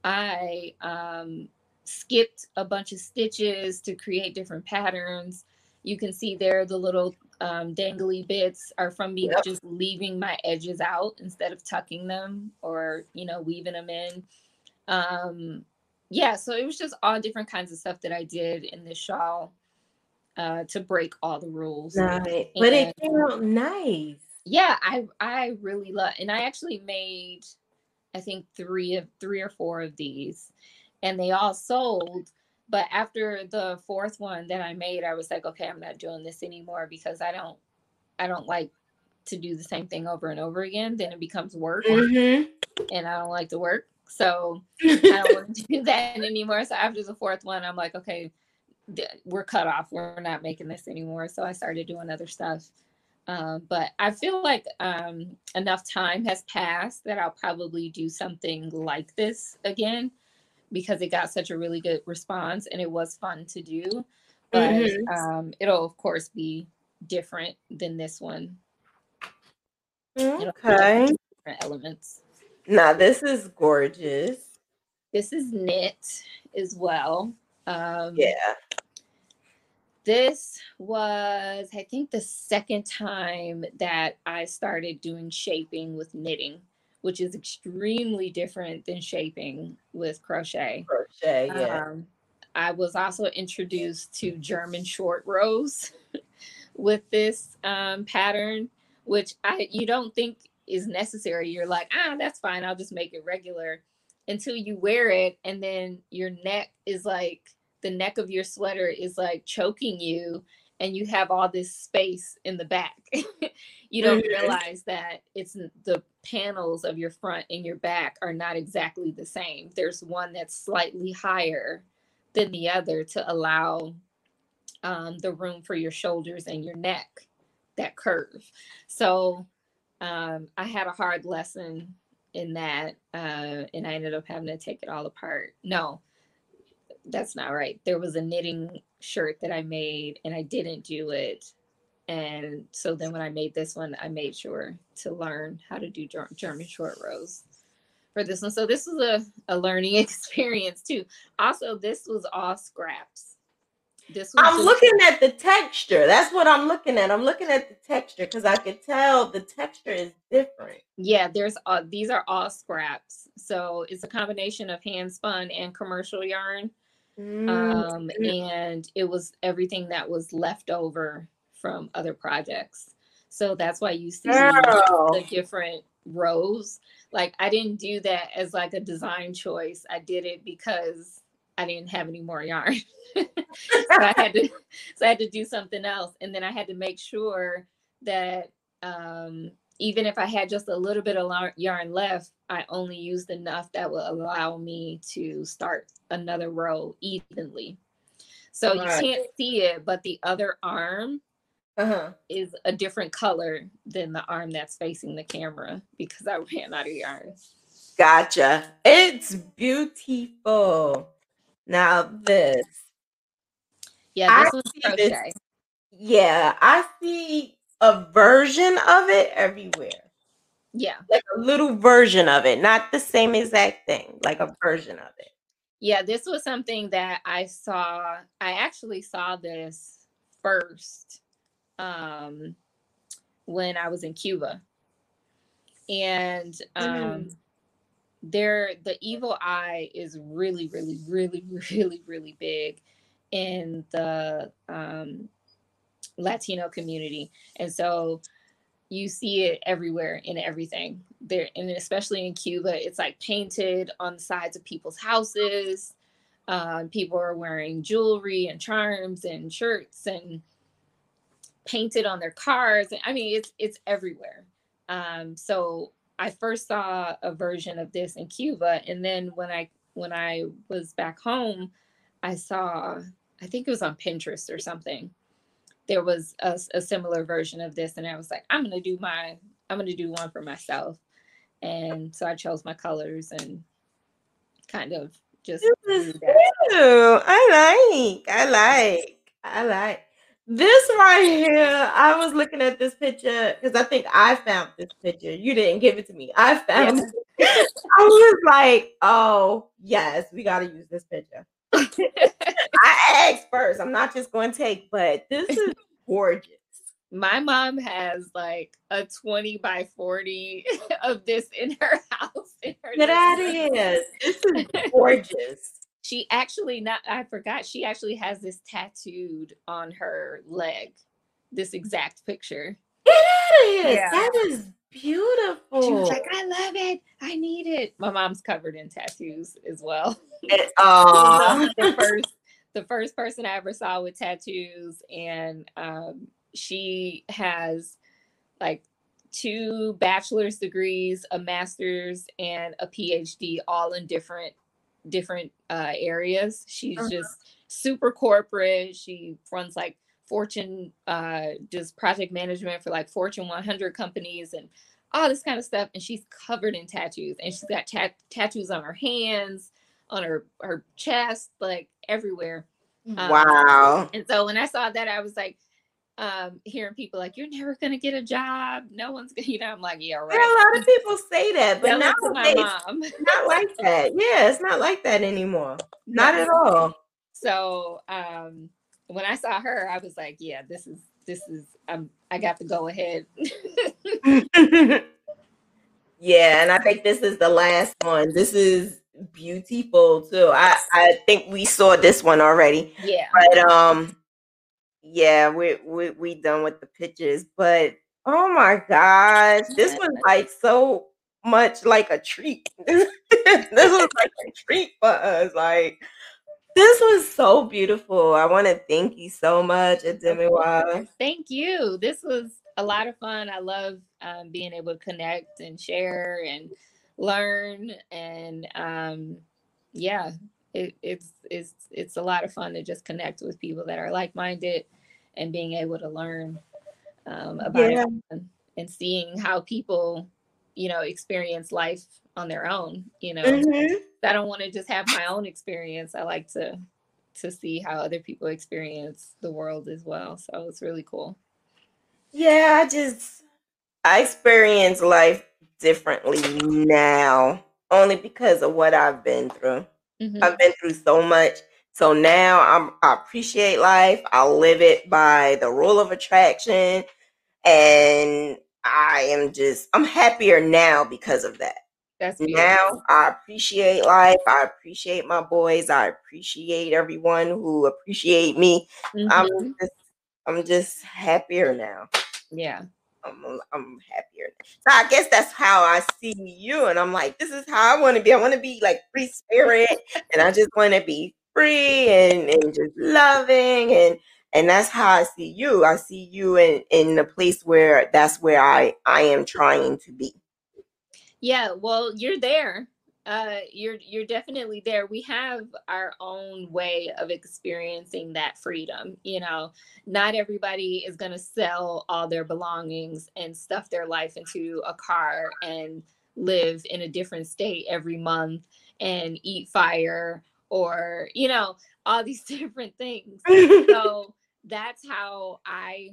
I um, skipped a bunch of stitches to create different patterns. You can see there the little um, dangly bits are from me Yep. just leaving my edges out instead of tucking them or you know weaving them in. Um, yeah, so it was just all different kinds of stuff that I did in this shawl uh, to break all the rules. Right. But it came out nice. yeah, I I really love and I actually made I think three of three or four of these and they all sold. But after the fourth one that I made, I was like, okay, I'm not doing this anymore because I don't I don't like to do the same thing over and over again. Then it becomes work. Mm-hmm. And I don't like to work. So [LAUGHS] I don't want to do that anymore. So after the fourth one, I'm like, okay, we're cut off. We're not making this anymore. So I started doing other stuff. Um, but I feel like um, enough time has passed that I'll probably do something like this again because it got such a really good response and it was fun to do. But mm-hmm. um, it'll, of course, be different than this one. Okay. Different elements. Now, this is gorgeous. This is knit as well. Um, yeah. This was, I think, the second time that I started doing shaping with knitting, which is extremely different than shaping with crochet. Crochet, yeah. Um, I was also introduced to German short rows [LAUGHS] with this um, pattern, which I you don't think is necessary. You're like, ah, that's fine. I'll just make it regular until you wear it, and then your neck is like the neck of your sweater is like choking you and you have all this space in the back. [LAUGHS] you don't realize that it's the panels of your front and your back are not exactly the same. There's one that's slightly higher than the other to allow um, the room for your shoulders and your neck, that curve. So um, I had a hard lesson in that, uh, and I ended up having to take it all apart. No, that's not right. There was a knitting shirt that I made and I didn't do it. And so then when I made this one, I made sure to learn how to do German short rows for this one. So this was a, a learning [LAUGHS] experience too. Also, this was all scraps. This I'm just- looking at the texture. That's what I'm looking at. I'm looking at the texture because I could tell the texture is different. Yeah, there's uh, these are all scraps. So it's a combination of hand spun and commercial yarn. Mm-hmm. Um, and it was everything that was left over from other projects. So that's why you see oh. the different rows. Like I didn't do that as like a design choice. I did it because I didn't have any more yarn. [LAUGHS] so I had to [LAUGHS] so I had to do something else. And then I had to make sure that um even if I had just a little bit of yarn left, I only used enough that would allow me to start another row evenly. So you can't see it, but the other arm uh-huh. is a different color than the arm that's facing the camera because I ran out of yarn. Gotcha. It's beautiful. Now this. Yeah, this I was crochet. This, yeah, I see a version of it everywhere. Yeah. Like a little version of it, not the same exact thing, like a version of it. Yeah, this was something that I saw. I actually saw this first um, when I was in Cuba. And um, mm. there, the evil eye is really, really, really, [LAUGHS] really, really big in the um, Latino community. And so you see it everywhere in everything. There and especially in cuba it's like painted on the sides of people's houses. Um, people are wearing jewelry and charms and shirts and painted on their cars. I mean it's it's everywhere. Um, so i first saw a version of this in cuba and then when i when i was back home i saw i think it was on pinterest or something there was a, a similar version of this and i was like i'm gonna do my i'm gonna do one for myself. And so i chose my colors and kind of just This is new. i like i like i like. This right here i was looking at this picture because i think i found this picture. You didn't give it to me. I found it. [LAUGHS] I was like oh yes we got to use this picture [LAUGHS] I asked first. I'm not just going to take, but this is [LAUGHS] gorgeous. My mom has like a 20 by 40 [LAUGHS] of this in her house. In her that is. This is gorgeous. she actually not I forgot she actually has this tattooed on her leg. This exact picture. Get out of here. Yeah. That is beautiful. She was like, I love it. I need it. My mom's covered in tattoos as well. [LAUGHS] Oh, [LAUGHS] the first the first person I ever saw with tattoos, and um, she has like two bachelor's degrees, a master's, and a PhD, all in different different uh, areas. She's uh-huh. just super corporate. She runs like Fortune, uh, does project management for like Fortune 100 companies and all this kind of stuff. And she's covered in tattoos, and she's got tat- tattoos on her hands, on her her chest, like everywhere. Um, wow. And so when I saw that, I was like, um, hearing people like, "You're never gonna get a job. No one's gonna," [LAUGHS] you know. I'm like, "Yeah, right." There a lot of people say that, but not my mom. [LAUGHS] not like that. Yeah, it's not like that anymore. Not at all. So um, when I saw her, I was like, "Yeah, this is this is. Um, I got to go ahead." [LAUGHS] yeah, and I think this is the last one. This is beautiful too. I I think we saw this one already. Yeah, but um yeah, we we we done with the pictures, but oh my gosh, this was like so much like a treat. [LAUGHS] this was like a treat for us. Like this was so beautiful. I want to thank you so much, Ademiwa. Thank you. This was a lot of fun. I love um, being able to connect and share and learn and um, yeah, it, it's it's it's a lot of fun to just connect with people that are like-minded and being able to learn um, about yeah. and, seeing how people you know experience life on their own you know mm-hmm. i don't want to just have my own experience i like to to see how other people experience the world as well so it's really cool yeah i just i experience life differently now only because of what i've been through Mm-hmm. I've been through so much. So now I'm I appreciate life. I live it by the rule of attraction. And I am just I'm happier now because of that. That's now I appreciate life. I appreciate my boys. I appreciate everyone who appreciate me. Mm-hmm. I'm just I'm just happier now. Yeah. I'm, I'm happier. So I guess that's how I see you. And I'm like, this is how I want to be. I want to be like free spirit. and I just want to be free and, and just loving. And and that's how I see you. I see you in, in the place where that's where I, I am trying to be. Yeah, well, you're there uh you're you're definitely there we have our own way of experiencing that freedom you know not everybody is going to sell all their belongings and stuff their life into a car and live in a different state every month and eat fire or you know all these [LAUGHS] different things so that's how i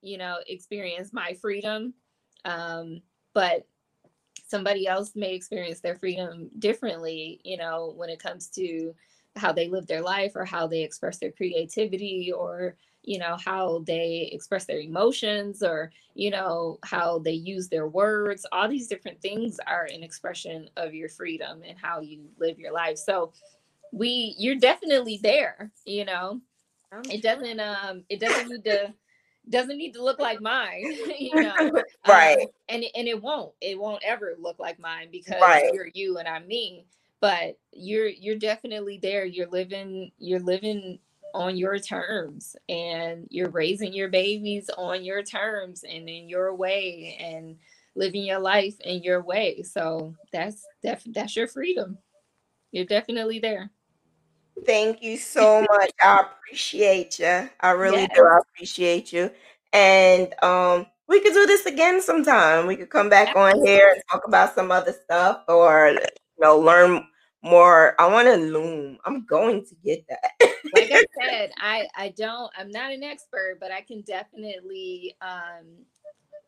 you know experience my freedom um but somebody else may experience their freedom differently, you know, when it comes to how they live their life or how they express their creativity or you know how they express their emotions or you know how they use their words. All these different things are an expression of your freedom and how you live your life. So we you're definitely there you know it doesn't um it doesn't need to doesn't need to look like mine, [LAUGHS] you [LAUGHS] know. right. Um, and and it won't. It won't ever look like mine because right. you're you and I'm me. But you're you're definitely there. You're living you're living on your terms and you're raising your babies on your terms and in your way and living your life in your way. So that's def- that's your freedom. You're definitely there. Thank you so much. I appreciate you. I really do. I appreciate you. And um, we could do this again sometime. We could come back on here and talk about some other stuff or you know, learn more. I want to loom. I'm going to get that. like I [LAUGHS] said, I I don't I'm not an expert, but I can definitely um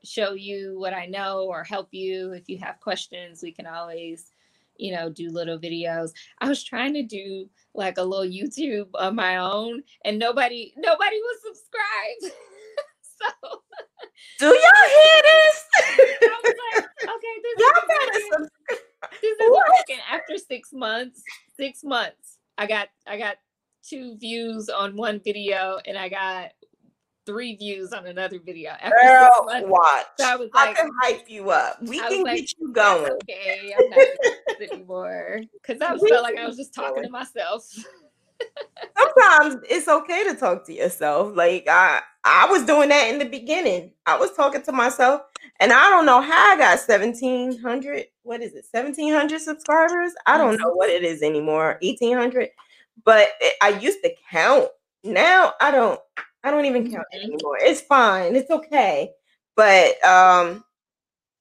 show you what I know or help you if you have questions. We can always you know, do little videos. I was trying to do like a little YouTube on my own, and nobody nobody was subscribed. [LAUGHS] so do y'all hear this? I was like, okay, this y'all is this is working. After six months, six months, I got I got two views on one video, and I got three views on another video. Girl, watch. So I was like, I can hype you up. We can like, get you going. Okay, I'm not doing anymore [LAUGHS] because I felt like I was just talking to myself. [LAUGHS] Sometimes it's okay to talk to yourself. Like I, I was doing that in the beginning. I was talking to myself, and I don't know how I got seventeen hundred. What is it? Seventeen hundred subscribers. I don't know what it is anymore. Eighteen hundred. But it, I used to count. Now I don't. I don't even count anymore. It's fine. It's okay. But um,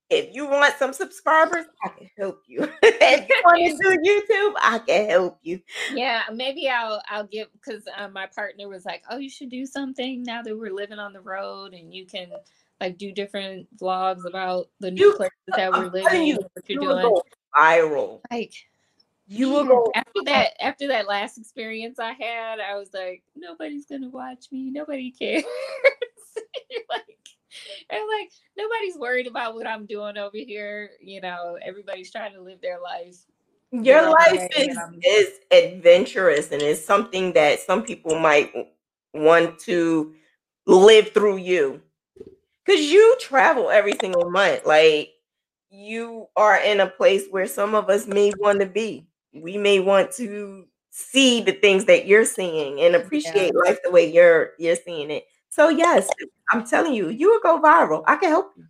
if you want some subscribers, I can help you. [LAUGHS] if you want to do YouTube, I can help you. Yeah, maybe I'll I'll give because uh, my partner was like, "Oh, you should do something now that we're living on the road, and you can like do different vlogs about the new you, places that we're living. You, what you're doing viral. Like you will go after that after that last experience I had, I was like, nobody's gonna watch me, nobody cares. [LAUGHS] like and like nobody's worried about what I'm doing over here. You know, everybody's trying to live their life. Your life is, is adventurous and it's something that some people might want to live through you. Cause you travel every single month. Like you are in a place where some of us may want to be we may want to see the things that you're seeing and appreciate yeah. life the way you're you're seeing it. So yes, I'm telling you, you will go viral. I can help you.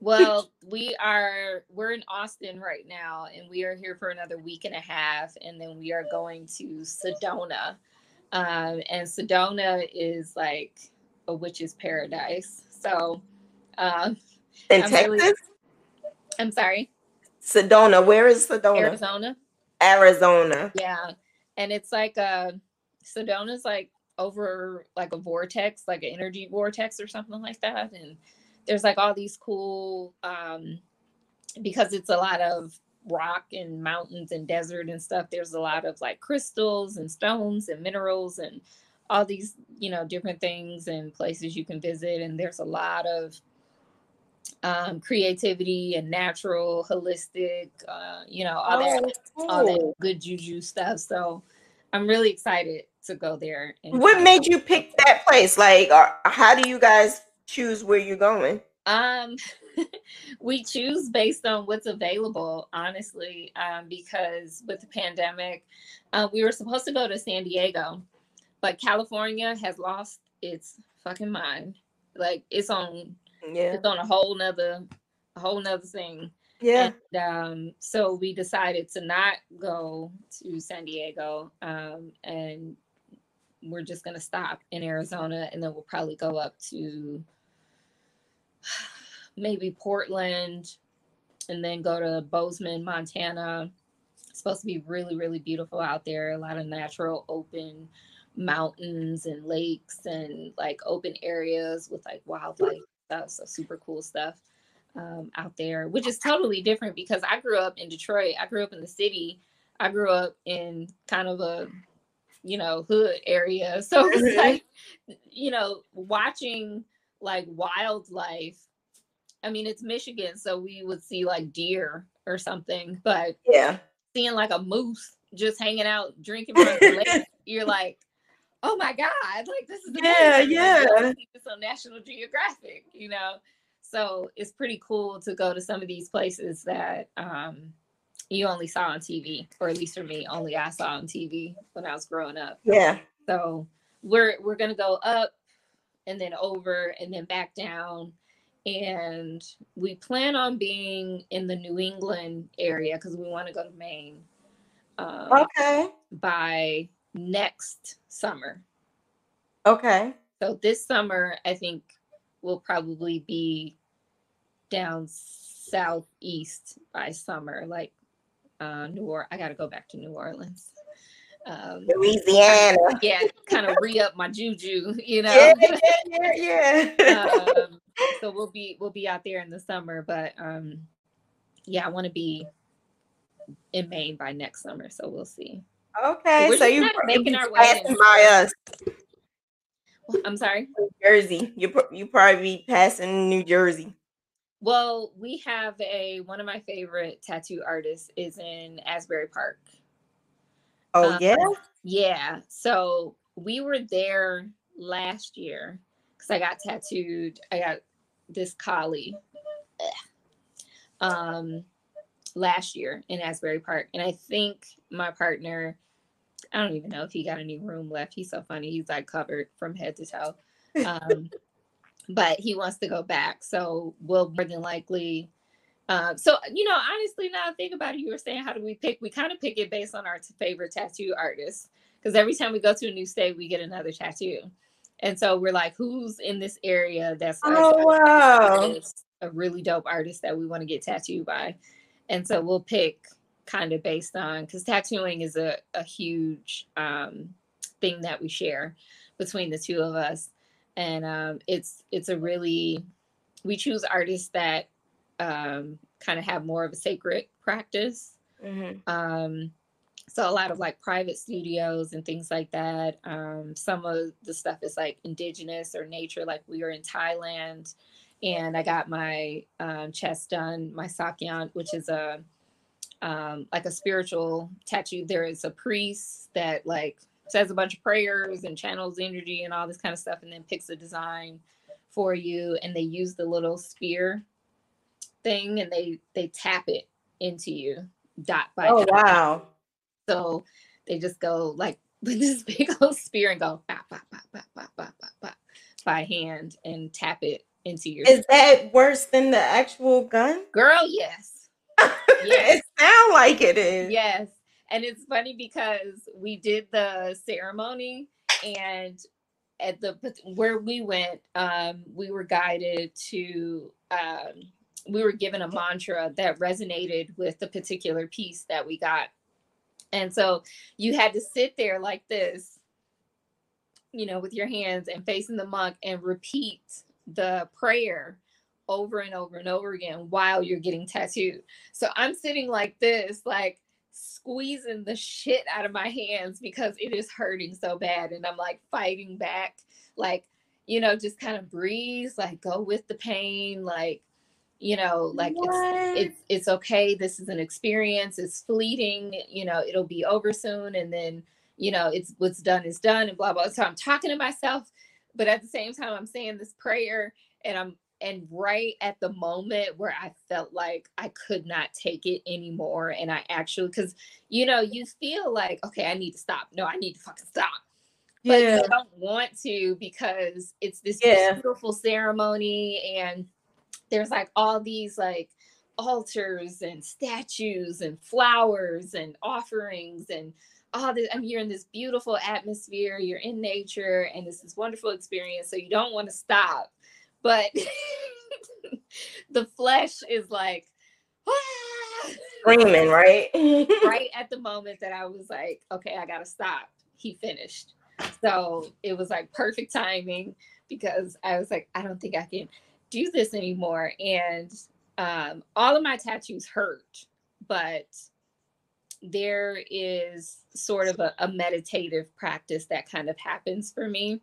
Well, we are we're in Austin right now, and we are here for another week and a half, and then we are going to Sedona. Um, and Sedona is like a witch's paradise. So, um, in I'm Texas, really, I'm sorry, Sedona. Where is Sedona? Arizona. Arizona. Yeah. And it's like uh Sedona's like over like a vortex, like an energy vortex or something like that. And there's like all these cool um because it's a lot of rock and mountains and desert and stuff, there's a lot of like crystals and stones and minerals and all these, you know, different things and places you can visit. And there's a lot of um, creativity and natural, holistic, uh, you know, all oh, that, cool. all that good juju stuff. So I'm really excited to go there. what made you pick that place? Like, how do you guys choose where you're going? Um, [LAUGHS] we choose based on what's available, honestly, um, because with the pandemic, uh, we were supposed to go to San Diego, but California has lost its fucking mind. Like, it's on yeah. It's on a whole nother a whole nother thing. Yeah. And, um so we decided to not go to san diego um and we're just going to stop in arizona and then we'll probably go up to [SIGHS] maybe portland and then go to bozeman montana. It's supposed to be really really beautiful out there a lot of natural open mountains and lakes and like open areas with like wildlife stuff. So super cool stuff um, out there, which is totally different because I grew up in Detroit. I grew up in the city. I grew up in kind of a you know hood area. [LAUGHS] So it's mm-hmm. like you know watching like wildlife. I mean, it's Michigan, so we would see like deer or something, but yeah, seeing like a moose just hanging out drinking from the lake, [LAUGHS] you're like, oh my god like this is yeah yeah. it's on national geographic you know? So it's pretty cool to go to some of these places that um you only saw on tv or at least for me only i saw on tv when i was growing up. Yeah. So we're we're gonna go up and then over and then back down. And we plan on being in the new england area because we want to go to maine um, okay. by next summer. Okay. So this summer, I think we'll probably be down southeast by summer, like uh, New Orleans. I got to go back to New Orleans. Um, Louisiana. Yeah, kind of re up my juju, you know. Yeah, yeah, yeah. yeah. [LAUGHS] um, so we'll be we'll be out there in the summer, but um, yeah, I want to be in Maine by next summer, so we'll see. Okay, We're so you making our way passing by us. I'm sorry, New Jersey. You you probably be passing New Jersey. Well, we have a one of my favorite tattoo artists is in Asbury Park. Oh um, yeah, yeah. So we were there last year because I got tattooed. I got this collie um, last year in Asbury Park, and I think my partner. I don't even know if he got any room left. He's so funny. He's like covered from head to toe. [LAUGHS] Um, but he wants to go back. So we'll more than likely. Uh, so you know, honestly, now I think about it, you were saying how do we pick? We kind of pick it based on our t- favorite tattoo artists because every time we go to a new state, we get another tattoo. And so we're like, who's in this area that's oh, wow. a really dope artist that we want to get tattooed by? And so we'll pick kind of based on because tattooing is a, a huge um, thing that we share between the two of us. And um, it's it's a really we choose artists that um, kind of have more of a sacred practice. Mm-hmm. Um, so a lot of like private studios and things like that um, some of the stuff is like indigenous or nature like we were in thailand and i got my um, chest done my sak yant which is a um, like a spiritual tattoo there is a priest that like says a bunch of prayers and channels energy and all this kind of stuff and then picks a design for you and they use the little spear thing and they they tap it into you dot by oh dot. wow so they just go like [LAUGHS] with this big old spear and go bah, bah, bah, bah, bah, bah, bah, bah, by hand and tap it into your. Is that worse than the actual gun? Girl, yes. [LAUGHS] yes. It sounds like it is. Yes. And it's funny because we did the ceremony and at the where we went, um, we were guided to um, we were given a mantra that resonated with the particular piece that we got and so you had to sit there like this, you know, with your hands and facing the monk and repeat the prayer over and over and over again while you're getting tattooed. So I'm sitting like this, like squeezing the shit out of my hands because it is hurting so bad. And I'm like fighting back, like, you know, just kind of breathe, like go with the pain, like you know like it's, it's it's okay this is an experience it's fleeting you know it'll be over soon and then you know it's what's done is done and blah blah so i'm talking to myself but at the same time i'm saying this prayer and i'm and right at the moment where i felt like i could not take it anymore and i actually because you know you feel like okay i need to stop no i need to fucking stop but yeah. you don't want to because it's this yeah. beautiful ceremony and there's like all these like altars and statues and flowers and offerings and all this. I mean, you're in this beautiful atmosphere, you're in nature, and this is wonderful experience. So you don't want to stop. But [LAUGHS] the flesh is like ah! screaming, right? [LAUGHS] right at the moment that I was like, okay, I gotta stop. He finished. So it was like perfect timing because I was like, I don't think I can do this anymore. And um, all of my tattoos hurt, but there is sort of a, a meditative practice that kind of happens for me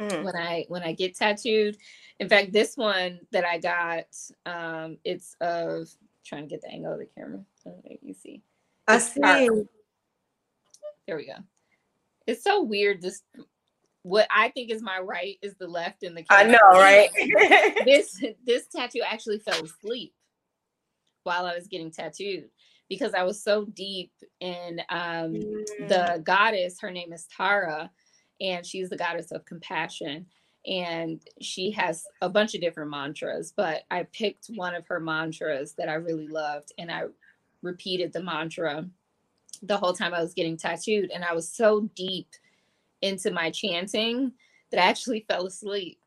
mm. when I when I get tattooed. In fact, this one that I got, um, it's of trying to get the angle of the camera. you see. I see. There we go. It's so weird this what I think is my right is the left in the camera. I know, right? [LAUGHS] this this tattoo actually fell asleep while I was getting tattooed because I was so deep in um, mm. the goddess. Her name is Tara, and she's the goddess of compassion. And she has a bunch of different mantras, but I picked one of her mantras that I really loved, and I repeated the mantra the whole time I was getting tattooed. And I was so deep into my chanting that I actually [LAUGHS] fell asleep.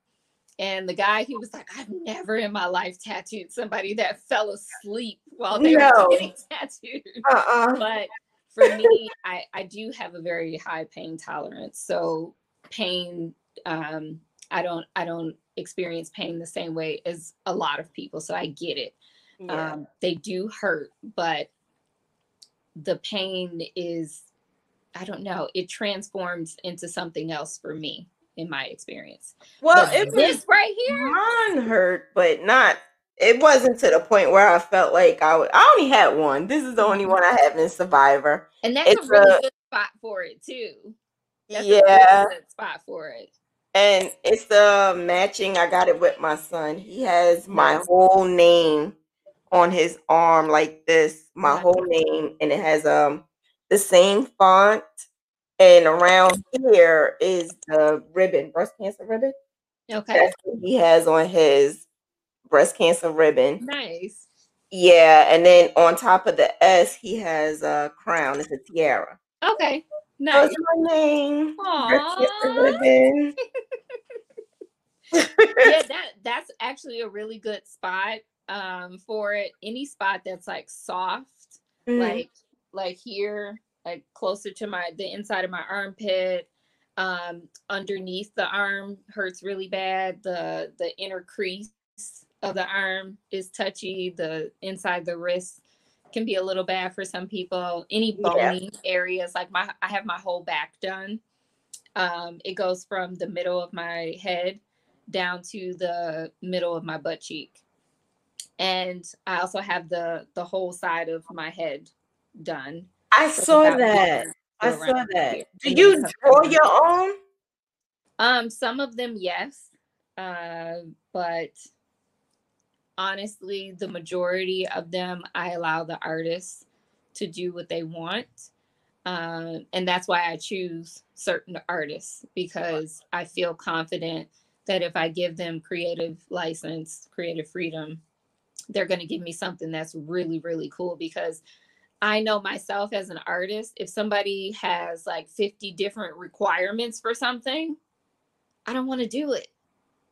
And the guy, he was like, I've never in my life tattooed somebody that fell asleep while they no. were getting [LAUGHS] tattooed. Uh-uh. But for me, I, I do have a very high pain tolerance. So pain, um, I don't I don't experience pain the same way as a lot of people. So I get it. Yeah. Um, they do hurt, but the pain is I don't know, it transforms into something else for me in my experience. Well, but it this right here, mine hurt, but not. It wasn't to the point where I felt like I would. I only had one. This is the only one I have in Survivor, and that's it's a really a, good spot for it too. That's yeah, spot for it. and it's the matching. I got it with my son. He has my whole name on his arm like this, my whole name, and it has um the same font. And around here is the ribbon, breast cancer ribbon. Okay. That's what he has on his breast cancer ribbon. Nice. Yeah, and then on top of the S, he has a crown. It's a tiara. Okay. Nice. That's my name. ribbon. [LAUGHS] yeah, [LAUGHS] that that's actually a really good spot um for it. Any spot that's like soft, mm. like like here, like closer to my the inside of my armpit, um underneath the arm hurts really bad. The the inner crease of the arm is touchy. The inside the wrist can be a little bad for some people. Any bony yeah. areas, like my I have my whole back done. Um, it goes from the middle of my head down to the middle of my butt cheek. And I also have the the whole side of my head done. I saw that. I saw that. Do you draw your own? Um, some of them, yes. Uh, but honestly, the majority of them, I allow the artists to do what they want. Um, and that's why I choose certain artists because I feel confident that if I give them creative license, creative freedom, they're going to give me something that's really, really cool because I know myself as an artist, if somebody has like 50 different requirements for something, I don't want to do it.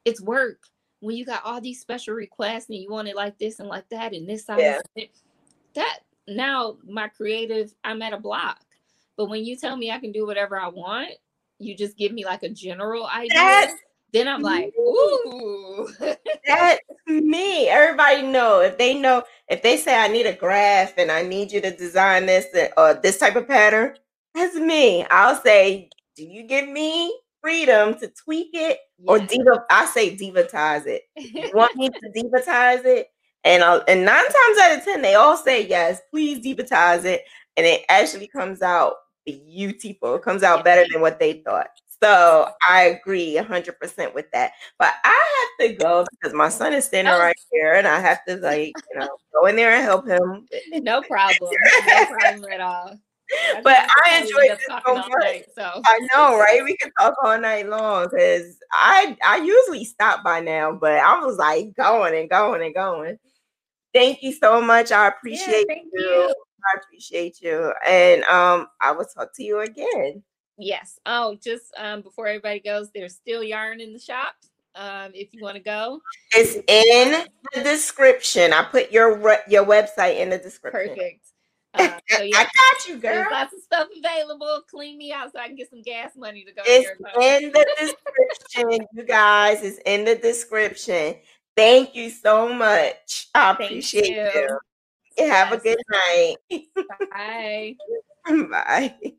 It's work when you got all these special requests and you want it like this and like that and this size, yeah. that now my creative, I'm at a block. But when you tell me I can do whatever I want, you just give me like a general idea. That's then I'm like, ooh. [LAUGHS] That's me. Everybody know if they know if they say I need a graph and I need you to design this or uh, this type of pattern, that's me. I'll say, do you give me freedom to tweak it or diva. I say divatize it. You want me to divatize it? And I'll, and nine times out of ten, they all say yes. Please divatize it, and it actually comes out beautiful. It comes out better than what they thought. So I agree 100% with that. But I have to go because my son is standing oh. right here and I have to like, you know, go in there and help him. [LAUGHS] No problem. No [LAUGHS] problem at all but I enjoy this so much. Night, so I know, right? [LAUGHS] We can talk all night long because I I usually stop by now, but I was like going and going and going. Thank you so much. I appreciate yeah, you. you. I appreciate you. And um I will talk to you again. Yes. Oh, just um before everybody goes, there's still yarn in the shop. Um, if you want to go, it's in the description. I put your your website in the description. Perfect. Uh, [LAUGHS] so yeah, I got you, girl. There's lots of stuff available. Clean me out so I can get some gas money to go. It's in the description, [LAUGHS] you guys. It's in the description. Thank you so much. I appreciate you. you. Have a good night. Bye. [LAUGHS] Bye.